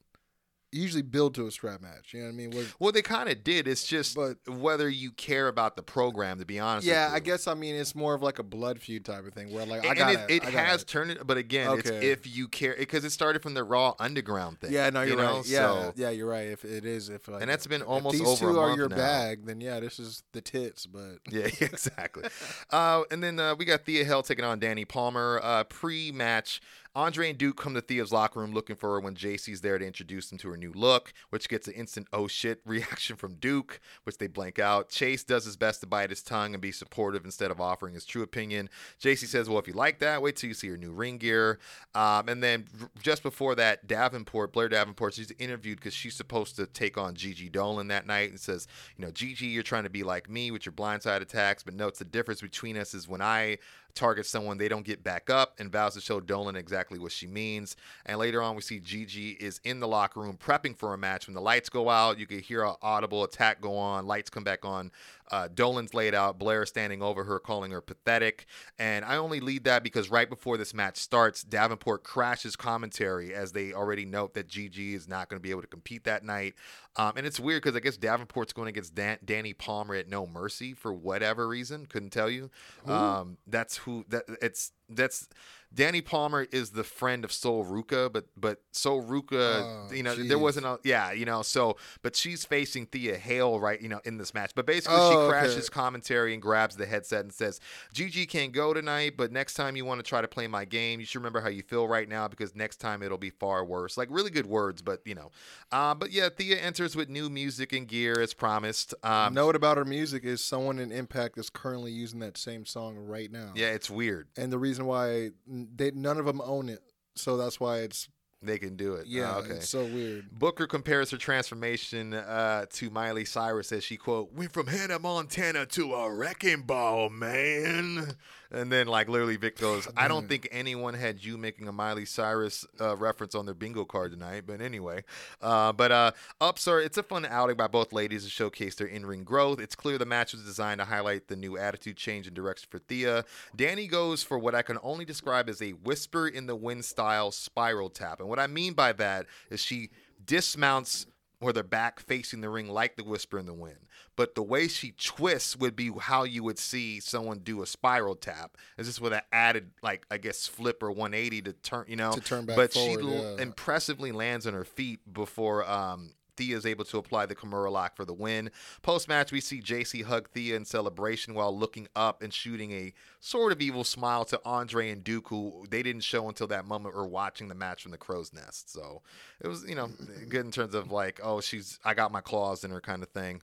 Speaker 1: usually build to a strap match? You know what I mean? Was,
Speaker 2: well, they kind of did. It's just
Speaker 1: But-
Speaker 2: whether you care about the program. To be honest,
Speaker 1: yeah,
Speaker 2: with
Speaker 1: I guess I mean it's more of like a blood feud type of thing where like I got
Speaker 2: it, it
Speaker 1: I
Speaker 2: has turned it, but again, it's if you care because it started from the Raw Underground thing.
Speaker 1: Yeah, no, you're
Speaker 2: you know?
Speaker 1: right. Yeah,
Speaker 2: So-
Speaker 1: yeah, you're right. If it is, if like,
Speaker 2: And that's been almost
Speaker 1: these
Speaker 2: over a
Speaker 1: two are your
Speaker 2: now.
Speaker 1: bag, then yeah, this is the tits. But [laughs]
Speaker 2: Yeah, [laughs] exactly. uh, and then uh, we got Thea Hail taking on Dani Palmer. Uh, pre-match, Andre and Duke come to Thea's locker room looking for her when Jacy's there to introduce them to her new look, which gets an instant "oh shit" [laughs] reaction from Duke, which they blank out. Chase does his best to bite his tongue and be supportive instead of offering his true opinion. Jacy says, "Well, if you like that, wait till you see her new ring gear." Um, and then just before that, Davenport, Blair Davenport, she's interviewed because she's supposed to take on Gigi Dolan that night and says, "You know, Gigi, you're trying to be like me with your blindside attacks, but notes the difference between us is when I target someone, they don't get back up, and vows to show Dolan exactly what she means. And later on, we see Gigi is in the locker room prepping for a match. When the lights go out, you can hear an audible attack go on. Lights come back on. Uh, Dolan's laid out. Blair standing over her, calling her pathetic. And I only lead that because right before this match starts, Davenport crashes commentary as they already note that Gigi is not going to be able to compete that night. Um, and it's weird because I guess Davenport's going against Dan- Dani Palmer at No Mercy for whatever reason. Couldn't tell you. Um, that's who that it's that's Dani Palmer is the friend of Sol Ruca, but but Sol Ruca,
Speaker 1: Oh,
Speaker 2: you know,
Speaker 1: jeez.
Speaker 2: there wasn't a yeah, you know, so but she's facing Thea Hail right, you know, in this match. But basically,
Speaker 1: Oh,
Speaker 2: she
Speaker 1: okay.
Speaker 2: crashes commentary and grabs the headset and says, "Gigi can't go tonight, but next time you want to try to play my game, you should remember how you feel right now because next time it'll be far worse." Like really good words, but you know, uh, but yeah, Thea enters with new music and gear as promised. Um,
Speaker 1: note about her music is someone in Impact is currently using that same song right now.
Speaker 2: yeah, it's weird.
Speaker 1: and the reason why they none of them own it, so that's why it's
Speaker 2: They can do it.
Speaker 1: yeah,
Speaker 2: Uh, okay.
Speaker 1: it's so weird.
Speaker 2: Booker compares her transformation uh, to Miley Cyrus as she quote went from Hannah Montana to a wrecking ball, man. And then like literally Vic goes, I don't think anyone had you making a Miley Cyrus uh, reference on their bingo card tonight. But anyway, uh, but uh, are it's a fun outing by both ladies to showcase their in-ring growth. It's clear the match was designed to highlight the new attitude change and direction for Thea. Dani goes for what I can only describe as a whisper in the wind style spiral tap, and what I mean by that is she dismounts or their back facing the ring like the whisper in the wind. But the way she twists would be how you would see someone do a spiral tap. Is this with an added, like I guess, flip or 180 to turn, you know,
Speaker 1: To turn back
Speaker 2: But
Speaker 1: forward,
Speaker 2: she
Speaker 1: yeah.
Speaker 2: impressively lands on her feet before um, Thea is able to apply the Kimura lock for the win. Post match, we see Jacy hug Thea in celebration while looking up and shooting a sort of evil smile to Andre and Duke, who they didn't show until that moment or watching the match from the crow's nest. So it was, you know, [laughs] good in terms of like, oh, she's, I got my claws in her kind of thing.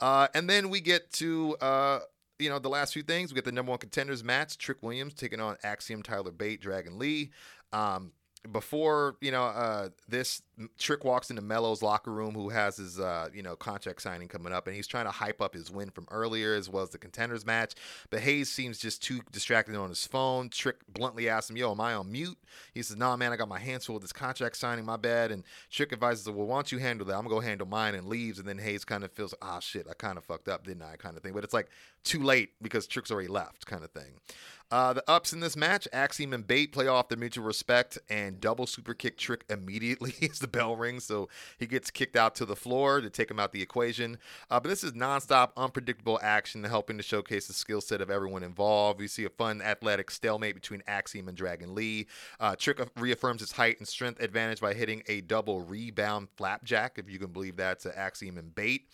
Speaker 2: Uh, and then we get to, uh, you know, the last few things. We get the number one contenders match Trick Williams taking on Axiom Tyler Bate, Dragon Lee. Um, before you know uh, this trick walks into melo's locker room who has his uh, you know contract signing coming up and he's trying to hype up his win from earlier as well as the contenders match. But hayes seems just too distracted on his phone. Trick bluntly asks him yo am i on mute? He says nah man i got my hands full with this contract signing. My bad. And trick advises well why don't you handle that? I'm gonna go handle mine and leaves. And then hayes kind of feels ah shit i kind of fucked up didn't i? Kind of thing but it's like too late because trick's already left kind of thing uh, the ups in this match, Axiom and Bate play off their mutual respect and double super kick Trick immediately [laughs] as the bell rings. So he gets kicked out to the floor to take him out the equation. Uh, but this is nonstop, unpredictable action helping to showcase the skill set of everyone involved. We see a fun athletic stalemate between Axiom and Dragon Lee. Uh, Trick reaffirms his height and strength advantage by hitting a double rebound flapjack, if you can believe that, to Axiom and Bate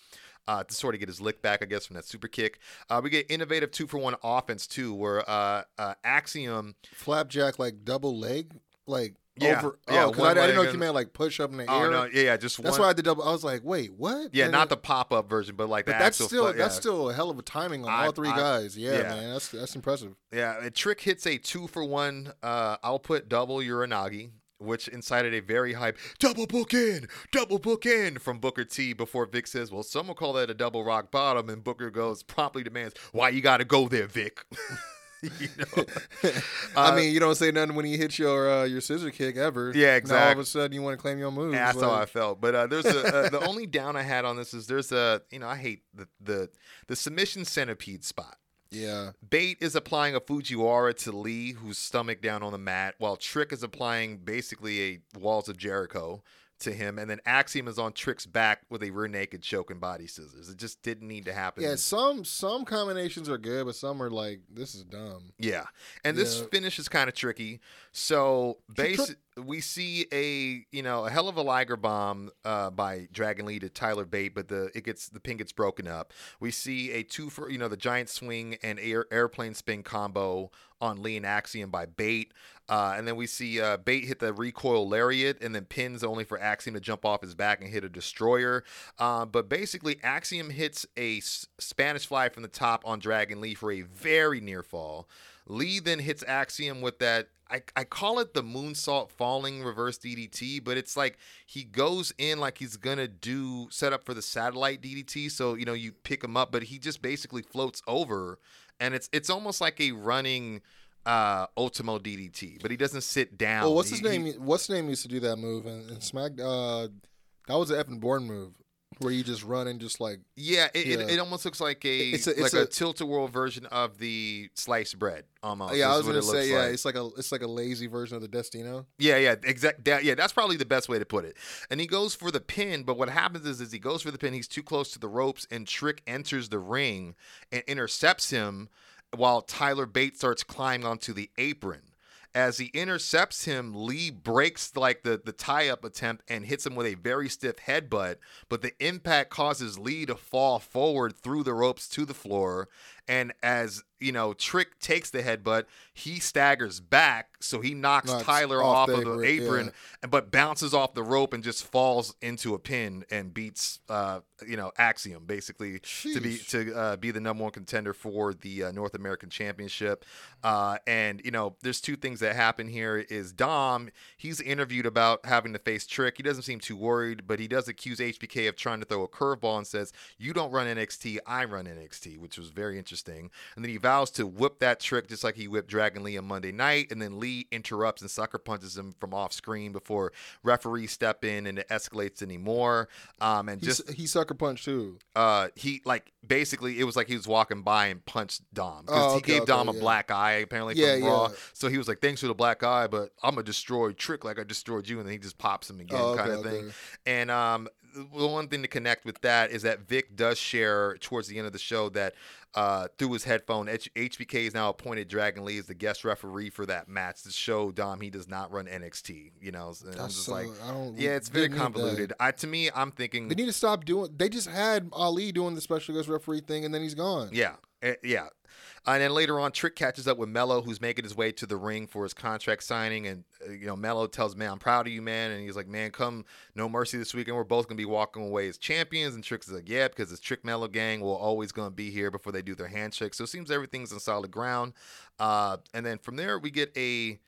Speaker 2: uh, to sort of get his lick back, I guess, from that super kick. Uh, we get innovative two for one offense too, where uh, uh, Axiom.
Speaker 1: Flapjack like double leg, like
Speaker 2: Yeah,
Speaker 1: over.
Speaker 2: yeah,
Speaker 1: oh, I, I didn't know if you meant like push up in the
Speaker 2: Oh
Speaker 1: air.
Speaker 2: no, yeah, yeah, just
Speaker 1: That's
Speaker 2: one.
Speaker 1: why I did double. I was like, wait, what?
Speaker 2: yeah,
Speaker 1: And
Speaker 2: not
Speaker 1: it-
Speaker 2: the pop up version, but like
Speaker 1: But
Speaker 2: the
Speaker 1: that's still that's
Speaker 2: yeah.
Speaker 1: still a hell of a timing on
Speaker 2: I-
Speaker 1: all three
Speaker 2: I-
Speaker 1: guys. Yeah,
Speaker 2: yeah.
Speaker 1: man, that's that's impressive.
Speaker 2: Yeah, a trick hits a two for one uh, output double Uranage, which incited a very hype double book in, double book in from Booker T before Vic says, Well, some will call that a double rock bottom. And Booker goes, promptly demands, Why you got to go there, Vic? [laughs] you know? [laughs]
Speaker 1: I
Speaker 2: Uh,
Speaker 1: mean, you don't say nothing when he hits your uh, your scissor kick ever.
Speaker 2: Yeah, exactly.
Speaker 1: Now all of a sudden you want to claim your moves.
Speaker 2: That's how I felt. But uh, there's a, uh, the only down I had on this is there's a you know I hate the the the submission centipede spot.
Speaker 1: Yeah,
Speaker 2: Bate is applying a Fujiwara to Lee, whose stomach down on the mat, while Trick is applying basically a Walls of Jericho to him, and then Axiom is on Trick's back with a rear naked choke and body scissors. It just didn't need to happen.
Speaker 1: yeah. Some some combinations are good, but some are like this is dumb.
Speaker 2: Yeah, and this
Speaker 1: Yeah.
Speaker 2: finish is kind of tricky. So, base we see a you know a hell of a Liger bomb uh, by Dragon Lee to Tyler Bate, but the it gets the pin gets broken up. We see a two for you know the giant swing and air, airplane spin combo on Lee and Axiom by Bate, uh, and then we see uh, Bate hit the recoil lariat and then pins only for Axiom to jump off his back and hit a destroyer. Uh, but basically, Axiom hits a s- Spanish fly from the top on Dragon Lee for a very near fall. Lee then hits Axiom with that. I, I call it the moonsault falling reverse DDT, but it's like he goes in like he's gonna do set up for the satellite DDT. So you know you pick him up, but he just basically floats over, and it's it's almost like a running uh Ultimo DDT, but he doesn't sit down.
Speaker 1: Well, what's his
Speaker 2: He- he-
Speaker 1: name? what's his name used to do that move and, and Smack. Uh, that was an Evan Bourne move where you just run and just like
Speaker 2: Yeah, it,
Speaker 1: Yeah.
Speaker 2: It, it almost looks like a,
Speaker 1: It's a- it's
Speaker 2: like a,
Speaker 1: a-
Speaker 2: tilt a whirl version of the sliced bread. Almost.
Speaker 1: yeah. I was gonna say yeah.
Speaker 2: like.
Speaker 1: It's like a it's like a lazy version of the Destino.
Speaker 2: Yeah, yeah, exact. That, yeah, that's probably the best way to put it. And he goes for the pin, but what happens is, is he goes for the pin. He's too close to the ropes, and Trick enters the ring and intercepts him, while Tyler Bates starts climbing onto the apron. As he intercepts him, Lee breaks like the the tie up attempt and hits him with a very stiff headbutt. But the impact causes Lee to fall forward through the ropes to the floor. And as you know, Trick takes the headbutt, he staggers back, so he knocks
Speaker 1: Knocks
Speaker 2: Tyler
Speaker 1: off
Speaker 2: off, of the
Speaker 1: apron, yeah.
Speaker 2: but bounces off the rope and just falls into a pin and beats uh you know Axiom basically to be to uh, be the number one contender for the uh, North American Championship. Uh, and you know, there's two things that happen here. Is Dom? He's interviewed about having to face Trick. He doesn't seem too worried, but he does accuse HBK of trying to throw a curveball and says, "You don't run NXT, I run NXT," which was very interesting. And then he vows to whip that Trick just like he whipped Dragon Lee on Monday night. And then Lee interrupts and sucker punches him from off screen before referees step in and it escalates anymore. Um, and
Speaker 1: He,
Speaker 2: just
Speaker 1: he sucker punched too.
Speaker 2: uh he like basically it was like he was walking by and punched Dom because
Speaker 1: Oh,
Speaker 2: he
Speaker 1: okay,
Speaker 2: gave Dom
Speaker 1: okay,
Speaker 2: a black eye apparently
Speaker 1: Yeah,
Speaker 2: from Raw.
Speaker 1: yeah.
Speaker 2: So he was like, "Thanks for the black eye, but I'm gonna destroy Trick like I destroyed you," and then he just pops him again,
Speaker 1: Oh,
Speaker 2: kind
Speaker 1: okay,
Speaker 2: of thing. And um, the one thing to connect with that is that Vic does share towards the end of the show that uh, through his headphone, H- HBK is now appointed Dragon Lee as the guest referee for that match to show Dom he does not run NXT. You know, and I'm just
Speaker 1: so-
Speaker 2: like,
Speaker 1: I don't-
Speaker 2: yeah, it's very convoluted. I to me, I'm thinking,
Speaker 1: They need to stop doing. They just had Ali doing the special guest referee thing, and then he's gone.
Speaker 2: Yeah, eh, yeah. And then later on, Trick catches up with Melo, who's making his way to the ring for his contract signing. And, uh, you know, Melo tells Man, I'm proud of you, man. And he's like, man, come No Mercy this weekend. We're both going to be walking away as champions. And Trick's like, yeah, because this Trick Melo gang will always going to be here before they do their handshake. So it seems everything's on solid ground. Uh, and then from there, we get a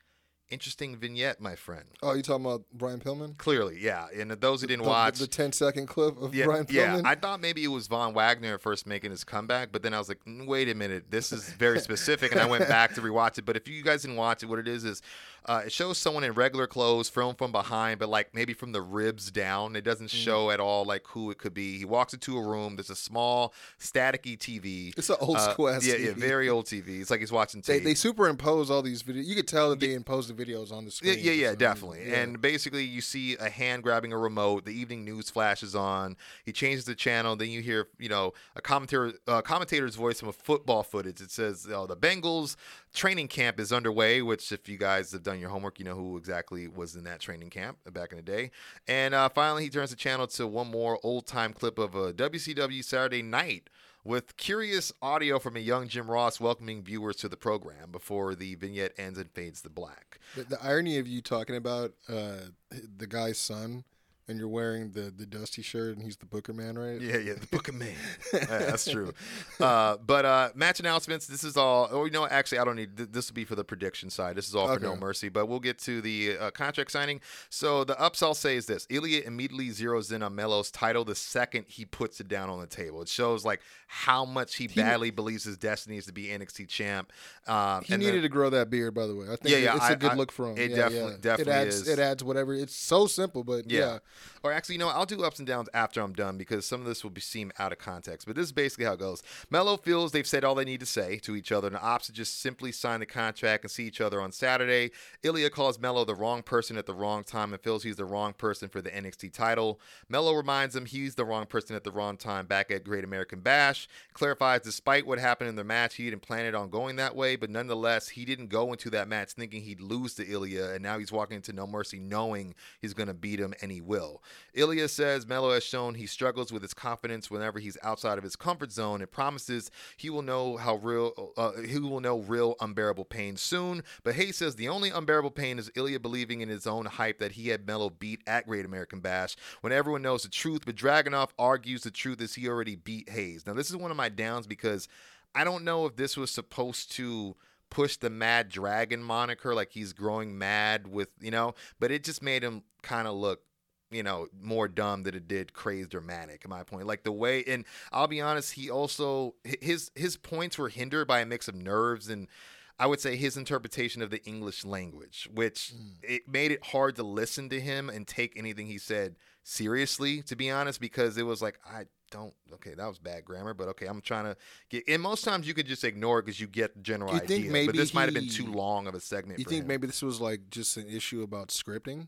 Speaker 2: interesting vignette, my friend.
Speaker 1: Oh, you talking about Brian Pillman?
Speaker 2: Clearly, yeah. And those who didn't
Speaker 1: The-
Speaker 2: watch,
Speaker 1: the, 10 second clip of
Speaker 2: yeah,
Speaker 1: Brian
Speaker 2: yeah.
Speaker 1: Pillman.
Speaker 2: I thought maybe it was Von Wagner first making his comeback, but then I was like, "Mm, wait a minute, this is very [laughs] specific, and I went back to rewatch it. But if you guys didn't watch it, what it is is uh, it shows someone in regular clothes, filmed from behind, but like maybe from the ribs down. It doesn't
Speaker 1: Mm.
Speaker 2: show at all like who it could be. He walks into a room. There's a small staticky TV.
Speaker 1: It's an old
Speaker 2: Uh,
Speaker 1: school
Speaker 2: Yeah, yeah, very old TV. It's like he's watching
Speaker 1: they,
Speaker 2: tape.
Speaker 1: they superimpose all these videos. You could tell that they impose the videos on the
Speaker 2: Yeah,
Speaker 1: screen.
Speaker 2: yeah, yeah,
Speaker 1: So,
Speaker 2: definitely.
Speaker 1: yeah.
Speaker 2: And basically, you see a hand grabbing a remote. The evening news flashes on. He changes the channel. Then you hear, you know, a commentator, uh, commentator's voice from a football footage. It says, "Oh, the Bengals training camp is underway." Which, if you guys have done your homework, you know who exactly was in that training camp back in the day. And uh, finally, he turns the channel to one more old time clip of a WCW Saturday Night. With curious audio from a young Jim Ross welcoming viewers to the program before the vignette ends and fades to black.
Speaker 1: The, the irony of you talking about uh, the guy's son, and you're wearing the the dusty shirt, and he's the Booker man, right?
Speaker 2: Yeah, yeah, the Booker Man. [laughs] Yeah, that's true. Uh, but uh, match announcements. This is all. Oh, you know, actually, I don't need. th- This will be for the prediction side. This is all for No Mercy. But we'll get to the uh, contract signing. So the ups I'll say is this: Ilya immediately zeroes in on Melo's title the second he puts it down on the table. It shows like how much he, badly believes his destiny is to be NXT champ. Um,
Speaker 1: He needed
Speaker 2: then-
Speaker 1: to grow that beard, by the way. I think
Speaker 2: Yeah, yeah,
Speaker 1: it's
Speaker 2: I-
Speaker 1: a good
Speaker 2: I-
Speaker 1: look for him.
Speaker 2: it
Speaker 1: Yeah,
Speaker 2: definitely- definitely
Speaker 1: it adds,
Speaker 2: is.
Speaker 1: It adds whatever. It's so simple, but yeah.
Speaker 2: Or actually, you know. I'll do ups and downs after I'm done because some of this will be seem out of context. But this is basically how it goes. Melo feels they've said all they need to say to each other, and the ops just simply sign the contract and see each other on Saturday. Ilya calls Melo the wrong person at the wrong time and feels he's the wrong person for the NXT title. Melo reminds him he's the wrong person at the wrong time back at Great American Bash. Clarifies despite what happened in the match, he didn't plan it on going that way, but nonetheless, he didn't go into that match thinking he'd lose to Ilya, and now he's walking into No Mercy knowing he's going to beat him, and he will. Ilya says Melo has shown he struggles with his confidence whenever he's outside of his comfort zone and promises he will know how real uh, he will know real unbearable pain soon. But Hayes says the only unbearable pain is Ilya believing in his own hype that he had Melo beat at Great American Bash when everyone knows the truth. But Dragunov argues the truth is he already beat Hayes. Now this is one of my downs because I don't know if this was supposed to push the Mad Dragon moniker, like he's growing mad with, you know, but it just made him kind of look, you know, more dumb than it did crazed or manic, in my point. Like the way, and I'll be honest, he also his his points were hindered by a mix of nerves and. I would say his interpretation of the English language, which hmm. it made it hard to listen to him and take anything he said seriously, to be honest, because it was like, I don't, okay, that was bad grammar, but okay, I'm trying to get, and most times you could just ignore it because you get the general
Speaker 1: You
Speaker 2: idea.
Speaker 1: think
Speaker 2: but
Speaker 1: maybe
Speaker 2: this might have been too long of a segment.
Speaker 1: You think
Speaker 2: him.
Speaker 1: maybe this was like just an issue about scripting?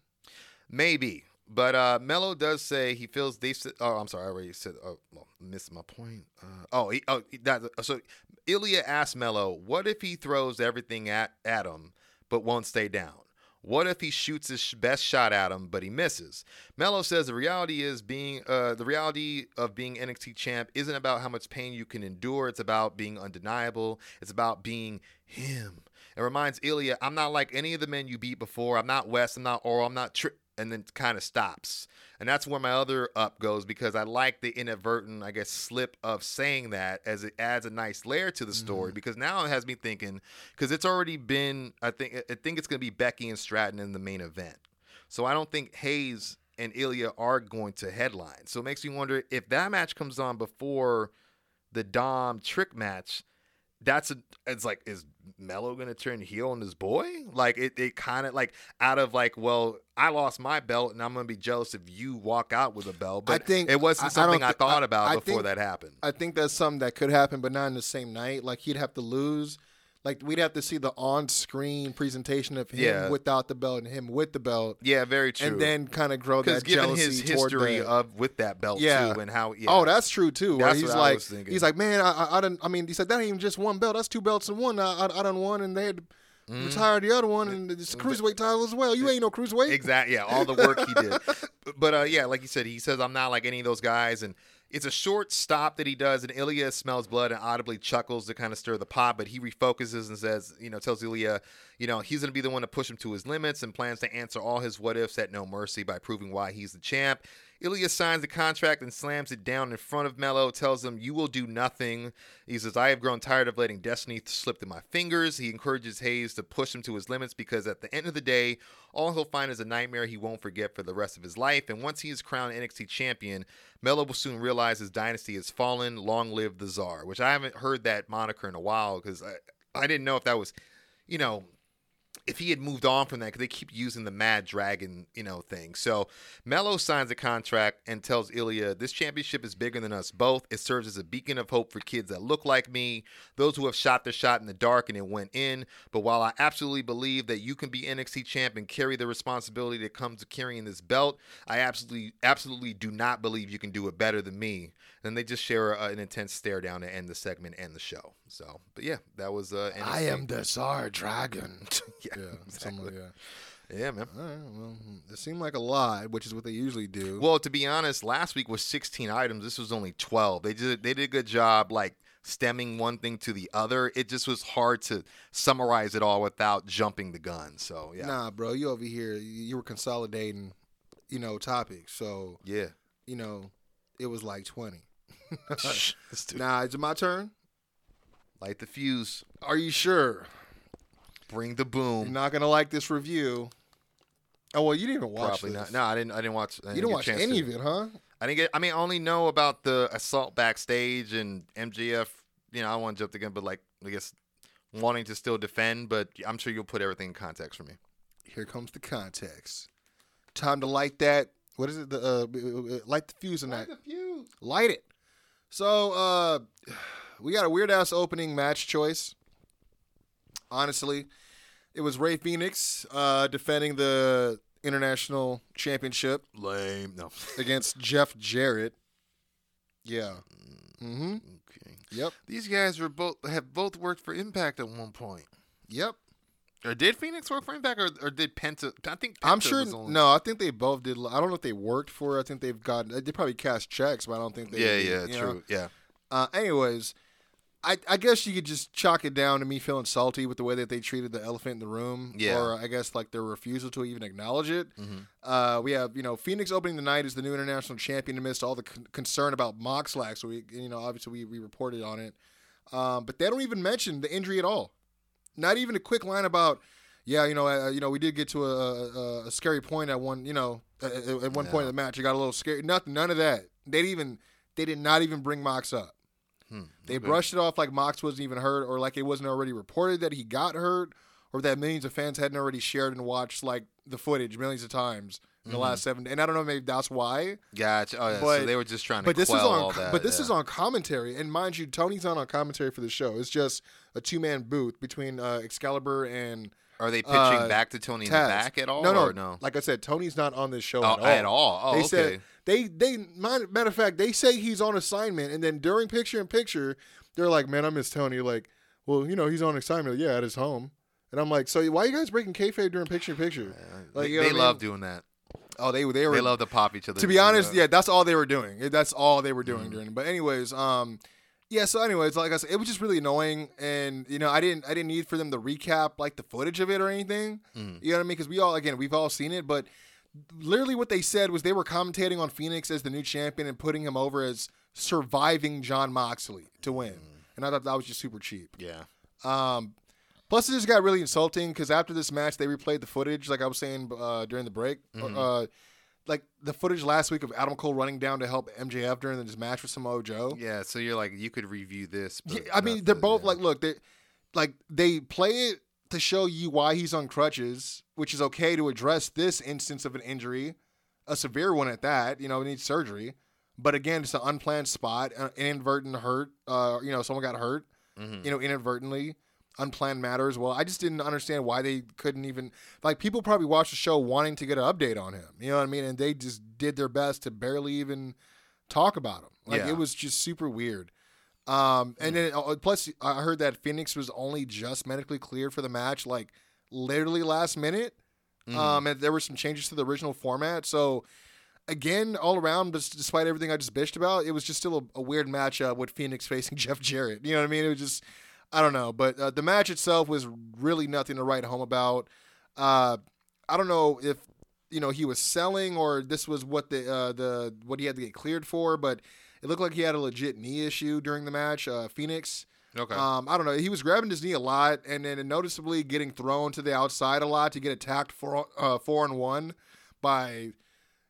Speaker 2: Maybe. But uh, Melo does say he feels they. Oh, I'm sorry, I already said. Oh, well, missed my point. Uh, oh, he, oh, that. So Ilya asked Melo, "What if he throws everything at at him, but won't stay down? What if he shoots his best shot at him, but he misses?" Melo says the reality is being uh, the reality of being NXT champ isn't about how much pain you can endure. It's about being undeniable. It's about being him. It reminds Ilya, I'm not like any of the men you beat before. I'm not West. I'm not Oral. I'm not Tri and then kind of stops. And that's where my other up goes because I like the inadvertent, I guess, slip of saying that as it adds a nice layer to the story mm-hmm. because now it has me thinking because it's already been, I think, I think it's going to be Becky and Stratton in the main event. So I don't think Hayes and Ilya are going to headline. So it makes me wonder if that match comes on before the Dom trick match. That's a. It's like is Mello gonna turn heel on his boy? Like it. It kind of like out of like, well, I lost my belt, and I'm gonna be jealous if you walk out with a belt. But I
Speaker 1: think-
Speaker 2: it wasn't
Speaker 1: I
Speaker 2: something I,
Speaker 1: thi-
Speaker 2: thought
Speaker 1: I-
Speaker 2: about
Speaker 1: I
Speaker 2: before
Speaker 1: think-
Speaker 2: that happened.
Speaker 1: I think that's something that could happen, but not in the same night. Like he'd have to lose. Like we'd have to see the on-screen presentation of him
Speaker 2: Yeah.
Speaker 1: without the belt and him with the belt,
Speaker 2: Yeah, very true.
Speaker 1: and then kind of grow that
Speaker 2: given
Speaker 1: jealousy
Speaker 2: his
Speaker 1: toward
Speaker 2: history
Speaker 1: the,
Speaker 2: of with that belt
Speaker 1: Yeah.
Speaker 2: too, and how yeah.
Speaker 1: Oh, that's true too.
Speaker 2: That's
Speaker 1: he's
Speaker 2: what I
Speaker 1: like,
Speaker 2: was thinking.
Speaker 1: he's like, man, I, I, I didn't. I mean, he said that ain't even just one belt. That's two belts in one. I, I, I done one, and they had to
Speaker 2: Mm-hmm.
Speaker 1: retire the other one, and it's a cruiserweight title as well. You ain't no cruiserweight.
Speaker 2: Exactly. Yeah, all the work he did. [laughs] But uh, yeah, like you said, he says I'm not like any of those guys, and it's a short stop that he does, and Ilya smells blood and audibly chuckles to kind of stir the pot. But he refocuses and says, you know, tells Ilya, you know, he's going to be the one to push him to his limits, and plans to answer all his what ifs at no mercy by proving why he's the champ. Ilya signs the contract and slams it down in front of Melo, tells him, You will do nothing. He says, I have grown tired of letting destiny slip through my fingers. He encourages Hayes to push him to his limits because at the end of the day, all he'll find is a nightmare he won't forget for the rest of his life. And once he is crowned NXT champion, Melo will soon realize his dynasty has fallen. Long live the Czar, which I haven't heard that moniker in a while because I, I didn't know if that was, you know, if he had moved on from that, because they keep using the Mad Dragon, you know, thing. So Melo signs a contract and tells Ilya, "This championship is bigger than us both. It serves as a beacon of hope for kids that look like me, those who have shot their shot in the dark and it went in. But while I absolutely believe that you can be NXT champ and carry the responsibility that comes to carrying this belt, I absolutely, absolutely do not believe you can do it better than me." Then they just share a, an intense stare down to end the segment and the show. So, but yeah, that was uh, NXT.
Speaker 1: I am the Tsar Dragon. [laughs]
Speaker 2: yeah,
Speaker 1: yeah, [laughs]
Speaker 2: exactly.
Speaker 1: like.
Speaker 2: Yeah, man.
Speaker 1: All right, well, it seemed like a lot, which is what they usually do.
Speaker 2: Well, to be honest, last week was 16 items. This was only 12. They did they did a good job like stemming one thing to the other. It just was hard to summarize it all without jumping the gun. So yeah,
Speaker 1: Nah, bro, you over here, you were consolidating, you know, topics. So,
Speaker 2: yeah.
Speaker 1: you know, it was like 20. [laughs]
Speaker 2: Let's.
Speaker 1: Nah, is it my turn?
Speaker 2: Light the fuse.
Speaker 1: Are you sure?
Speaker 2: Bring the
Speaker 1: You're
Speaker 2: boom.
Speaker 1: not going to like this review. Oh, well, you didn't even watch
Speaker 2: Probably
Speaker 1: this.
Speaker 2: not. No, I didn't. I didn't watch. I
Speaker 1: you
Speaker 2: didn't
Speaker 1: didn't watch any
Speaker 2: to.
Speaker 1: of it, huh?
Speaker 2: I didn't get. I mean, I only know about the assault backstage and MGF. You know, I want to jump the gun, but like, I guess wanting to still defend. But I'm sure you'll put everything in context for me.
Speaker 1: Here comes the context. Time to light that. What is it? The uh, light the fuse on that.
Speaker 2: Light the fuse.
Speaker 1: Light it. So uh [sighs] we got a weird ass opening match choice. Honestly, it was Rey Fénix uh defending the international championship
Speaker 2: Lame. No.
Speaker 1: against [laughs] Jeff Jarrett. Yeah. Mm-hmm.
Speaker 2: Okay.
Speaker 1: Yep.
Speaker 2: These guys were both have both worked for Impact at one point.
Speaker 1: Yep.
Speaker 2: Or did Fénix work for Impact, or, or did Penta? I think Penta
Speaker 1: I'm sure.
Speaker 2: Only,
Speaker 1: No, I think they both did. I don't know if they worked for. it. I think they've got. They probably cast checks, but I don't think they.
Speaker 2: Yeah, yeah,
Speaker 1: you know.
Speaker 2: true. Yeah.
Speaker 1: Uh, anyways, I, I guess you could just chalk it down to me feeling salty with the way that they treated the elephant in the room.
Speaker 2: Yeah.
Speaker 1: Or I guess like their refusal to even acknowledge it.
Speaker 2: Mhm.
Speaker 1: Uh, we have, you know, Fénix opening the night as the new international champion amidst all the con- concern about Mox So we, You know, obviously we, we reported on it. Um, but they don't even mention the injury at all. Not even a quick line about, yeah, you know, uh, you know, we did get to a, a, a scary point at one, you know, at, at one point
Speaker 2: No.
Speaker 1: in the match. It got a little scary. Nothing, none of that. They didn't even, they did not even bring Mox up.
Speaker 2: Hmm,
Speaker 1: They
Speaker 2: okay.
Speaker 1: brushed it off like Mox wasn't even hurt, or like it wasn't already reported that he got hurt, or that millions of fans hadn't already shared and watched like the footage millions of times in the last seven. And I don't know, maybe that's why.
Speaker 2: Gotcha. Oh, yeah. so
Speaker 1: But-
Speaker 2: they were just trying to
Speaker 1: But this is on.
Speaker 2: that.
Speaker 1: but this
Speaker 2: yeah.
Speaker 1: is on commentary, and mind you, Tony's not on commentary for the show. It's just a two man booth between uh, Excalibur and
Speaker 2: Are they pitching
Speaker 1: uh,
Speaker 2: back to Tony in the back at all?
Speaker 1: No, no,
Speaker 2: or no.
Speaker 1: Like I said, Tony's not on this show
Speaker 2: Oh,
Speaker 1: at all.
Speaker 2: at all. Oh,
Speaker 1: they
Speaker 2: okay.
Speaker 1: said they they matter of fact they say he's on assignment, and then during picture in picture, they're like, "Man, I miss Tony." Like, well, you know, he's on assignment. Yeah, at his home. And I'm like, so why are you guys breaking kayfabe during picture in picture? Like,
Speaker 2: they
Speaker 1: you know
Speaker 2: they love
Speaker 1: mean?
Speaker 2: doing that.
Speaker 1: Oh, they they were
Speaker 2: They love to pop each other.
Speaker 1: to be honest,
Speaker 2: yeah.
Speaker 1: that's all they were doing. That's all they were
Speaker 2: Mm-hmm.
Speaker 1: doing during. But anyways, um, yeah. So anyways, like I said, it was just really annoying, and you know, I didn't I didn't need for them to recap like the footage of it or anything.
Speaker 2: Mm.
Speaker 1: You know what I mean? Because we all again we've all seen it, but literally what they said was they were commentating on Fénix as the new champion and putting him over as surviving Jon Moxley to win,
Speaker 2: Mm.
Speaker 1: and I thought that was just super cheap.
Speaker 2: Yeah.
Speaker 1: Um, plus, it just got really insulting because after this match, they replayed the footage, like I was saying uh, during the break.
Speaker 2: Mm-hmm.
Speaker 1: Uh, like the footage last week of Adam Cole running down to help MJF during this match with Samoa Joe.
Speaker 2: Yeah. So you're like, you could review this. But
Speaker 1: Yeah, I mean, they're
Speaker 2: the-
Speaker 1: both
Speaker 2: yeah.
Speaker 1: like, look, they like they play it to show you why he's on crutches, which is okay to address this instance of an injury, a severe one at that. You know, it needs surgery. But again, it's an unplanned spot, an inadvertent hurt. Uh, you know, someone got hurt.
Speaker 2: Mhm.
Speaker 1: You know, inadvertently. Unplanned matters. Well, I just didn't understand why they couldn't even like people probably watched the show wanting to get an update on him. You know what I mean? And they just did their best to barely even talk about him. Like
Speaker 2: Yeah.
Speaker 1: it was just super weird. Um, and then uh, plus I heard that Fénix was only just medically cleared for the match, like literally last minute.
Speaker 2: Mm.
Speaker 1: Um, and there were some changes to the original format. So again, all around, despite everything I just bitched about, it was just still a, a weird matchup with Fénix [laughs] facing Jeff Jarrett. You know what I mean? It was just, I don't know. But uh, the match itself was really nothing to write home about. Uh, I don't know if you know he was selling or this was what the uh, the what he had to get cleared for, but it looked like he had a legit knee issue during the match. Uh, Fénix.
Speaker 2: Okay.
Speaker 1: Um, I don't know. He was grabbing his knee a lot, and then noticeably getting thrown to the outside a lot to get attacked four uh, four and one by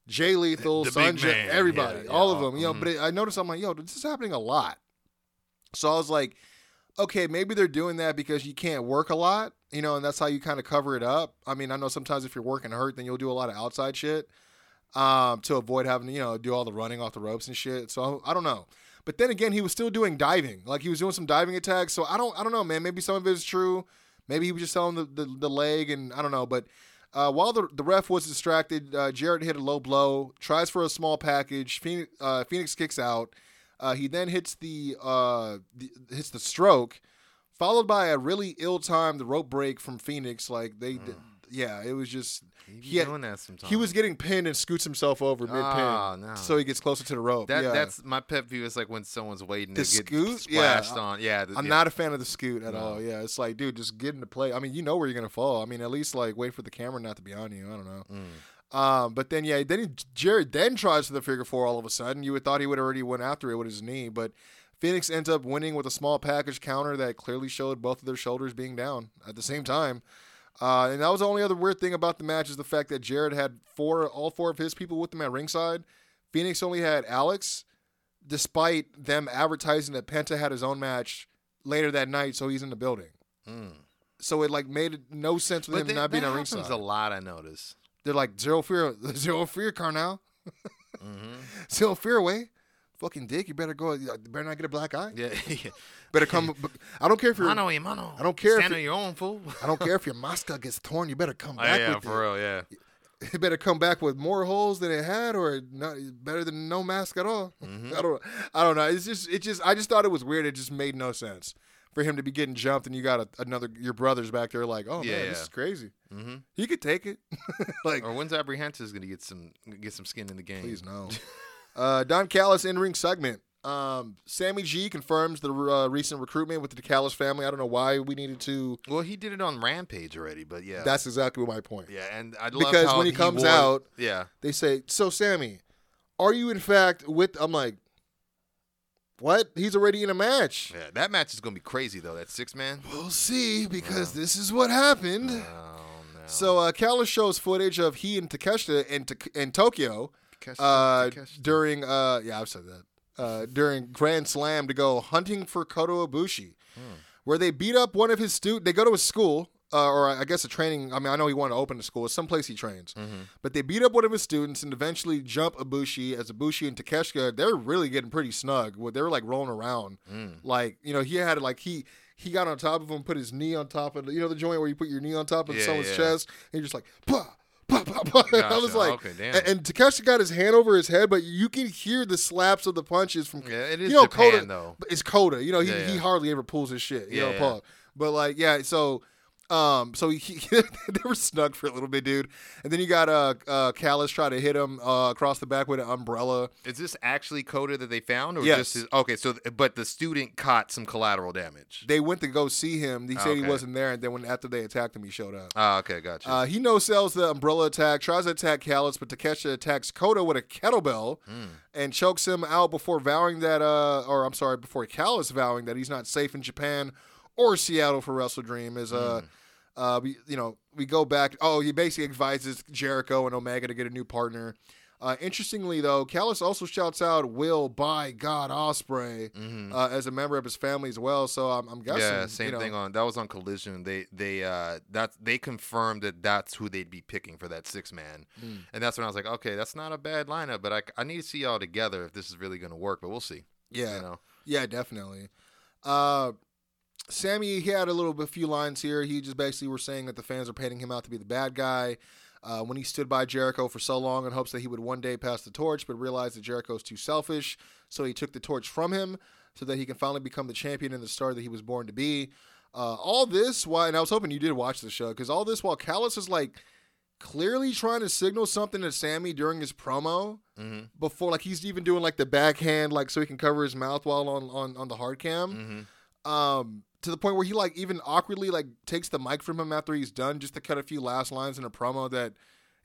Speaker 1: Jay Lethal, Sanjay, everybody,
Speaker 2: Yeah, yeah.
Speaker 1: all of them. You know,
Speaker 2: Mhm.
Speaker 1: but it, I noticed I'm like, yo, this is happening a lot. So I was like, okay, maybe they're doing that because you can't work a lot, you know, and that's how you kind of cover it up. I mean, I know sometimes if you're working hurt, then you'll do a lot of outside shit um, to avoid having to, you know, do all the running off the ropes and shit. So I don't know. But then again, he was still doing diving. Like he was doing some diving attacks. So I don't, I don't know, man. Maybe some of it is true. Maybe he was just selling the, the, the leg, and I don't know. But uh, while the, the ref was distracted, uh, Jarrett hit a low blow, tries for a small package. Fénix, uh, Fénix kicks out. Uh, he then hits the, uh, the hits the stroke, followed by a really ill-timed rope break from Fénix. Like they, yeah, it was just
Speaker 2: he
Speaker 1: he had-
Speaker 2: doing that sometimes.
Speaker 1: he was getting pinned and scoots himself over mid pin,
Speaker 2: Oh, no.
Speaker 1: so he gets closer to the rope.
Speaker 2: That
Speaker 1: yeah.
Speaker 2: that's my pet peeve. Is like when someone's waiting
Speaker 1: The
Speaker 2: to get
Speaker 1: scoot? Yeah.
Speaker 2: splashed on. Yeah, the-
Speaker 1: I'm
Speaker 2: yeah.
Speaker 1: not a fan of the scoot at
Speaker 2: No.
Speaker 1: all. Yeah, it's like, dude, just get into play. I mean, you know where you're gonna fall. I mean, at least like wait for the camera not to be on you. I don't know.
Speaker 2: Mm.
Speaker 1: Um, but then yeah, then he, Jarrett then tries for the figure four all of a sudden. You would thought he would already went after it with his knee, but Fénix ends up winning with a small package counter that clearly showed both of their shoulders being down at the same time. Uh, and that was the only other weird thing about the match is the fact that Jarrett had four, all four of his people with him at ringside. Fénix only had Alex, despite them advertising that Penta had his own match later that night, so he's in the building.
Speaker 2: Mm.
Speaker 1: So it like made no sense with
Speaker 2: But
Speaker 1: him
Speaker 2: they-
Speaker 1: not being
Speaker 2: that
Speaker 1: at
Speaker 2: happens
Speaker 1: ringside.
Speaker 2: a lot. I notice.
Speaker 1: They're like zero fear, [laughs] zero fear, Carnal,
Speaker 2: hmm [laughs]
Speaker 1: zero fear away. Fucking dick, you better go. You better not get a black eye.
Speaker 2: Yeah, [laughs] yeah.
Speaker 1: Better come. I don't care if you're.
Speaker 2: Mano y mano.
Speaker 1: I don't care if
Speaker 2: Stand
Speaker 1: it-
Speaker 2: on your own fool.
Speaker 1: I don't care if your masca gets torn. You better come
Speaker 2: Oh,
Speaker 1: back
Speaker 2: yeah,
Speaker 1: with
Speaker 2: for
Speaker 1: it.
Speaker 2: real. Yeah.
Speaker 1: It better come back with more holes than it had, or not better than no mask at all.
Speaker 2: Mm-hmm.
Speaker 1: I don't. I don't know. It's just. It just. I just thought it was weird. It just made no sense for him to be getting jumped, and you got a, another your brothers back there like, oh
Speaker 2: Yeah,
Speaker 1: man, this is crazy.
Speaker 2: hmm
Speaker 1: He could take it. [laughs] like,
Speaker 2: Or when's Apprehensive gonna get some get some skin in the game?
Speaker 1: Please no. [laughs] uh, Don Callis in ring segment. Um, Sammy G confirms the uh, recent recruitment with the Callis family. I don't know why we needed to.
Speaker 2: Well, he did it on Rampage already, but yeah.
Speaker 1: That's exactly my point.
Speaker 2: yeah, and I love
Speaker 1: Because when he comes
Speaker 2: wore-
Speaker 1: out-
Speaker 2: yeah,
Speaker 1: They say, "So Sammy, are you in fact with?" I'm like, "What? He's already in a match."
Speaker 2: yeah, that match is gonna be crazy though. That six man.
Speaker 1: We'll see because this is what happened.
Speaker 2: Oh no.
Speaker 1: So uh, Callis shows footage of he and Takeshita in, Tok- in Tokyo
Speaker 2: Takeshi-
Speaker 1: uh,
Speaker 2: Takeshi.
Speaker 1: during uh yeah I've said that uh during Grand Slam to go hunting for Kota Ibushi, where they beat up one of his students. They go to his school. Uh, or I guess a training. I mean, I know he wanted to open a school. It's someplace he trains. But they beat up one of his students and eventually jump Ibushi. As Ibushi and Takeshita, they're really getting pretty snug. Well, They were like rolling around. Like you know, he had like he he got on top of him, put his knee on top of the, you know the joint where you put your knee on top of
Speaker 2: Yeah,
Speaker 1: someone's
Speaker 2: yeah.
Speaker 1: chest, and you're just like, bah, bah. [laughs] I was like,
Speaker 2: Okay, damn.
Speaker 1: and, and Takeshi got his hand over his head, but you can hear the slaps of the punches from.
Speaker 2: Yeah, it is
Speaker 1: you know,
Speaker 2: Japan,
Speaker 1: Kota,
Speaker 2: though.
Speaker 1: It's Kota. You know, he,
Speaker 2: Yeah,
Speaker 1: he hardly ever pulls his shit. You
Speaker 2: Yeah,
Speaker 1: know,
Speaker 2: yeah.
Speaker 1: Paul. But like, yeah, so. Um, so he, [laughs] they were snug for a little bit, dude. And then you got uh, uh Callis try to hit him uh, across the back with an umbrella.
Speaker 2: Is this actually Kota that they found, or
Speaker 1: Yes.
Speaker 2: just his, okay? So, but the student caught some collateral damage.
Speaker 1: They went to go see him. He said he wasn't there, and then when after they attacked him, he showed up.
Speaker 2: Ah, okay, gotcha.
Speaker 1: Uh, he no sells the umbrella attack, tries to attack Callis, but Takeshi attacks Kota with a kettlebell
Speaker 2: Hmm.
Speaker 1: and chokes him out before vowing that, uh, or I'm sorry, before Callis vowing that he's not safe in Japan or Seattle for WrestleDream. Is uh,
Speaker 2: Hmm.
Speaker 1: uh, we, you know, we go back. Oh, he basically advises Jericho and Omega to get a new partner. Uh, interestingly, though, Callis also shouts out "Will by God Ospreay" uh, as a member of his family as well. So I'm, I'm guessing,
Speaker 2: Mm-hmm. yeah, same
Speaker 1: you know,
Speaker 2: thing on that was on Collision. They they uh that they confirmed that that's who they'd be picking for that six man,
Speaker 1: Hmm.
Speaker 2: and that's when I was like, okay, that's not a bad lineup, but I, I need to see y'all together if this is really gonna work. But we'll see.
Speaker 1: Yeah,
Speaker 2: you know.
Speaker 1: yeah, definitely. Uh, Sammy, he had a little bit, few lines here. He just basically were saying that the fans are painting him out to be the bad guy. Uh, when he stood by Jericho for so long in hopes that he would one day pass the torch, but realized that Jericho's too selfish, so he took the torch from him so that he can finally become the champion and the star that he was born to be. Uh, all this while, and I was hoping you did watch the show because all this while Callis is like clearly trying to signal something to Sammy during his promo
Speaker 2: Mm-hmm.
Speaker 1: before, like he's even doing like the backhand, like so he can cover his mouth while on on, on the hard cam
Speaker 2: Mm-hmm.
Speaker 1: Um to the point where he like even awkwardly like takes the mic from him after he's done just to cut a few last lines in a promo that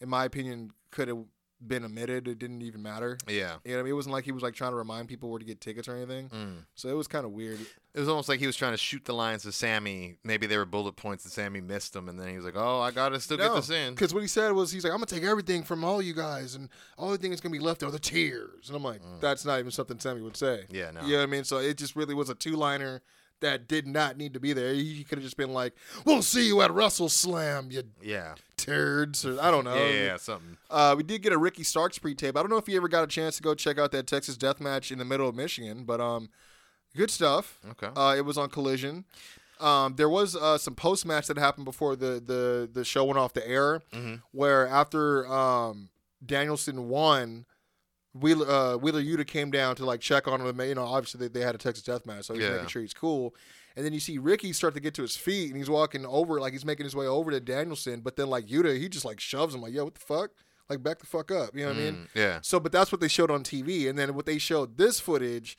Speaker 1: in my opinion could have been omitted it didn't even matter
Speaker 2: Yeah.
Speaker 1: you know what I mean? It wasn't like he was like trying to remind people where to get tickets or anything.
Speaker 2: Mm.
Speaker 1: So it was kind of weird.
Speaker 2: It was almost like he was trying to shoot the lines to Sammy. Maybe they were bullet points and Sammy missed them, and then he was like, "Oh, I gotta still get this in."
Speaker 1: Because what he said was, he's like, I'm gonna take everything from all you guys, and all the thing that's gonna be left are the tears. And I'm like, that's not even something Sammy would say.
Speaker 2: Mm. Yeah, no.
Speaker 1: You know what I mean? So it just really was a two liner that did not need to be there. He could have just been like, "We'll see you at Russell Slam, you
Speaker 2: Yeah.
Speaker 1: turds," or I don't know.
Speaker 2: yeah, yeah, something.
Speaker 1: Uh, we did get a Ricky Starks pre-tape. I don't know if you ever got a chance to go check out that Texas death match in the middle of Michigan, but um, good stuff.
Speaker 2: Okay.
Speaker 1: Uh, it was on Collision. Um, there was uh, some post match that happened before the, the the show went off the air,
Speaker 2: Mhm.
Speaker 1: where after um, Danielson won, Wheeler uh, Wheeler Yuta came down to like check on him. You know, obviously they, they had a Texas death match, so he's
Speaker 2: Yeah.
Speaker 1: making sure he's cool. And then you see Ricky start to get to his feet, and he's walking over like he's making his way over to Danielson. But then like Yuta, he just like shoves him like, "Yo, what the fuck? Like back the fuck up." You know what I mean?
Speaker 2: Mm, yeah.
Speaker 1: So, but that's what they showed on TV, and then what they showed this footage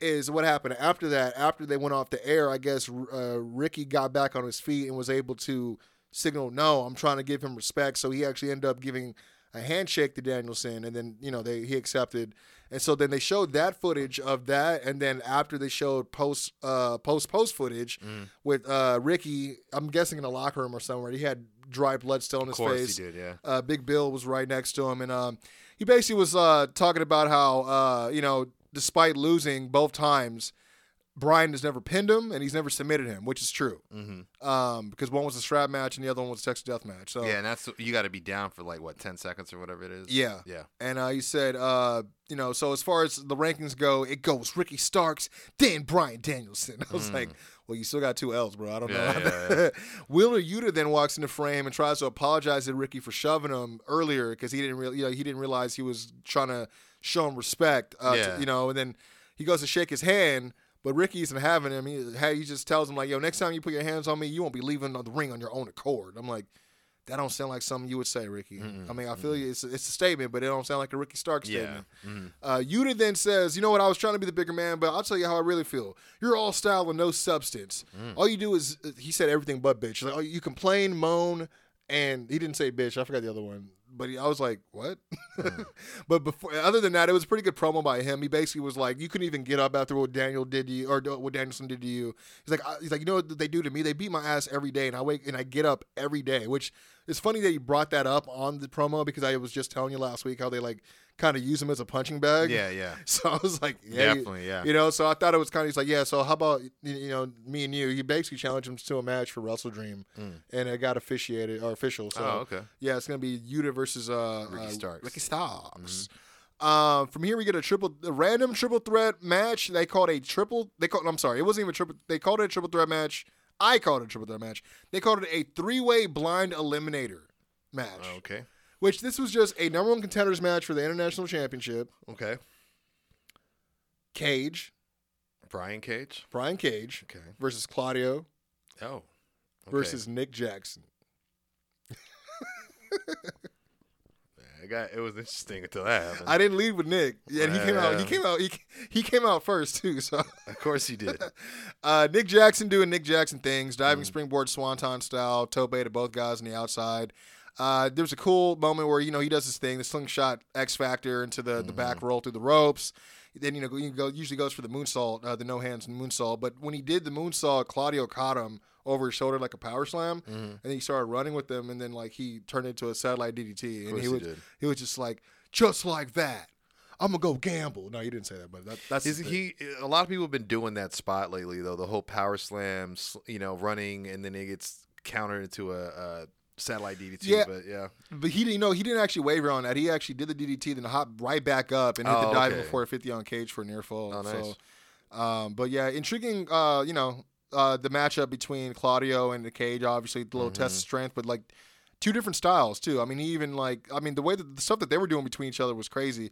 Speaker 1: is what happened after that. After they went off the air, I guess uh, Ricky got back on his feet and was able to signal, "No, I'm trying to give him respect." So he actually ended up giving a handshake to Danielson, and then you know they he accepted. And so then they showed that footage of that, and then after they showed post uh, post post footage
Speaker 2: Mm.
Speaker 1: with uh, Ricky, I'm guessing in a locker room or somewhere, he had dry blood still in his face
Speaker 2: he did. Yeah.
Speaker 1: uh, Big Bill was right next to him, and um, he basically was uh, talking about how uh, you know, despite losing both times, Bryan has never pinned him and he's never submitted him, which is true.
Speaker 2: Mm-hmm.
Speaker 1: Um, because one was a strap match and the other one was a Texas Death match. So
Speaker 2: Yeah, and that's you got to be down for like what ten seconds or whatever it is.
Speaker 1: Yeah.
Speaker 2: Yeah.
Speaker 1: And uh, he said, uh, you know, so as far as the rankings go, it goes Ricky Starks, then Bryan Danielson. [laughs] I was like, well, you still got two L's, bro. I don't
Speaker 2: Mm. Yeah,
Speaker 1: know.
Speaker 2: yeah, [laughs]
Speaker 1: Wheeler Yuta then walks in the frame and tries to apologize to Ricky for shoving him earlier because he didn't really, you know, he didn't realize he was trying to show him respect. Uh, to-
Speaker 2: Yeah.
Speaker 1: you know, and then he goes to shake his hand. But Ricky isn't having him. He, he just tells him like, "Yo, next time you put your hands on me, you won't be leaving the ring on your own accord." I'm like, that don't sound like something you would say, Ricky. I mean, I feel you. It's, it's a statement, but it don't sound like a Ricky Stark
Speaker 2: Yeah.
Speaker 1: statement.
Speaker 2: Mhm.
Speaker 1: Uh, Yuta then says, "You know what? I was trying to be the bigger man, but I'll tell you how I really feel. You're all style and no substance. All you do is he said everything but bitch. Like, oh, you complain, moan, and he didn't say bitch. I forgot the other one, but he, I was like, what? Hmm. [laughs] but before, other than that, it was a pretty good promo by him. He basically was like, you couldn't even get up after what Daniel did to you, or what Danielson did to you. He's like, I- he's like, you know what they do to me? They beat my ass every day, and I wake and I get up every day. Which it's funny that you brought that up on the promo because I was just telling you last week how they like kind of use him as a punching bag.
Speaker 2: Yeah, yeah. [laughs]
Speaker 1: So I was like, yeah, you-
Speaker 2: Definitely, yeah.
Speaker 1: You know, so I thought it was kind of he's like, yeah. So how about you- you know me and you? He basically challenged him to a match for WrestleDream, and it got officiated or official. So
Speaker 2: Mm. Oh, okay.
Speaker 1: yeah, it's gonna be Yuta versus uh,
Speaker 2: Ricky
Speaker 1: uh,
Speaker 2: Starks. Mm-hmm.
Speaker 1: Ricky Starks. Um, from here we get a triple, a random triple threat match. They called a triple. They called. I'm sorry, it wasn't even triple. They called it a triple threat match. I called it a triple threat match. They called it a three way blind eliminator match.
Speaker 2: Okay.
Speaker 1: Which this was just a number one contenders match for the international championship.
Speaker 2: Okay.
Speaker 1: Cage,
Speaker 2: Brian Cage.
Speaker 1: Brian Cage
Speaker 2: Okay.
Speaker 1: versus Claudio
Speaker 2: Oh. okay.
Speaker 1: versus Nick Jackson.
Speaker 2: I got it was interesting until that happened.
Speaker 1: I didn't lead with Nick, and he came out. He
Speaker 2: Yeah.
Speaker 1: came out. He, he came out first too. So
Speaker 2: of course he did. [laughs]
Speaker 1: Uh, Nick Jackson doing Nick Jackson things,
Speaker 2: Mm.
Speaker 1: diving springboard swanton style, tope to both guys on the outside. Uh, there was a cool moment where you know he does his thing, the slingshot X Factor into the, the
Speaker 2: Mm-hmm.
Speaker 1: back roll through the ropes. Then you know he go, usually goes for the moonsault, uh, the no hands and moonsault. But when he did the moonsault, Claudio caught him over his shoulder like a power slam,
Speaker 2: Mm-hmm.
Speaker 1: and he started running with them, and then like he turned into a satellite DDT, and he
Speaker 2: he
Speaker 1: was
Speaker 2: did.
Speaker 1: he was just like just like that. I'm gonna go gamble. No, you didn't say that, but that, that's
Speaker 2: Is he? A lot of people have been doing that spot lately, though. The whole power slam, you know, running, and then it gets countered into a, a satellite DDT.
Speaker 1: Yeah.
Speaker 2: But yeah,
Speaker 1: But he didn't know he didn't actually waver on that. He actually did the DDT, then hopped right back up and hit the
Speaker 2: Oh,
Speaker 1: dive
Speaker 2: okay.
Speaker 1: before 50 on cage for a near fall.
Speaker 2: Oh, nice.
Speaker 1: So, um, but yeah, intriguing. Uh, you know, uh, the matchup between Claudio and the Cage, obviously the little test of strength, but like two different styles too. I mean, he even like I mean the way that the stuff that they were doing between each other was crazy.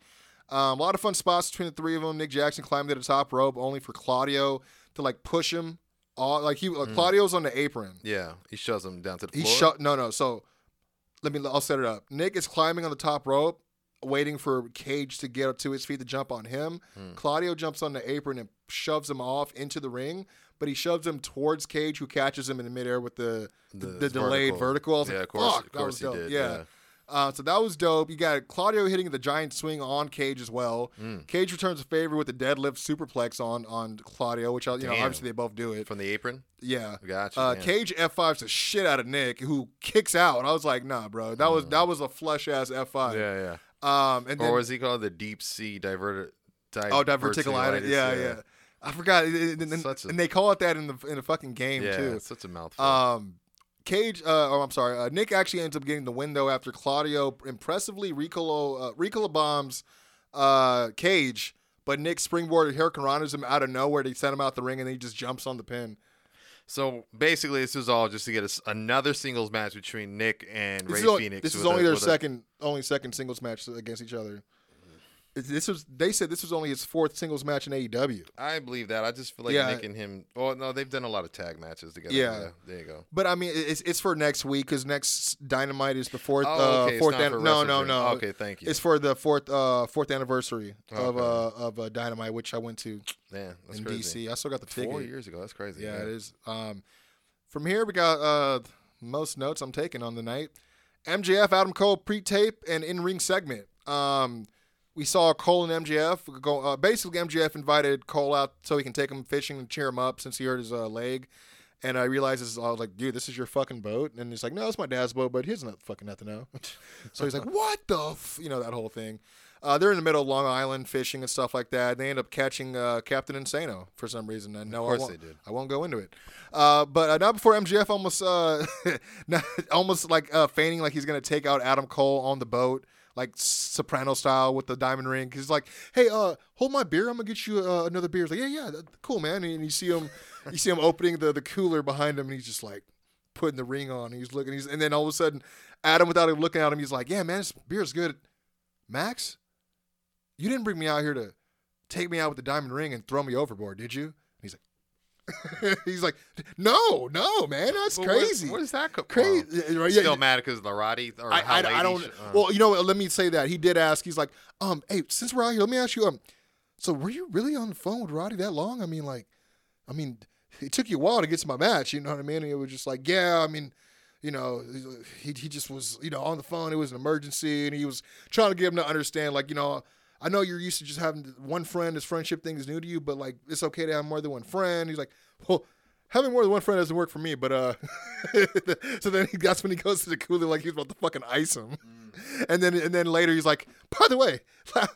Speaker 1: Um, a lot of fun spots between the three of them. Nick Jackson climbed to the top rope only for Claudio to like push him. All like he like, Claudio's on the apron.
Speaker 2: Yeah, he shoves him down to the
Speaker 1: He
Speaker 2: floor.
Speaker 1: shut no no. So let me I'll set it up. Nick is climbing on the top rope, waiting for Cage to get up to his feet to jump on him.
Speaker 2: Hmm.
Speaker 1: Claudio jumps on the apron and shoves him off into the ring, but he shoves him towards Cage, who catches him in the midair with the the,
Speaker 2: The
Speaker 1: the delayed vertical. Was
Speaker 2: Yeah,
Speaker 1: like,
Speaker 2: of course- of course he did,
Speaker 1: Yeah.
Speaker 2: yeah.
Speaker 1: Uh, so that was dope. You got Claudio hitting the giant swing on Cage as well.
Speaker 2: Mm.
Speaker 1: Cage returns a favor with the deadlift superplex on on Claudio, which I, you know obviously they both do it.
Speaker 2: from the apron.
Speaker 1: Yeah.
Speaker 2: Gotcha.
Speaker 1: Uh. Cage F5s the shit out of Nick, who kicks out. I was like, nah, bro, that was that was a flush ass F5.
Speaker 2: Mm. Yeah, yeah.
Speaker 1: Um, and
Speaker 2: Or
Speaker 1: then
Speaker 2: was he called the deep sea diverted?
Speaker 1: oh, diverticulitis. Yeah, yeah, I forgot. And, and- and they call it that in the in the fucking game
Speaker 2: Yeah,
Speaker 1: too.
Speaker 2: it's such a mouthful.
Speaker 1: Um, Cage, uh, oh, I'm sorry. Uh, Nick actually ends up getting the win though after Claudio impressively Ricola uh, Ricola bombs uh, Cage, but Nick springboarded Hurricane Rana's him out of nowhere. They sent him out the ring, and then he just jumps on the pin.
Speaker 2: so basically, this is all just to get us another singles match between Nick and
Speaker 1: This
Speaker 2: Ray
Speaker 1: only,
Speaker 2: Fénix.
Speaker 1: this is
Speaker 2: with a-
Speaker 1: only their
Speaker 2: with a-
Speaker 1: second, only second singles match against each other. This was they said this was only his fourth singles match in AEW.
Speaker 2: I believe that. I just feel like
Speaker 1: Yeah.
Speaker 2: Nick and him. Oh no, they've done a lot of tag matches together.
Speaker 1: Yeah.
Speaker 2: there you go.
Speaker 1: But I mean, it's it's for next week because next Dynamite is the fourth.
Speaker 2: Oh,
Speaker 1: uh,
Speaker 2: okay, it's
Speaker 1: fourth an- no, no, no.
Speaker 2: Okay, thank you.
Speaker 1: It's for the fourth uh, fourth anniversary of uh, of uh, Dynamite, which I went to
Speaker 2: Man, that's
Speaker 1: in
Speaker 2: crazy.
Speaker 1: DC. I still got the ticket.
Speaker 2: Four years ago. That's crazy.
Speaker 1: Yeah, it is. Um, from here, we got uh, most notes I'm taking on the night. MJF, Adam Cole pre-tape and in-ring segment. Um, we saw Cole and MJF go. Uh, basically, MJF invited Cole out so he can take him fishing and cheer him up since he hurt his uh, leg. And I realized this. I was like, dude, this is your fucking boat. And he's like, no, it's my dad's boat, but he doesn't fucking to know. [laughs] so he's like, [laughs] what the, f-? you know, that whole thing. Uh, they're in the middle of Long Island fishing and stuff like that. They end up catching uh, Captain Insano for some reason. And no,
Speaker 2: course
Speaker 1: I won't,
Speaker 2: they did.
Speaker 1: I won't go into it. Uh, but uh, not before MJF almost, uh, [laughs] almost like uh, feigning like he's gonna take out Adam Cole on the boat, like Soprano style with the diamond ring. he's like, "Hey, uh, hold my beer. I'm gonna get you uh, another beer." He's like, "Yeah, yeah, cool, man." And you see him, you see him opening the the cooler behind him, and he's just like putting the ring on. He's looking. He's and then all of a sudden, Adam, without even looking at him, he's like, "Yeah, man, this beer's good." Max, you didn't bring me out here to take me out with the diamond ring and throw me overboard, did you? [laughs] He's like, no, no, man, that's
Speaker 2: where-
Speaker 1: crazy.
Speaker 2: Where does that come
Speaker 1: Crazy.
Speaker 2: from?
Speaker 1: Yeah, yeah,
Speaker 2: Still
Speaker 1: yeah.
Speaker 2: mad because Larati or
Speaker 1: I, I, I don't.
Speaker 2: uh,
Speaker 1: well, you know what? Let me say that he did ask. He's like, um, hey, since we're out here, let me ask you, um, so were you really on the phone with Roddy that long? I mean, like, I mean, it took you a while to get to my match. You know what I mean? And it was just like, yeah, I mean, you know, he he just was, you know, on the phone. It was an emergency, and he was trying to get him to understand, like, you know. I know you're used to just having one friend. This friendship thing is new to you, but like it's okay to have more than one friend. He's like, well, having more than one friend doesn't work for me. But uh, [laughs] so then he, that's when he goes to the cooler like he's about to fucking ice him. And then and then later he's like, by the way, [laughs] I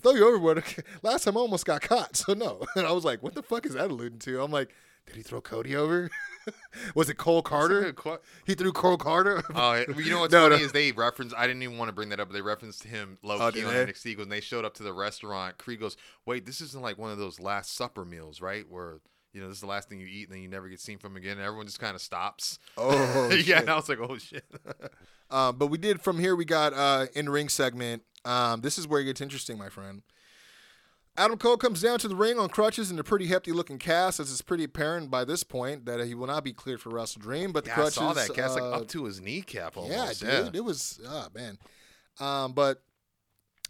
Speaker 1: throw you overboard. [laughs] Last time I almost got caught, so no. And I was like, what the fuck is that alluding to? I'm like, did he throw Cody over? [laughs] was it Cole Carter? He threw Cole Carter.
Speaker 2: Oh, yeah. you know what's
Speaker 1: No,
Speaker 2: funny
Speaker 1: no.
Speaker 2: is they referenced. I didn't even want to bring that up, but they referenced him low
Speaker 1: Oh,
Speaker 2: key on? NXT when they showed up to the restaurant. Creed goes, "Wait, this isn't like one of those Last Supper meals, right? Where you know this is the last thing you eat and then you never get seen from again, and everyone just kind of stops."
Speaker 1: oh, [laughs]
Speaker 2: yeah, and I was like, "Oh shit."
Speaker 1: Um, [laughs] but we did from here. We got uh, in ring segment. Um, this is where it gets interesting, my friend. Adam Cole comes down to the ring on crutches and a pretty hefty looking cast, as it's pretty apparent by this point that he will not be cleared for WrestleDream. But the
Speaker 2: yeah, I
Speaker 1: crutches,
Speaker 2: saw that cast
Speaker 1: uh,
Speaker 2: like up to his kneecap almost.
Speaker 1: yeah, dude, it was ah man. Um, but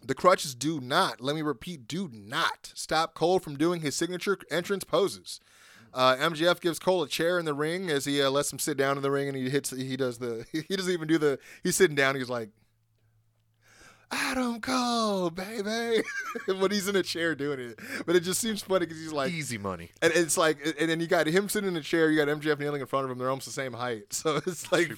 Speaker 1: the crutches do not. Let me repeat, do not stop Cole from doing his signature entrance poses. Uh, MJF gives Cole a chair in the ring as he uh, lets him sit down in the ring, and he hits. He does the. [laughs] He doesn't even do the. He's sitting down. He's like, Adam Cole, baby, [laughs] but he's in a chair doing it. But it just seems funny because he's like,
Speaker 2: Easy money.
Speaker 1: and it's like, and then you got him sitting in a chair. You got MJF kneeling in front of him. They're almost the same height. [laughs] So it's like,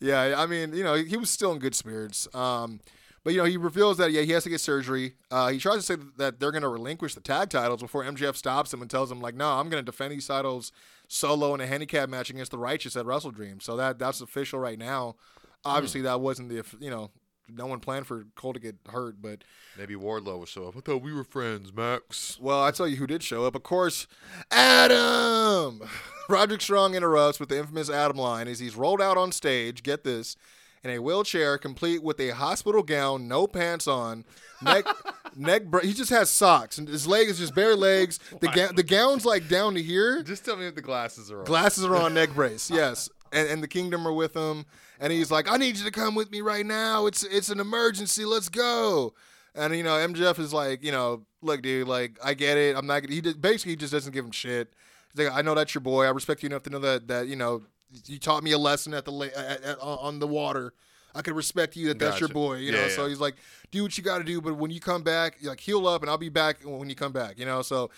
Speaker 1: yeah. I mean, you know, he was still in good spirits. Um, but you know, he reveals that yeah, he has to get surgery. Uh, he tries to say that they're going to relinquish the tag titles before MJF stops him and tells him like, no, I'm going to defend these titles solo in a handicap match against the Righteous at WrestleDream. So that that's official right now. Obviously, that wasn't the you know no one planned for Cole to get hurt, but
Speaker 2: Maybe Wardlow will show up. I thought we were friends, Max.
Speaker 1: well, I tell you who did show up. Of course, Adam. [laughs] Roderick Strong interrupts with the infamous Adam line as he's rolled out on stage. Get this. In a wheelchair, complete with a hospital gown, no pants on, neck, [laughs] neck. Bra- he just has socks, and his leg is just bare legs. The [laughs] ga- the gown's like down to here.
Speaker 2: Just tell me if the glasses are on.
Speaker 1: Glasses are on, neck brace. Yes, and, and the kingdom are with him. And he's like, "I need you to come with me right now. It's it's an emergency. Let's go." And you know, MJF is like, you know, look, dude, like I get it. I'm not. gonna He just, basically he just doesn't give him shit. He's like, I know that's your boy. I respect you enough to know that that you know you taught me a lesson at the la- at, at, on the water. I can respect you that that's your boy. You know,
Speaker 2: Yeah,
Speaker 1: so he's like, do what you got to do. But when you come back, like heal up, and I'll be back when you come back. You know, so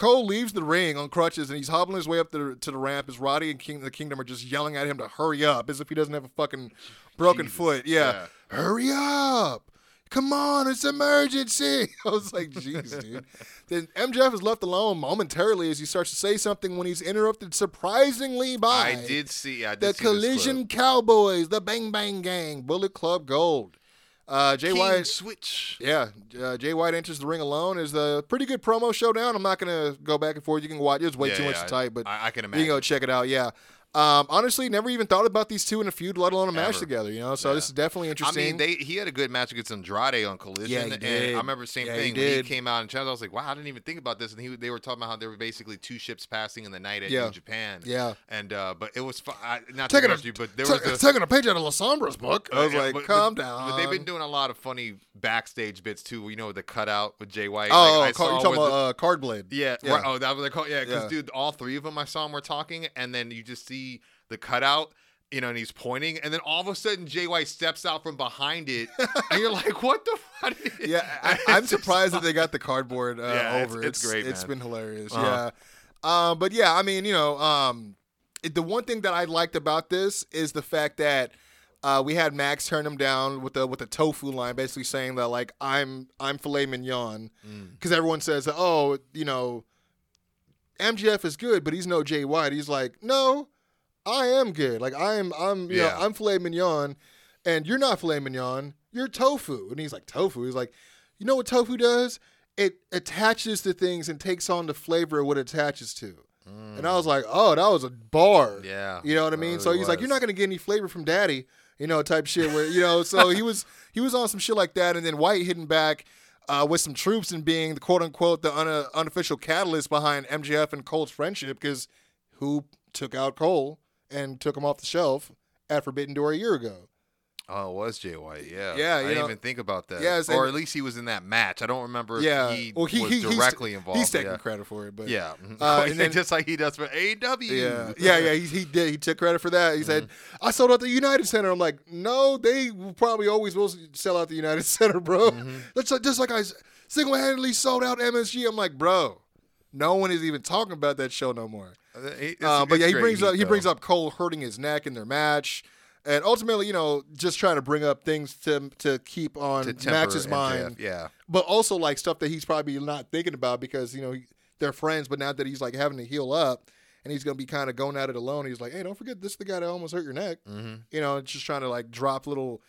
Speaker 1: Cole leaves the ring on crutches and he's hobbling his way up to the, to the ramp as Roddy and King the Kingdom are just yelling at him to hurry up as if he doesn't have a fucking broken
Speaker 2: Jesus.
Speaker 1: foot. Yeah. Hurry up. Come on, it's emergency. [laughs] I was like, jeez, dude. Then MJF is left alone momentarily as he starts to say something when he's interrupted surprisingly by
Speaker 2: I did see. I did
Speaker 1: the
Speaker 2: see.
Speaker 1: Collision Cowboys, the Bang Bang Gang, Bullet Club Gold. Uh, Jay
Speaker 2: King
Speaker 1: White
Speaker 2: switch.
Speaker 1: yeah, uh, Jay White enters the ring alone. Is a pretty good promo showdown. I'm not gonna go back and forth. You can watch. It's way
Speaker 2: Yeah,
Speaker 1: too much
Speaker 2: yeah,
Speaker 1: to type, but
Speaker 2: I, I can
Speaker 1: you
Speaker 2: imagine.
Speaker 1: can go check it out. Yeah. Um, honestly, never even thought about these two in a feud, let alone a match
Speaker 2: Ever.
Speaker 1: together. You know, so
Speaker 2: Yeah.
Speaker 1: this is definitely interesting.
Speaker 2: I mean, they he had a good match against Andrade on Collision.
Speaker 1: Yeah, he
Speaker 2: And
Speaker 1: did.
Speaker 2: I remember the same
Speaker 1: Yeah, he
Speaker 2: thing when he came out in channels. I was like, wow, I didn't even think about this. And he, they were talking about how there were basically two ships passing in the night at
Speaker 1: Yeah.
Speaker 2: New Japan.
Speaker 1: Yeah.
Speaker 2: And uh, but it was fu- I, not
Speaker 1: taking a,
Speaker 2: interrupt you, but there
Speaker 1: ta-
Speaker 2: was a,
Speaker 1: taking a page out of La Sombra's book. I was
Speaker 2: Yeah,
Speaker 1: like,
Speaker 2: but-
Speaker 1: calm
Speaker 2: but-
Speaker 1: down.
Speaker 2: But they've been doing a lot of funny backstage bits too. You know, the cutout with Jay White.
Speaker 1: Oh,
Speaker 2: Like, I
Speaker 1: car-
Speaker 2: saw
Speaker 1: you talking about
Speaker 2: the-
Speaker 1: uh, Card Blade?
Speaker 2: Yeah,
Speaker 1: Yeah.
Speaker 2: Right. Oh, that was they call. Yeah, because
Speaker 1: Yeah.
Speaker 2: dude, all three of them I saw them were talking, and then you just see the cutout. You know, and he's pointing, and then all of a sudden JY steps out from behind it, and you're like, [laughs] "What the fuck?"
Speaker 1: Yeah, I, [laughs] I'm
Speaker 2: just
Speaker 1: surprised that they got the cardboard uh,
Speaker 2: Yeah, it's-
Speaker 1: over.
Speaker 2: it's great,
Speaker 1: It's
Speaker 2: man.
Speaker 1: been hilarious.
Speaker 2: Uh-huh.
Speaker 1: Yeah, um, but yeah, I mean, you know, um, it, the one thing that I liked about this is the fact that uh, we had Max turn him down with the with the tofu line, basically saying that like I'm I'm filet mignon
Speaker 2: Mm.
Speaker 1: because everyone says oh you know MJF is good, but he's no Jay White. He's like no, I am good. Like I am I'm you
Speaker 2: Yeah.
Speaker 1: know I'm filet mignon, and you're not filet mignon. You're tofu, and he's like tofu. He's like, you know what tofu does? It attaches to things and takes on the flavor of what it attaches to. And I was like, oh, that was a bar.
Speaker 2: Mm. Yeah,
Speaker 1: You know what I mean? so
Speaker 2: really
Speaker 1: he's like, you're not gonna get any flavor from daddy, you know, type shit where, you know, so he was he was on some shit like that, and then White hitting back uh, with some troops and being the quote unquote the un- unofficial catalyst behind MJF and Cole's friendship, because who took out Cole and took him off the shelf at Forbidden Door a year ago?
Speaker 2: Oh, it was Jay White. Yeah,
Speaker 1: Yeah,
Speaker 2: I didn't
Speaker 1: know-
Speaker 2: even think about that.
Speaker 1: Yes,
Speaker 2: or at least he was in that match. I don't remember if
Speaker 1: Yeah,
Speaker 2: he,
Speaker 1: well, he,
Speaker 2: was
Speaker 1: he he's-
Speaker 2: directly involved.
Speaker 1: He's taking
Speaker 2: yeah.
Speaker 1: credit for it, but
Speaker 2: Yeah,
Speaker 1: Uh, [laughs] and then-
Speaker 2: just like he does for AEW.
Speaker 1: Yeah, yeah, yeah. He, he did. He took credit for that. He said, "I sold out the United Center." I'm like, "No, they probably always will sell out the United [laughs] Center, bro. That's like, just like I single handedly sold out MSG." I'm like, "Bro, no one is even talking about that show no more."
Speaker 2: Uh,
Speaker 1: Uh, but yeah, he brings
Speaker 2: heat,
Speaker 1: up he
Speaker 2: though.
Speaker 1: brings up Cole hurting his neck in their match, and ultimately, you know, just trying to bring up things to to keep on
Speaker 2: to
Speaker 1: Max's mind
Speaker 2: Yeah,
Speaker 1: but also like stuff that he's probably not thinking about because you know he, they're friends. But now that he's like having to heal up and he's gonna be kind of going at it alone, he's like, hey, don't forget this is the guy that almost hurt your neck.
Speaker 2: mm-hmm.
Speaker 1: You know, just trying to like drop little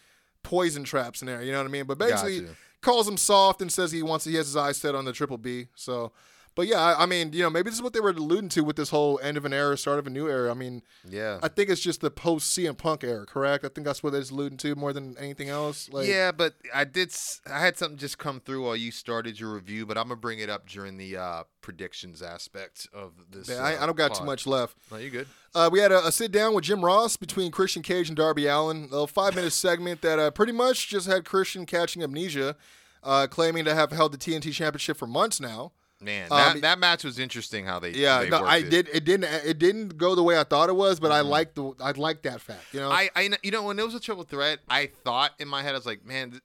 Speaker 1: poison traps in there. You know what I mean? But basically,
Speaker 2: Gotcha.
Speaker 1: calls him soft and says he wants he has his eyes set on the triple B. So. But yeah, I, I mean, you know, maybe this is what they were alluding to with this whole end of an era, start of a new era. I mean,
Speaker 2: yeah.
Speaker 1: I think it's just the post CM Punk era, correct? I think that's what it's alluding to more than anything else. Like,
Speaker 2: yeah, but I did. I had something just come through while you started your review, but I'm gonna bring it up during the uh, predictions aspect of this.
Speaker 1: I, I
Speaker 2: uh,
Speaker 1: don't got too much left.
Speaker 2: No, you good?
Speaker 1: Uh, we had a, a sit down with Jim Ross between Christian Cage and Darby Allin. A five minute segment that uh, pretty much just had Christian catching amnesia, uh, claiming to have held the TNT Championship for months now.
Speaker 2: Man,
Speaker 1: Um,
Speaker 2: that, that match was interesting. How they
Speaker 1: Yeah,
Speaker 2: they
Speaker 1: no, I
Speaker 2: it. Mm-hmm.
Speaker 1: did. It didn't. It didn't go the way I thought it was, but I like the. I like that fact. You know.
Speaker 2: I, I, you know, when it was a triple threat, I thought in my head, I was like, man,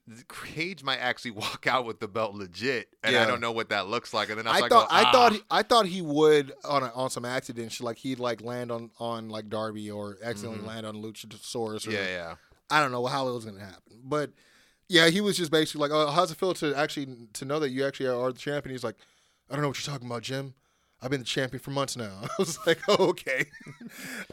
Speaker 2: Cage might actually [laughs] walk out with the belt legit, and I don't know what that looks like. And then I,
Speaker 1: I
Speaker 2: like,
Speaker 1: thought.
Speaker 2: well,
Speaker 1: I thought.
Speaker 2: ah.
Speaker 1: He, I thought he would on a, on some accident, like he'd like land on on like Darby or accidentally land on Luchasaurus. Or,
Speaker 2: Mm-hmm. yeah, yeah.
Speaker 1: I don't know how it was going to happen, but yeah, he was just basically like, "Oh, how's it feel to actually to know that you actually are the champion?" He's like, "I don't know what you're talking about, Jim. I've been the champion for months now. [laughs] I was like, oh, [laughs] okay.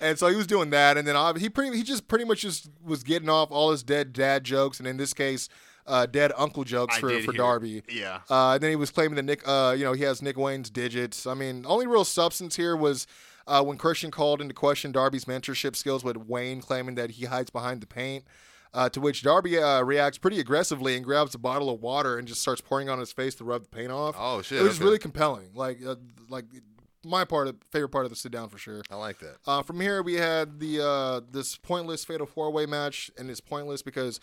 Speaker 1: and so he was doing that, and then ob- he pretty he just pretty much just was getting off all his dead dad jokes, and in this case, uh, dead uncle jokes
Speaker 2: I
Speaker 1: for for
Speaker 2: hear-
Speaker 1: Darby.
Speaker 2: Yeah.
Speaker 1: Uh, and then he was claiming that Nick, uh, you know, he has Nick Wayne's digits. I mean, only real substance here was uh, when Christian called into question Darby's mentorship skills, with Wayne claiming that he hides behind the paint. Uh, to which Darby uh, reacts pretty aggressively and grabs a bottle of water and just starts pouring on his face to rub the paint off.
Speaker 2: Oh shit.
Speaker 1: it was
Speaker 2: okay.
Speaker 1: really compelling. Like, uh, like my part of favorite part of the sit down for sure.
Speaker 2: I like that.
Speaker 1: Uh, from here, we had the uh, this pointless fatal four way match, and it's pointless because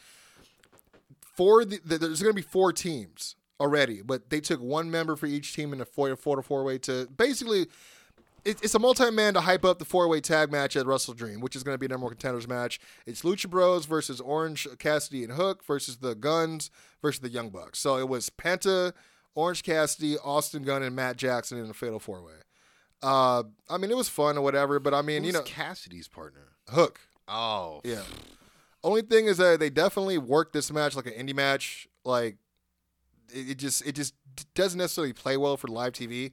Speaker 1: for the, the there's going to be four teams already, but they took one member for each team in a four four to four way to basically. It, it's a multi-man to hype up the four-way tag match at WrestleDream, which is going to be a number one contenders match. It's Lucha Bros versus Orange Cassidy and Hook versus the Guns versus the Young Bucks. So it was Penta, Orange Cassidy, Austin Gunn, and Matt Jackson in a fatal four-way. Uh, I mean, it was fun or whatever, but I mean,
Speaker 2: Who's
Speaker 1: you know,
Speaker 2: Cassidy's partner?
Speaker 1: Hook.
Speaker 2: Oh.
Speaker 1: Yeah. Only thing is that they definitely worked this match like an indie match. Like it, it just it just doesn't necessarily play well for live TV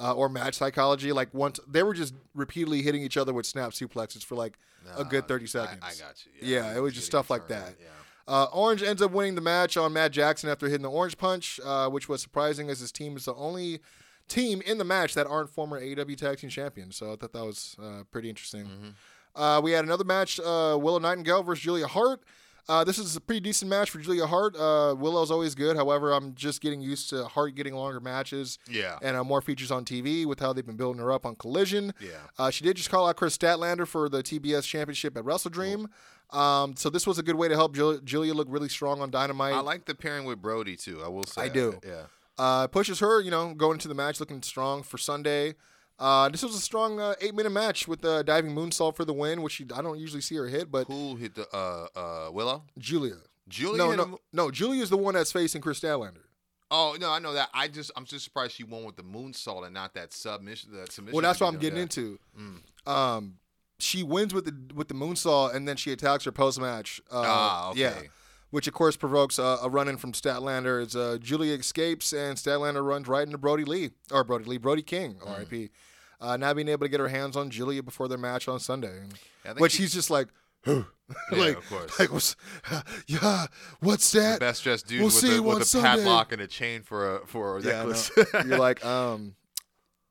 Speaker 1: uh, or match psychology. Like once they were just repeatedly hitting each other with snap suplexes for like a good thirty seconds.
Speaker 2: I, got you.
Speaker 1: Yeah, it was just stuff like that.
Speaker 2: Yeah.
Speaker 1: Uh, Orange ends up winning the match on Matt Jackson after hitting the Orange Punch, uh, which was surprising as his team is the only team in the match that aren't former AEW Tag Team Champions. So I thought that was uh, pretty interesting. Uh, we had another match uh, Willow Nightingale versus Julia Hart. Uh, this is a pretty decent match for Julia Hart. Uh, Willow's always good. However, I'm just getting used to Hart getting longer matches
Speaker 2: Yeah.
Speaker 1: and uh, more features on TV with how they've been building her up on Collision.
Speaker 2: Yeah.
Speaker 1: Uh, she did just call out Kris Statlander for the TBS Championship at WrestleDream. Um, so this was a good way to help Jul- Julia look really strong on Dynamite.
Speaker 2: I like the pairing with Brody too. I will say.
Speaker 1: I do.
Speaker 2: Yeah.
Speaker 1: uh, pushes her, you know, going into the match looking strong for Sunday. Uh, this was a strong uh, eight minute match with the diving moonsault for the win, which she, I don't usually see her hit, but
Speaker 2: Who hit the uh uh Willow?
Speaker 1: Julia.
Speaker 2: Julia.
Speaker 1: no, no, no. Julia's the one that's facing Kris Statlander.
Speaker 2: Oh no, I know that. I just I'm just surprised she won with the moonsault and not that submission. That submission.
Speaker 1: Well, that's what I'm getting
Speaker 2: her.
Speaker 1: into.
Speaker 2: Mm.
Speaker 1: Um, she wins with the with the moonsault, and then she attacks her post match. Uh,
Speaker 2: Ah, okay.
Speaker 1: Yeah, which of course provokes a, a run in from Statlander. As uh, Julia escapes, and Statlander runs right into Brody Lee or Brody Lee, Brody King,
Speaker 2: Mm.
Speaker 1: Uh, not being able to get her hands on Julia before their match on Sunday, which
Speaker 2: he-
Speaker 1: he's just like, [gasps]
Speaker 2: Yeah,
Speaker 1: like,
Speaker 2: of course.
Speaker 1: like what's, [laughs] yeah, what's
Speaker 2: The
Speaker 1: that?
Speaker 2: best dressed dude
Speaker 1: We'll
Speaker 2: with,
Speaker 1: see
Speaker 2: a, with a
Speaker 1: Sunday.
Speaker 2: padlock and a chain for a for a
Speaker 1: Yeah,
Speaker 2: necklace. [laughs]
Speaker 1: You're like, [laughs] um,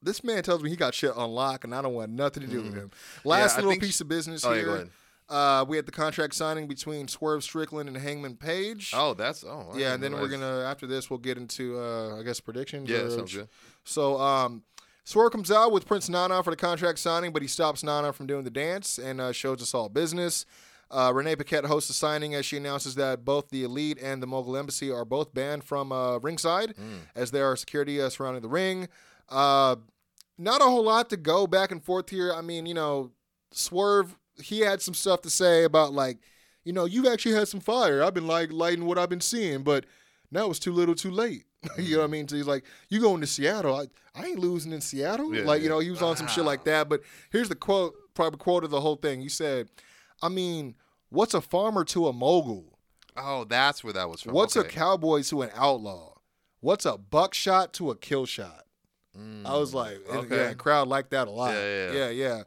Speaker 1: this man tells me he got shit on lock, and I don't want nothing to do with him. Last
Speaker 2: Mm-hmm.
Speaker 1: Little piece
Speaker 2: sh-
Speaker 1: of business
Speaker 2: Oh, yeah,
Speaker 1: here. uh, we had the contract signing between Swerve Strickland and Hangman Page.
Speaker 2: Oh, that's oh. I
Speaker 1: yeah, and then we're gonna after this we'll get into uh, I guess predictions.
Speaker 2: Yeah, sounds good.
Speaker 1: So um, Swerve comes out with Prince Nana for the contract signing, but he stops Nana from doing the dance and uh, shows us all business. Uh, Renee Paquette hosts the signing as she announces that both the Elite and the Mogul Embassy are both banned from uh, ringside
Speaker 2: Mm.
Speaker 1: as there are security uh, surrounding the ring. Uh, not a whole lot to go back and forth here. I mean, you know, Swerve, he had some stuff to say about like, you know, you've actually had some fire. I've been like lighting what I've been seeing, but now it's too little, too late. [laughs] you know what I mean? So he's like, you going to Seattle? I, I ain't losing in Seattle.
Speaker 2: Yeah,
Speaker 1: like, you know, he was on some shit like that. But here's the quote, probably quote of the whole thing. He said, I mean, what's a farmer to a mogul?
Speaker 2: Oh, that's where that was from.
Speaker 1: What's a
Speaker 2: okay.
Speaker 1: cowboy to an outlaw? What's a buckshot to a kill shot? I was like,
Speaker 2: okay.
Speaker 1: yeah, crowd liked that a lot.
Speaker 2: Yeah,
Speaker 1: yeah, yeah.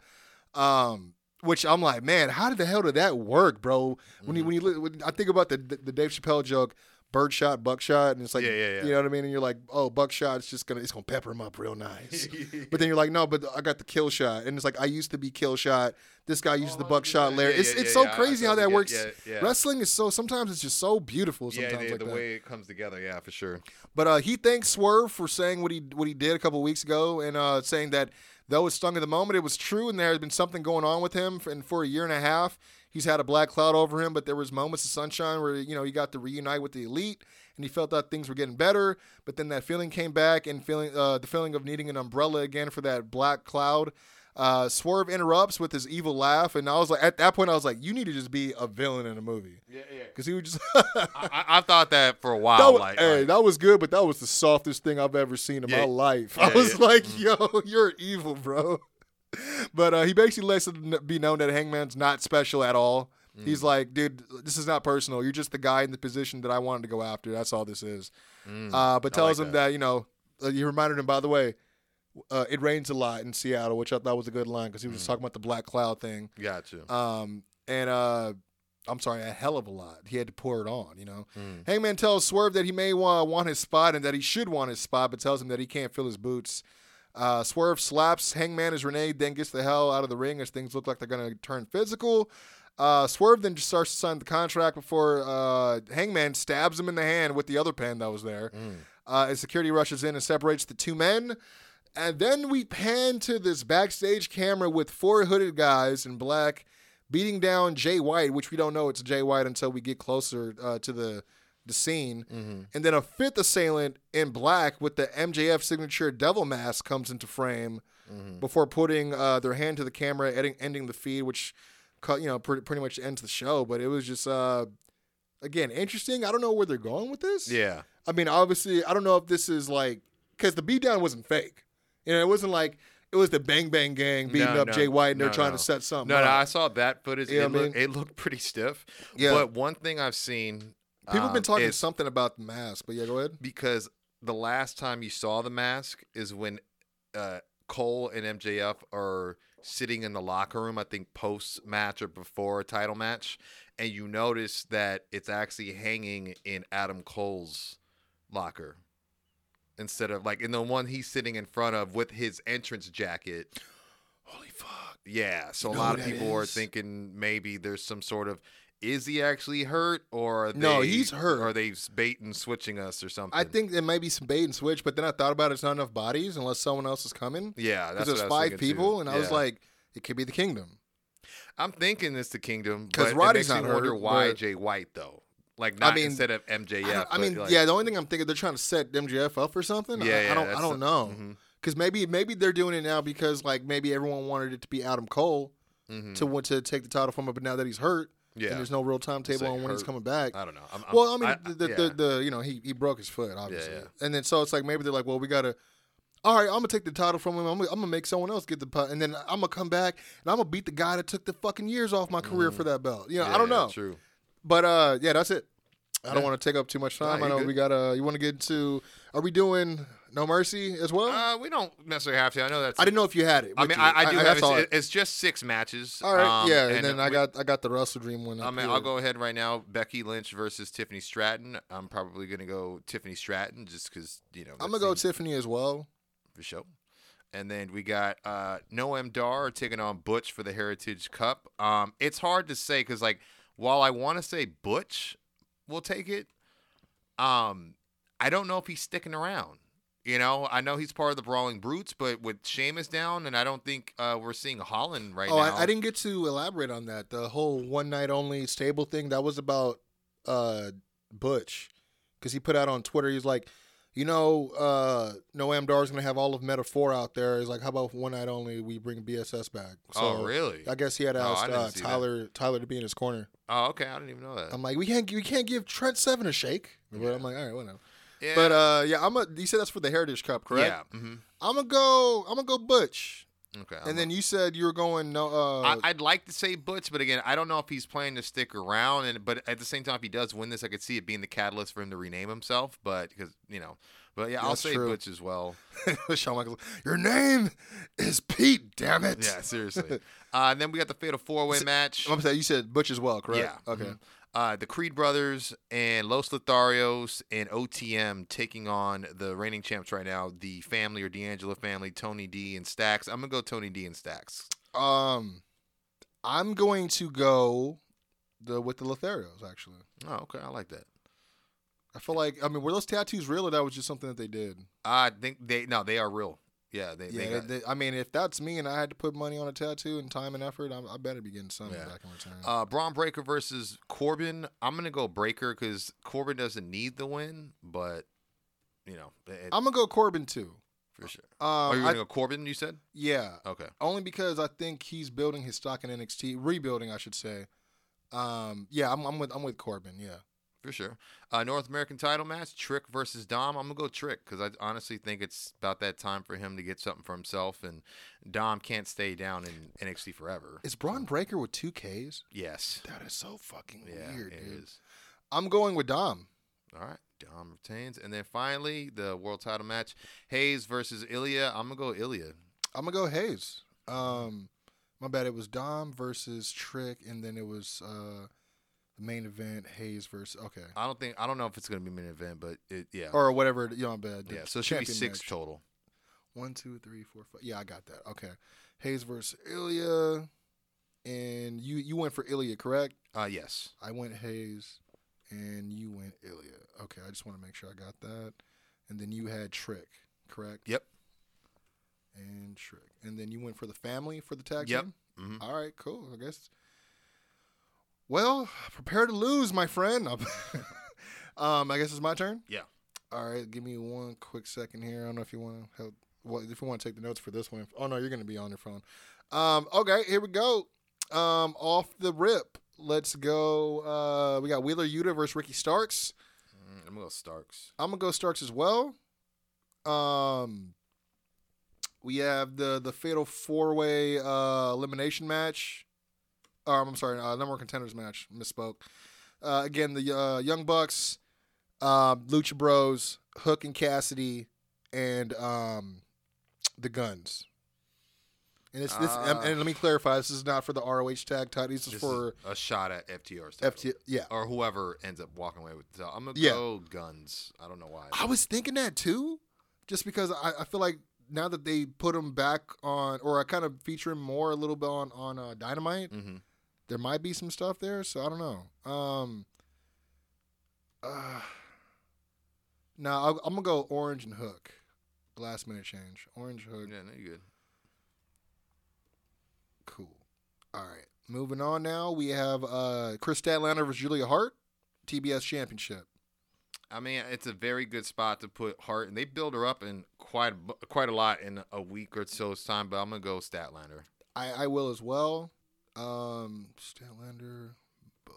Speaker 1: Um, which I'm like, man, how did the hell did that work, bro? When
Speaker 2: Mm.
Speaker 1: you when you when I think about the the Dave Chappelle joke, birdshot, buckshot, and it's like,
Speaker 2: Yeah, yeah, yeah.
Speaker 1: you know what I mean? And you're like, oh, buckshot, it's just gonna it's gonna pepper him up real nice. [laughs] but then you're like, no, but I got the kill shot, and it's like I used to be kill shot. This guy used the buckshot
Speaker 2: Oh, yeah,
Speaker 1: layer.
Speaker 2: yeah,
Speaker 1: it's
Speaker 2: yeah,
Speaker 1: it's so
Speaker 2: yeah,
Speaker 1: crazy how that works.
Speaker 2: yeah, yeah.
Speaker 1: Wrestling is so sometimes it's just so beautiful.
Speaker 2: Yeah,
Speaker 1: Sometimes
Speaker 2: the,
Speaker 1: like
Speaker 2: the
Speaker 1: that.
Speaker 2: way it comes together. Yeah, for sure.
Speaker 1: But uh, he thanks Swerve for saying what he what he did a couple weeks ago, and uh, saying that though it stung at the moment, it was true, and there had been something going on with him, for, and for a year and a half, he's had a black cloud over him. But there was moments of sunshine where you know he got to reunite with the elite, and he felt that things were getting better. But then that feeling came back, and feeling uh, the feeling of needing an umbrella again for that black cloud. Uh, Swerve interrupts with his evil laugh, and I was like, at that point, I was like, you need to just be a villain in a movie,
Speaker 2: Yeah, yeah.
Speaker 1: because he would just. [laughs]
Speaker 2: I, I thought that for a while.
Speaker 1: That was,
Speaker 2: like,
Speaker 1: hey,
Speaker 2: like-
Speaker 1: that was good, but that was the softest thing I've ever seen in my life. [laughs]
Speaker 2: Yeah,
Speaker 1: I was
Speaker 2: yeah.
Speaker 1: like, yo, [laughs] you're evil, bro. But uh, he basically lets it be known that Hangman's not special at all.
Speaker 2: Mm.
Speaker 1: He's like, dude, this is not personal. You're just the guy in the position that I wanted to go after. That's all this is. Uh, but
Speaker 2: Mm.
Speaker 1: Tells
Speaker 2: like
Speaker 1: him
Speaker 2: that.
Speaker 1: that, you know, uh, you reminded him, by the way, uh, "It rains a lot in Seattle," which I thought was a good line because he was just talking about the black cloud thing.
Speaker 2: Gotcha.
Speaker 1: Um, and uh, I'm sorry, a hell of a lot. He had to pour it on, you know.
Speaker 2: Mm.
Speaker 1: Hangman tells Swerve that he may want his spot and that he should want his spot, but tells him that he can't fill his boots. Uh, Swerve slaps Hangman as Renee then gets the hell out of the ring as things look like they're going to turn physical. Uh, Swerve then just starts to sign the contract before uh, Hangman stabs him in the hand with the other pen that was there. Uh, as security rushes in and separates the two men. And then we pan to this backstage camera with four hooded guys in black beating down Jay White, which we don't know it's Jay White until we get closer uh, to the the scene. And then a fifth assailant in black with the MJF signature devil mask comes into frame before putting uh, their hand to the camera, ending, ending the feed, which cut you know pretty, pretty much ends the show. But it was just uh, again interesting. I don't know where they're going with this.
Speaker 2: Yeah.
Speaker 1: I mean, obviously, I don't know if this is like because the beatdown wasn't fake. You know, it wasn't like it was the Bang Bang Gang beating
Speaker 2: No,
Speaker 1: up
Speaker 2: no,
Speaker 1: Jay White and they're trying to set something.
Speaker 2: No, no, I saw that footage.
Speaker 1: You know
Speaker 2: it,
Speaker 1: what I
Speaker 2: looked, it looked pretty stiff.
Speaker 1: Yeah.
Speaker 2: But one thing I've seen.
Speaker 1: People have been
Speaker 2: um,
Speaker 1: talking
Speaker 2: is-
Speaker 1: something about the mask, but yeah, go ahead.
Speaker 2: because the last time you saw the mask is when uh, Cole and MJF are sitting in the locker room. I think post match or before a title match, and you notice that it's actually hanging in Adam Cole's locker instead of like in the one he's sitting in front of with his entrance jacket.
Speaker 1: Holy fuck!
Speaker 2: Yeah, so
Speaker 1: You
Speaker 2: a lot of people are thinking maybe there's some sort of. Is he actually hurt, or are
Speaker 1: No,
Speaker 2: they-
Speaker 1: he's hurt.
Speaker 2: Or are they bait and switching us, or something?
Speaker 1: I think there might be some bait and switch, but then I thought about it, it's not enough bodies unless someone else is coming.
Speaker 2: Yeah,
Speaker 1: Because
Speaker 2: that's
Speaker 1: there's
Speaker 2: I
Speaker 1: five
Speaker 2: thinking, too.
Speaker 1: people, and I was like, it could be the Kingdom.
Speaker 2: I'm thinking it's the kingdom because
Speaker 1: Roddy's
Speaker 2: it
Speaker 1: not
Speaker 2: wonder
Speaker 1: hurt,
Speaker 2: why
Speaker 1: but-
Speaker 2: Jay White though, like not I
Speaker 1: mean,
Speaker 2: instead of
Speaker 1: I,
Speaker 2: MJF.
Speaker 1: don't- I mean,
Speaker 2: like-
Speaker 1: yeah, the only thing I'm thinking they're trying to set MJF up for something. I-
Speaker 2: Yeah,
Speaker 1: I, don't, I don't know. Because maybe maybe they're doing it now because like maybe everyone wanted it to be Adam Cole
Speaker 2: Mhm.
Speaker 1: to want to take the title from him, but now that he's hurt,
Speaker 2: Yeah.
Speaker 1: and there's no real timetable on when he's coming back.
Speaker 2: I don't know. I'm, I'm-
Speaker 1: Well, I mean, the, the,
Speaker 2: yeah.
Speaker 1: the, the you know he he broke his foot obviously,
Speaker 2: yeah.
Speaker 1: and then so it's like maybe they're like, well, we gotta. All right, I'm gonna take the title from him. I'm gonna, I'm gonna make someone else get the pu- and then I'm gonna come back and I'm gonna beat the guy that took the fucking years off my career for that belt. You know.
Speaker 2: Yeah,
Speaker 1: I don't know,
Speaker 2: True.
Speaker 1: but uh, yeah, that's it. I don't
Speaker 2: Yeah.
Speaker 1: want to take up too much time.
Speaker 2: Nah,
Speaker 1: I know
Speaker 2: good.
Speaker 1: we got uh You want to get into? Are we doing No Mercy as well?
Speaker 2: Uh, we don't necessarily have to. I know that's.
Speaker 1: I didn't know if you had it.
Speaker 2: I mean. I, I do have.
Speaker 1: that's
Speaker 2: It's,
Speaker 1: all.
Speaker 2: it's just six matches.
Speaker 1: all right,
Speaker 2: um,
Speaker 1: yeah, and, then I got I got the WrestleDream one.
Speaker 2: I mean,
Speaker 1: here.
Speaker 2: I'll go ahead right now. Becky Lynch versus Tiffany Stratton. I'm probably gonna go Tiffany Stratton just because you know.
Speaker 1: I'm gonna go Tiffany as well.
Speaker 2: for sure. And then we got uh, Noam Dar taking on Butch for the Heritage Cup. Um, it's hard to say because, like, while I want to say Butch will take it, um, I don't know if he's sticking around. You know, I know he's part of the Brawling Brutes, but with Sheamus down, and I don't think uh, we're seeing Holland right
Speaker 1: oh,
Speaker 2: now.
Speaker 1: I, I didn't get to elaborate on that. The whole one night only stable thing that was about uh, Butch because he put out on Twitter. He's like, you know, uh, Noam Dar's gonna have all of Meta-Four out there. He's like, how about one night only? We bring BSS back. So
Speaker 2: oh, really?
Speaker 1: I guess he had
Speaker 2: Oh,
Speaker 1: asked
Speaker 2: didn't
Speaker 1: uh,
Speaker 2: see that.
Speaker 1: Tyler Tyler to be in his corner.
Speaker 2: Oh, okay. I didn't even know that.
Speaker 1: I'm like, we can't we can't give Trent Seven a shake. But I'm like, all right, whatever.
Speaker 2: yeah.
Speaker 1: But uh, yeah, I'm a. You said that's for the Heritage Cup, correct?
Speaker 2: yeah. hmm
Speaker 1: I'm gonna go. I'm gonna go Butch.
Speaker 2: Okay.
Speaker 1: and then you said you were going no. Uh,
Speaker 2: I, I'd like to say Butch, but again, I don't know if he's planning to stick around. And but at the same time, if he does win this, I could see it being the catalyst for him to rename himself. But because you know, but yeah, I'll say
Speaker 1: true.
Speaker 2: Butch as well. [laughs]
Speaker 1: Shawn Michaels. Your name is Pete. Damn it.
Speaker 2: Yeah, seriously. uh, and then we got the fatal four way [laughs] match.
Speaker 1: I'm saying you said Butch as well, correct?
Speaker 2: Yeah.
Speaker 1: Okay.
Speaker 2: mhm. Uh, the Creed brothers and Los Lotharios and OTM taking on the reigning champs right now, the family or D'Angelo family, Tony D and Stacks. I'm gonna go Tony D and Stacks.
Speaker 1: Um, I'm going to go the with the Lotharios. Actually,
Speaker 2: Oh, okay, I like that.
Speaker 1: I feel like I mean, were those tattoos real or that was just something that they did?
Speaker 2: I think they no, they are real. Yeah, they, they
Speaker 1: Yeah.
Speaker 2: got,
Speaker 1: they- I mean, if that's me and I had to put money on a tattoo and time and effort, I'm, I better be getting something
Speaker 2: Yeah.
Speaker 1: back in return.
Speaker 2: Uh, Bron Breakker versus Corbin. I'm gonna go Breakker because Corbin doesn't need the win, but you know, it,
Speaker 1: I'm gonna go Corbin too.
Speaker 2: for sure.
Speaker 1: Um,
Speaker 2: Are you gonna go Corbin? You said
Speaker 1: yeah,
Speaker 2: okay.
Speaker 1: only because I think he's building his stock in NXT, rebuilding, I should say. Um, yeah, I'm, I'm with I'm with Corbin. Yeah,
Speaker 2: For sure. Uh, North American title match: Trick versus Dom. I'm gonna go Trick because I honestly think it's about that time for him to get something for himself, and Dom can't stay down in NXT forever.
Speaker 1: is Bron Breakker with two Ks?
Speaker 2: Yes.
Speaker 1: That is so fucking
Speaker 2: Yeah,
Speaker 1: weird,
Speaker 2: it
Speaker 1: dude.
Speaker 2: is.
Speaker 1: I'm going with Dom.
Speaker 2: All right. Dom retains, and then finally the world title match: Hayes versus Ilja. I'm gonna go Ilja.
Speaker 1: I'm gonna go Hayes. Um, my bad. It was Dom versus Trick, and then it was uh, the main event Hayes versus okay,
Speaker 2: I don't think I don't know if it's gonna be main event, but it yeah
Speaker 1: or whatever. You know, bad.
Speaker 2: yeah. So it should be six
Speaker 1: match.
Speaker 2: total.
Speaker 1: One, two, three, four, five. Yeah, I got that. Okay, Hayes versus Ilja, and you you went for Ilja, correct?
Speaker 2: Uh yes.
Speaker 1: I went Hayes, and you went Ilja. Okay, I just want to make sure I got that. And then you had Trick, correct?
Speaker 2: Yep.
Speaker 1: And Trick, and then you went for the family for the tag
Speaker 2: Yep.
Speaker 1: team.
Speaker 2: Mhm.
Speaker 1: All right, cool. I guess. Well, prepare to lose, my friend. [laughs] um, I guess it's my turn.
Speaker 2: Yeah.
Speaker 1: All right, give me one quick second here. I don't know if you want to help. Well, if you want to take the notes for this one. Oh no, you're going to be on your phone. Um, okay, here we go. Um, off the rip, let's go. Uh, we got Wheeler Yuta versus Ricky Starks.
Speaker 2: Mm, I'm gonna go Starks.
Speaker 1: I'm gonna go Starks as well. Um, we have the the fatal four way uh, elimination match. Um, I'm sorry, uh, number one contenders match. Misspoke. Uh, again, the uh, Young Bucks, um, Lucha Bros, Hook and Cassidy, and um, the Guns. And it's this. and, and let me clarify: this is not for the ROH tag title. This is for
Speaker 2: is a shot at FTR's title.
Speaker 1: FT. Yeah,
Speaker 2: or whoever ends up walking away with the. I'm gonna
Speaker 1: Yeah.
Speaker 2: go guns. I don't know why.
Speaker 1: I was thinking that too, just because I, I feel like now that they put him back on, or I kind of feature him more a little bit on on uh, Dynamite,
Speaker 2: hmm
Speaker 1: there might be some stuff there. So I don't know. Um, uh, now I'll, I'm gonna go Orange and Hook. Last minute change. Orange Hook.
Speaker 2: Yeah, no, you good.
Speaker 1: Cool. All right. Moving on now, we have uh, Kris Statlander versus Julia Hart, TBS Championship.
Speaker 2: I mean, it's a very good spot to put Hart, and they build her up in quite a quite a lot in a week or so's time. But I'm gonna go Statlander.
Speaker 1: I, I will as well. Um, Statlander, both.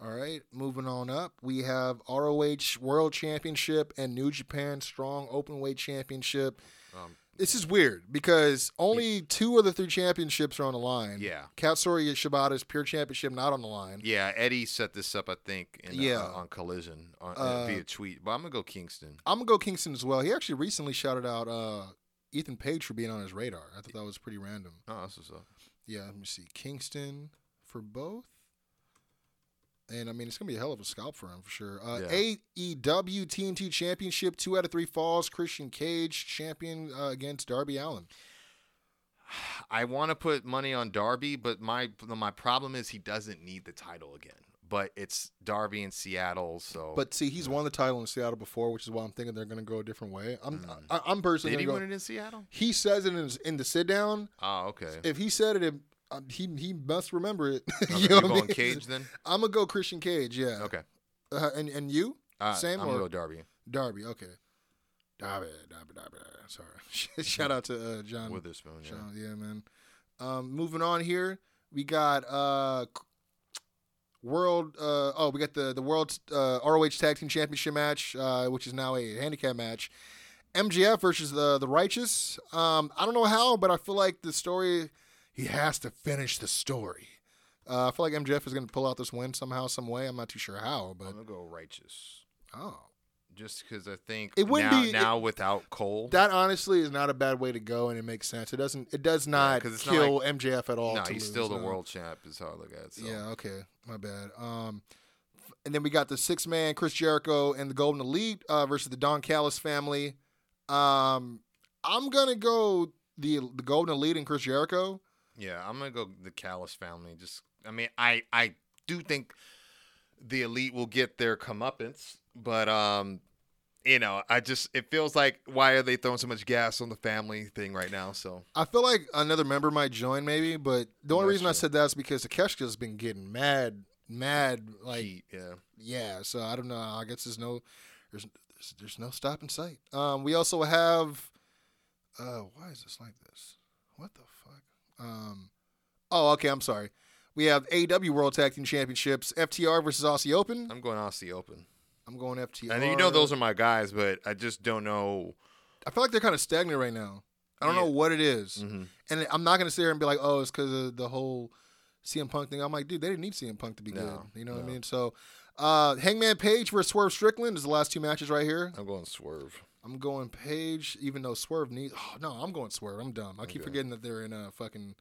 Speaker 1: All right, moving on up, we have ROH World Championship and New Japan Strong Openweight Championship.
Speaker 2: Um,
Speaker 1: This is weird because only two of the three championships are on the line.
Speaker 2: yeah,
Speaker 1: Katsuyori Shibata's Pure Championship not on the line.
Speaker 2: yeah. Eddie set this up, I think, in,
Speaker 1: Yeah.
Speaker 2: uh, on Collision on,
Speaker 1: Uh,
Speaker 2: via tweet. But I'm gonna go Kingston.
Speaker 1: I'm gonna go Kingston as well. He actually recently shouted out uh, Ethan Page for being on his radar. I thought that was pretty random.
Speaker 2: Oh, that's what's up.
Speaker 1: Yeah, let me see. Kingston for both. And I mean, it's gonna be a hell of a scalp for him for sure. Uh,
Speaker 2: Yeah.
Speaker 1: AEW TNT Championship, two out of three falls. Christian Cage champion uh, against Darby Allin. [sighs]
Speaker 2: I want to put money on Darby, but my my problem is he doesn't need the title again. But it's Darby in Seattle, so.
Speaker 1: But see, he's won the title in Seattle before, which is why I'm thinking they're gonna go a different way. I'm
Speaker 2: Mm.
Speaker 1: I, I'm personally
Speaker 2: did he
Speaker 1: go-
Speaker 2: win it in Seattle?
Speaker 1: He says it in, in the sit down.
Speaker 2: Oh, okay.
Speaker 1: If he said it, um, he he must remember it. [laughs]
Speaker 2: Okay,
Speaker 1: you know I
Speaker 2: going
Speaker 1: mean?
Speaker 2: Cage then?
Speaker 1: I'm gonna go Christian Cage. Yeah.
Speaker 2: Okay.
Speaker 1: Uh, and and you?
Speaker 2: Uh,
Speaker 1: Same
Speaker 2: I'm
Speaker 1: or-
Speaker 2: gonna go Darby
Speaker 1: Darby, okay. Darby, Darby, Darby. Darby. Sorry. [laughs] Shout out to uh, John.
Speaker 2: Witherspoon. Yeah.
Speaker 1: Shout- yeah, man. Um, moving on here, we got uh, world. Uh, oh, we got the the world uh, ROH Tag Team Championship match, uh, which is now a handicap match. MJF versus the the Righteous. Um, I don't know how, but I feel like the story he has to finish the story. Uh, I feel like MJF is going to pull out this win somehow, some way. I'm not too sure how, but
Speaker 2: I'm gonna go Righteous,
Speaker 1: oh.
Speaker 2: just because I think
Speaker 1: It wouldn't
Speaker 2: now,
Speaker 1: be-
Speaker 2: now without Cole.
Speaker 1: That honestly is not a bad way to go, and it makes sense. It doesn't. It does not
Speaker 2: 'cause it's not
Speaker 1: kill MJF at all.
Speaker 2: no,
Speaker 1: to
Speaker 2: he's
Speaker 1: lose,
Speaker 2: still the
Speaker 1: no.
Speaker 2: world champ. Is how I look at it. So.
Speaker 1: Yeah. Okay. My bad. Um, and then we got the six man Chris Jericho and the Golden Elite uh, versus the Don Callis family. Um, I'm gonna go the the Golden Elite and Chris Jericho.
Speaker 2: Yeah, I'm gonna go the Callis family. Just, I mean, I I do think the elite will get their comeuppance, but um, you know, I just it feels like why are they throwing so much gas on the family thing right now? So
Speaker 1: I feel like another member might join, maybe, but the only
Speaker 2: That's
Speaker 1: reason I said that is because Takeshita's been getting mad, mad, like
Speaker 2: heat, yeah.
Speaker 1: yeah. So I don't know. I guess there's no, there's there's, there's no stop in sight. Um, we also have, uh, why is this like this? What the fuck? Um, oh, okay. I'm sorry. We have AW World Tag Team Championships, FTR versus Aussie Open.
Speaker 2: I'm going Aussie Open.
Speaker 1: I'm going FTR.
Speaker 2: And you know those are my guys, but I just don't know.
Speaker 1: I feel like they're kind of stagnant right now. I don't know what it is.
Speaker 2: Mhm.
Speaker 1: and I'm not gonna sit here and be like, oh, it's because of the whole CM Punk thing. I'm like, dude, they didn't need CM Punk to be
Speaker 2: No,
Speaker 1: good. You know what I mean? So, Uh, Hangman Page versus Swerve Strickland is the last two matches right here.
Speaker 2: I'm going Swerve.
Speaker 1: I'm going Page, even though Swerve needs. Oh, no, I'm going Swerve. I'm dumb. I keep forgetting that they're in uh, fucking,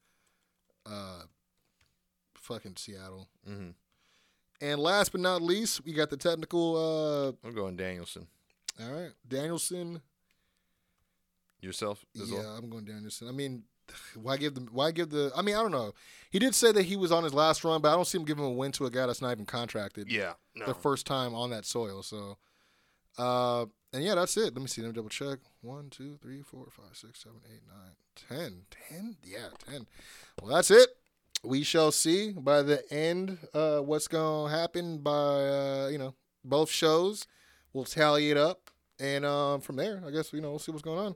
Speaker 1: uh, fucking Seattle.
Speaker 2: hmm
Speaker 1: And last but not least, we got the technical.
Speaker 2: I'm going Danielson.
Speaker 1: Uh, all right, Danielson.
Speaker 2: Yourself as
Speaker 1: yeah,
Speaker 2: well?
Speaker 1: I'm going Danielson. I mean, [sighs] why give the? Why give the? I mean, I don't know. He did say that he was on his last run, but I don't see him giving a win to a guy that's not even contracted.
Speaker 2: Yeah. No.
Speaker 1: their first time on that soil. So, uh, and yeah, that's it. Let me see. Let me double check. One, two, three, four, five, six, seven, eight, nine, ten. Ten? Yeah, ten. Well, that's it. We shall see by the end uh, what's going to happen by, uh, you know, both shows. We'll tally it up. And um, from there, I guess, you know, we'll see what's going on.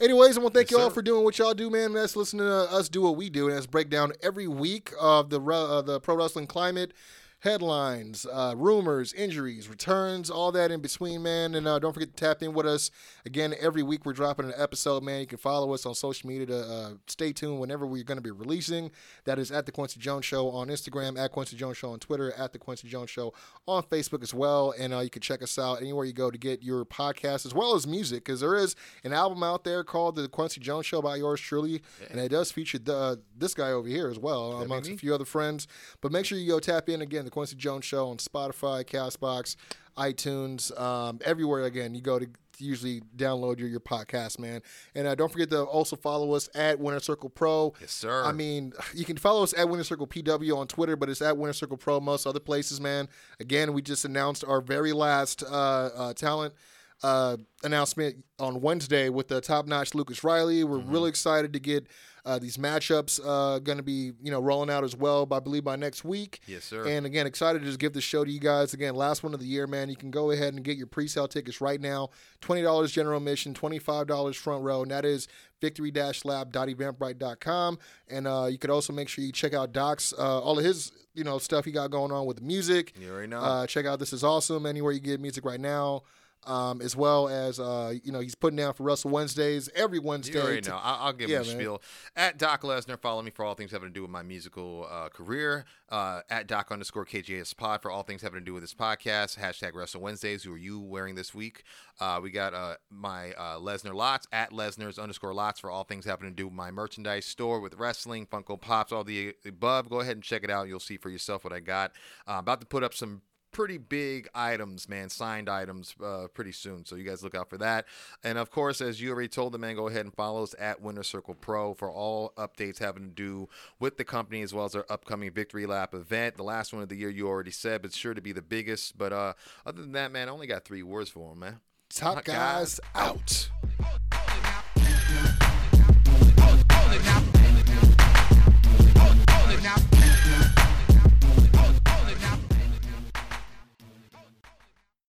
Speaker 1: Anyways, I want to thank
Speaker 2: Yes,
Speaker 1: you all
Speaker 2: sir.
Speaker 1: for doing what y'all do, man. That's listening to us do what we do. And that's break down every week of the, uh, the pro wrestling climate headlines, uh, rumors, injuries, returns, all that in between, man. And uh, don't forget to tap in with us again every week. We're dropping an episode, man. You can follow us on social media to uh, stay tuned whenever we're going to be releasing. That is at the Quincy Jones Show on Instagram, at Quincy Jones Show on Twitter, at the Quincy Jones Show on Facebook as well. And uh, you can check us out anywhere you go to get your podcast as well as music, because there is an album out there called the Quincy Jones Show by yours truly, and it does feature the, uh, this guy over here as well, amongst a few other friends. But make sure you go tap in again, the Quincy Jones Show on Spotify, Castbox, iTunes, um, everywhere. Again, you go to usually download your, your podcast, man. And uh, don't forget to also follow us at Winner Circle Pro.
Speaker 2: Yes, sir.
Speaker 1: I mean, you can follow us at Winner Circle PW on Twitter, but it's at Winner Circle Pro most other places, man. Again, we just announced our very last uh, uh, talent uh, announcement on Wednesday with the top notch Lucas Riley. We're
Speaker 2: Mm-hmm.
Speaker 1: really excited to get uh, these matchups uh, going to be you know rolling out as well. By, I believe by next week.
Speaker 2: Yes, sir.
Speaker 1: And again, excited to just give the show to you guys. Again, last one of the year, man. You can go ahead and get your pre-sale tickets right now. Twenty dollars general admission, twenty-five dollars front row, and that is victory-lap.eventbrite.com. And uh, you could also make sure you check out Doc's uh, all of his you know stuff he got going on with the music.
Speaker 2: You already know.
Speaker 1: Uh, check out This Is Awesome anywhere you get music right now. Um, as well as uh, you know, he's putting down for Wrestle Wednesdays every Wednesday.
Speaker 2: You already
Speaker 1: to-
Speaker 2: know. I'll, I'll give
Speaker 1: Yeah,
Speaker 2: him a
Speaker 1: man.
Speaker 2: spiel. At Doc Lesnar, follow me for all things having to do with my musical uh, career. Uh, at Doc underscore KJS Pod for all things having to do with this podcast. Hashtag Wrestle Wednesdays. Who are you wearing this week? Uh, we got uh, my uh, Lesnar Lots at Lesnar's underscore Lots for all things having to do with my merchandise store with wrestling, Funko Pops, all the above. Go ahead and check it out. You'll see for yourself what I got. Uh, about to put up some pretty big items, man, signed items uh, pretty soon. So you guys look out for that. And of course, as you already told the man, go ahead and follow us at Winner Circle Pro for all updates having to do with the company as well as our upcoming Victory Lap event. The last one of the year, you already said, but sure to be the biggest. But uh, other than that, man, I only got three words for him, man.
Speaker 1: Top
Speaker 2: Hot
Speaker 1: guys out.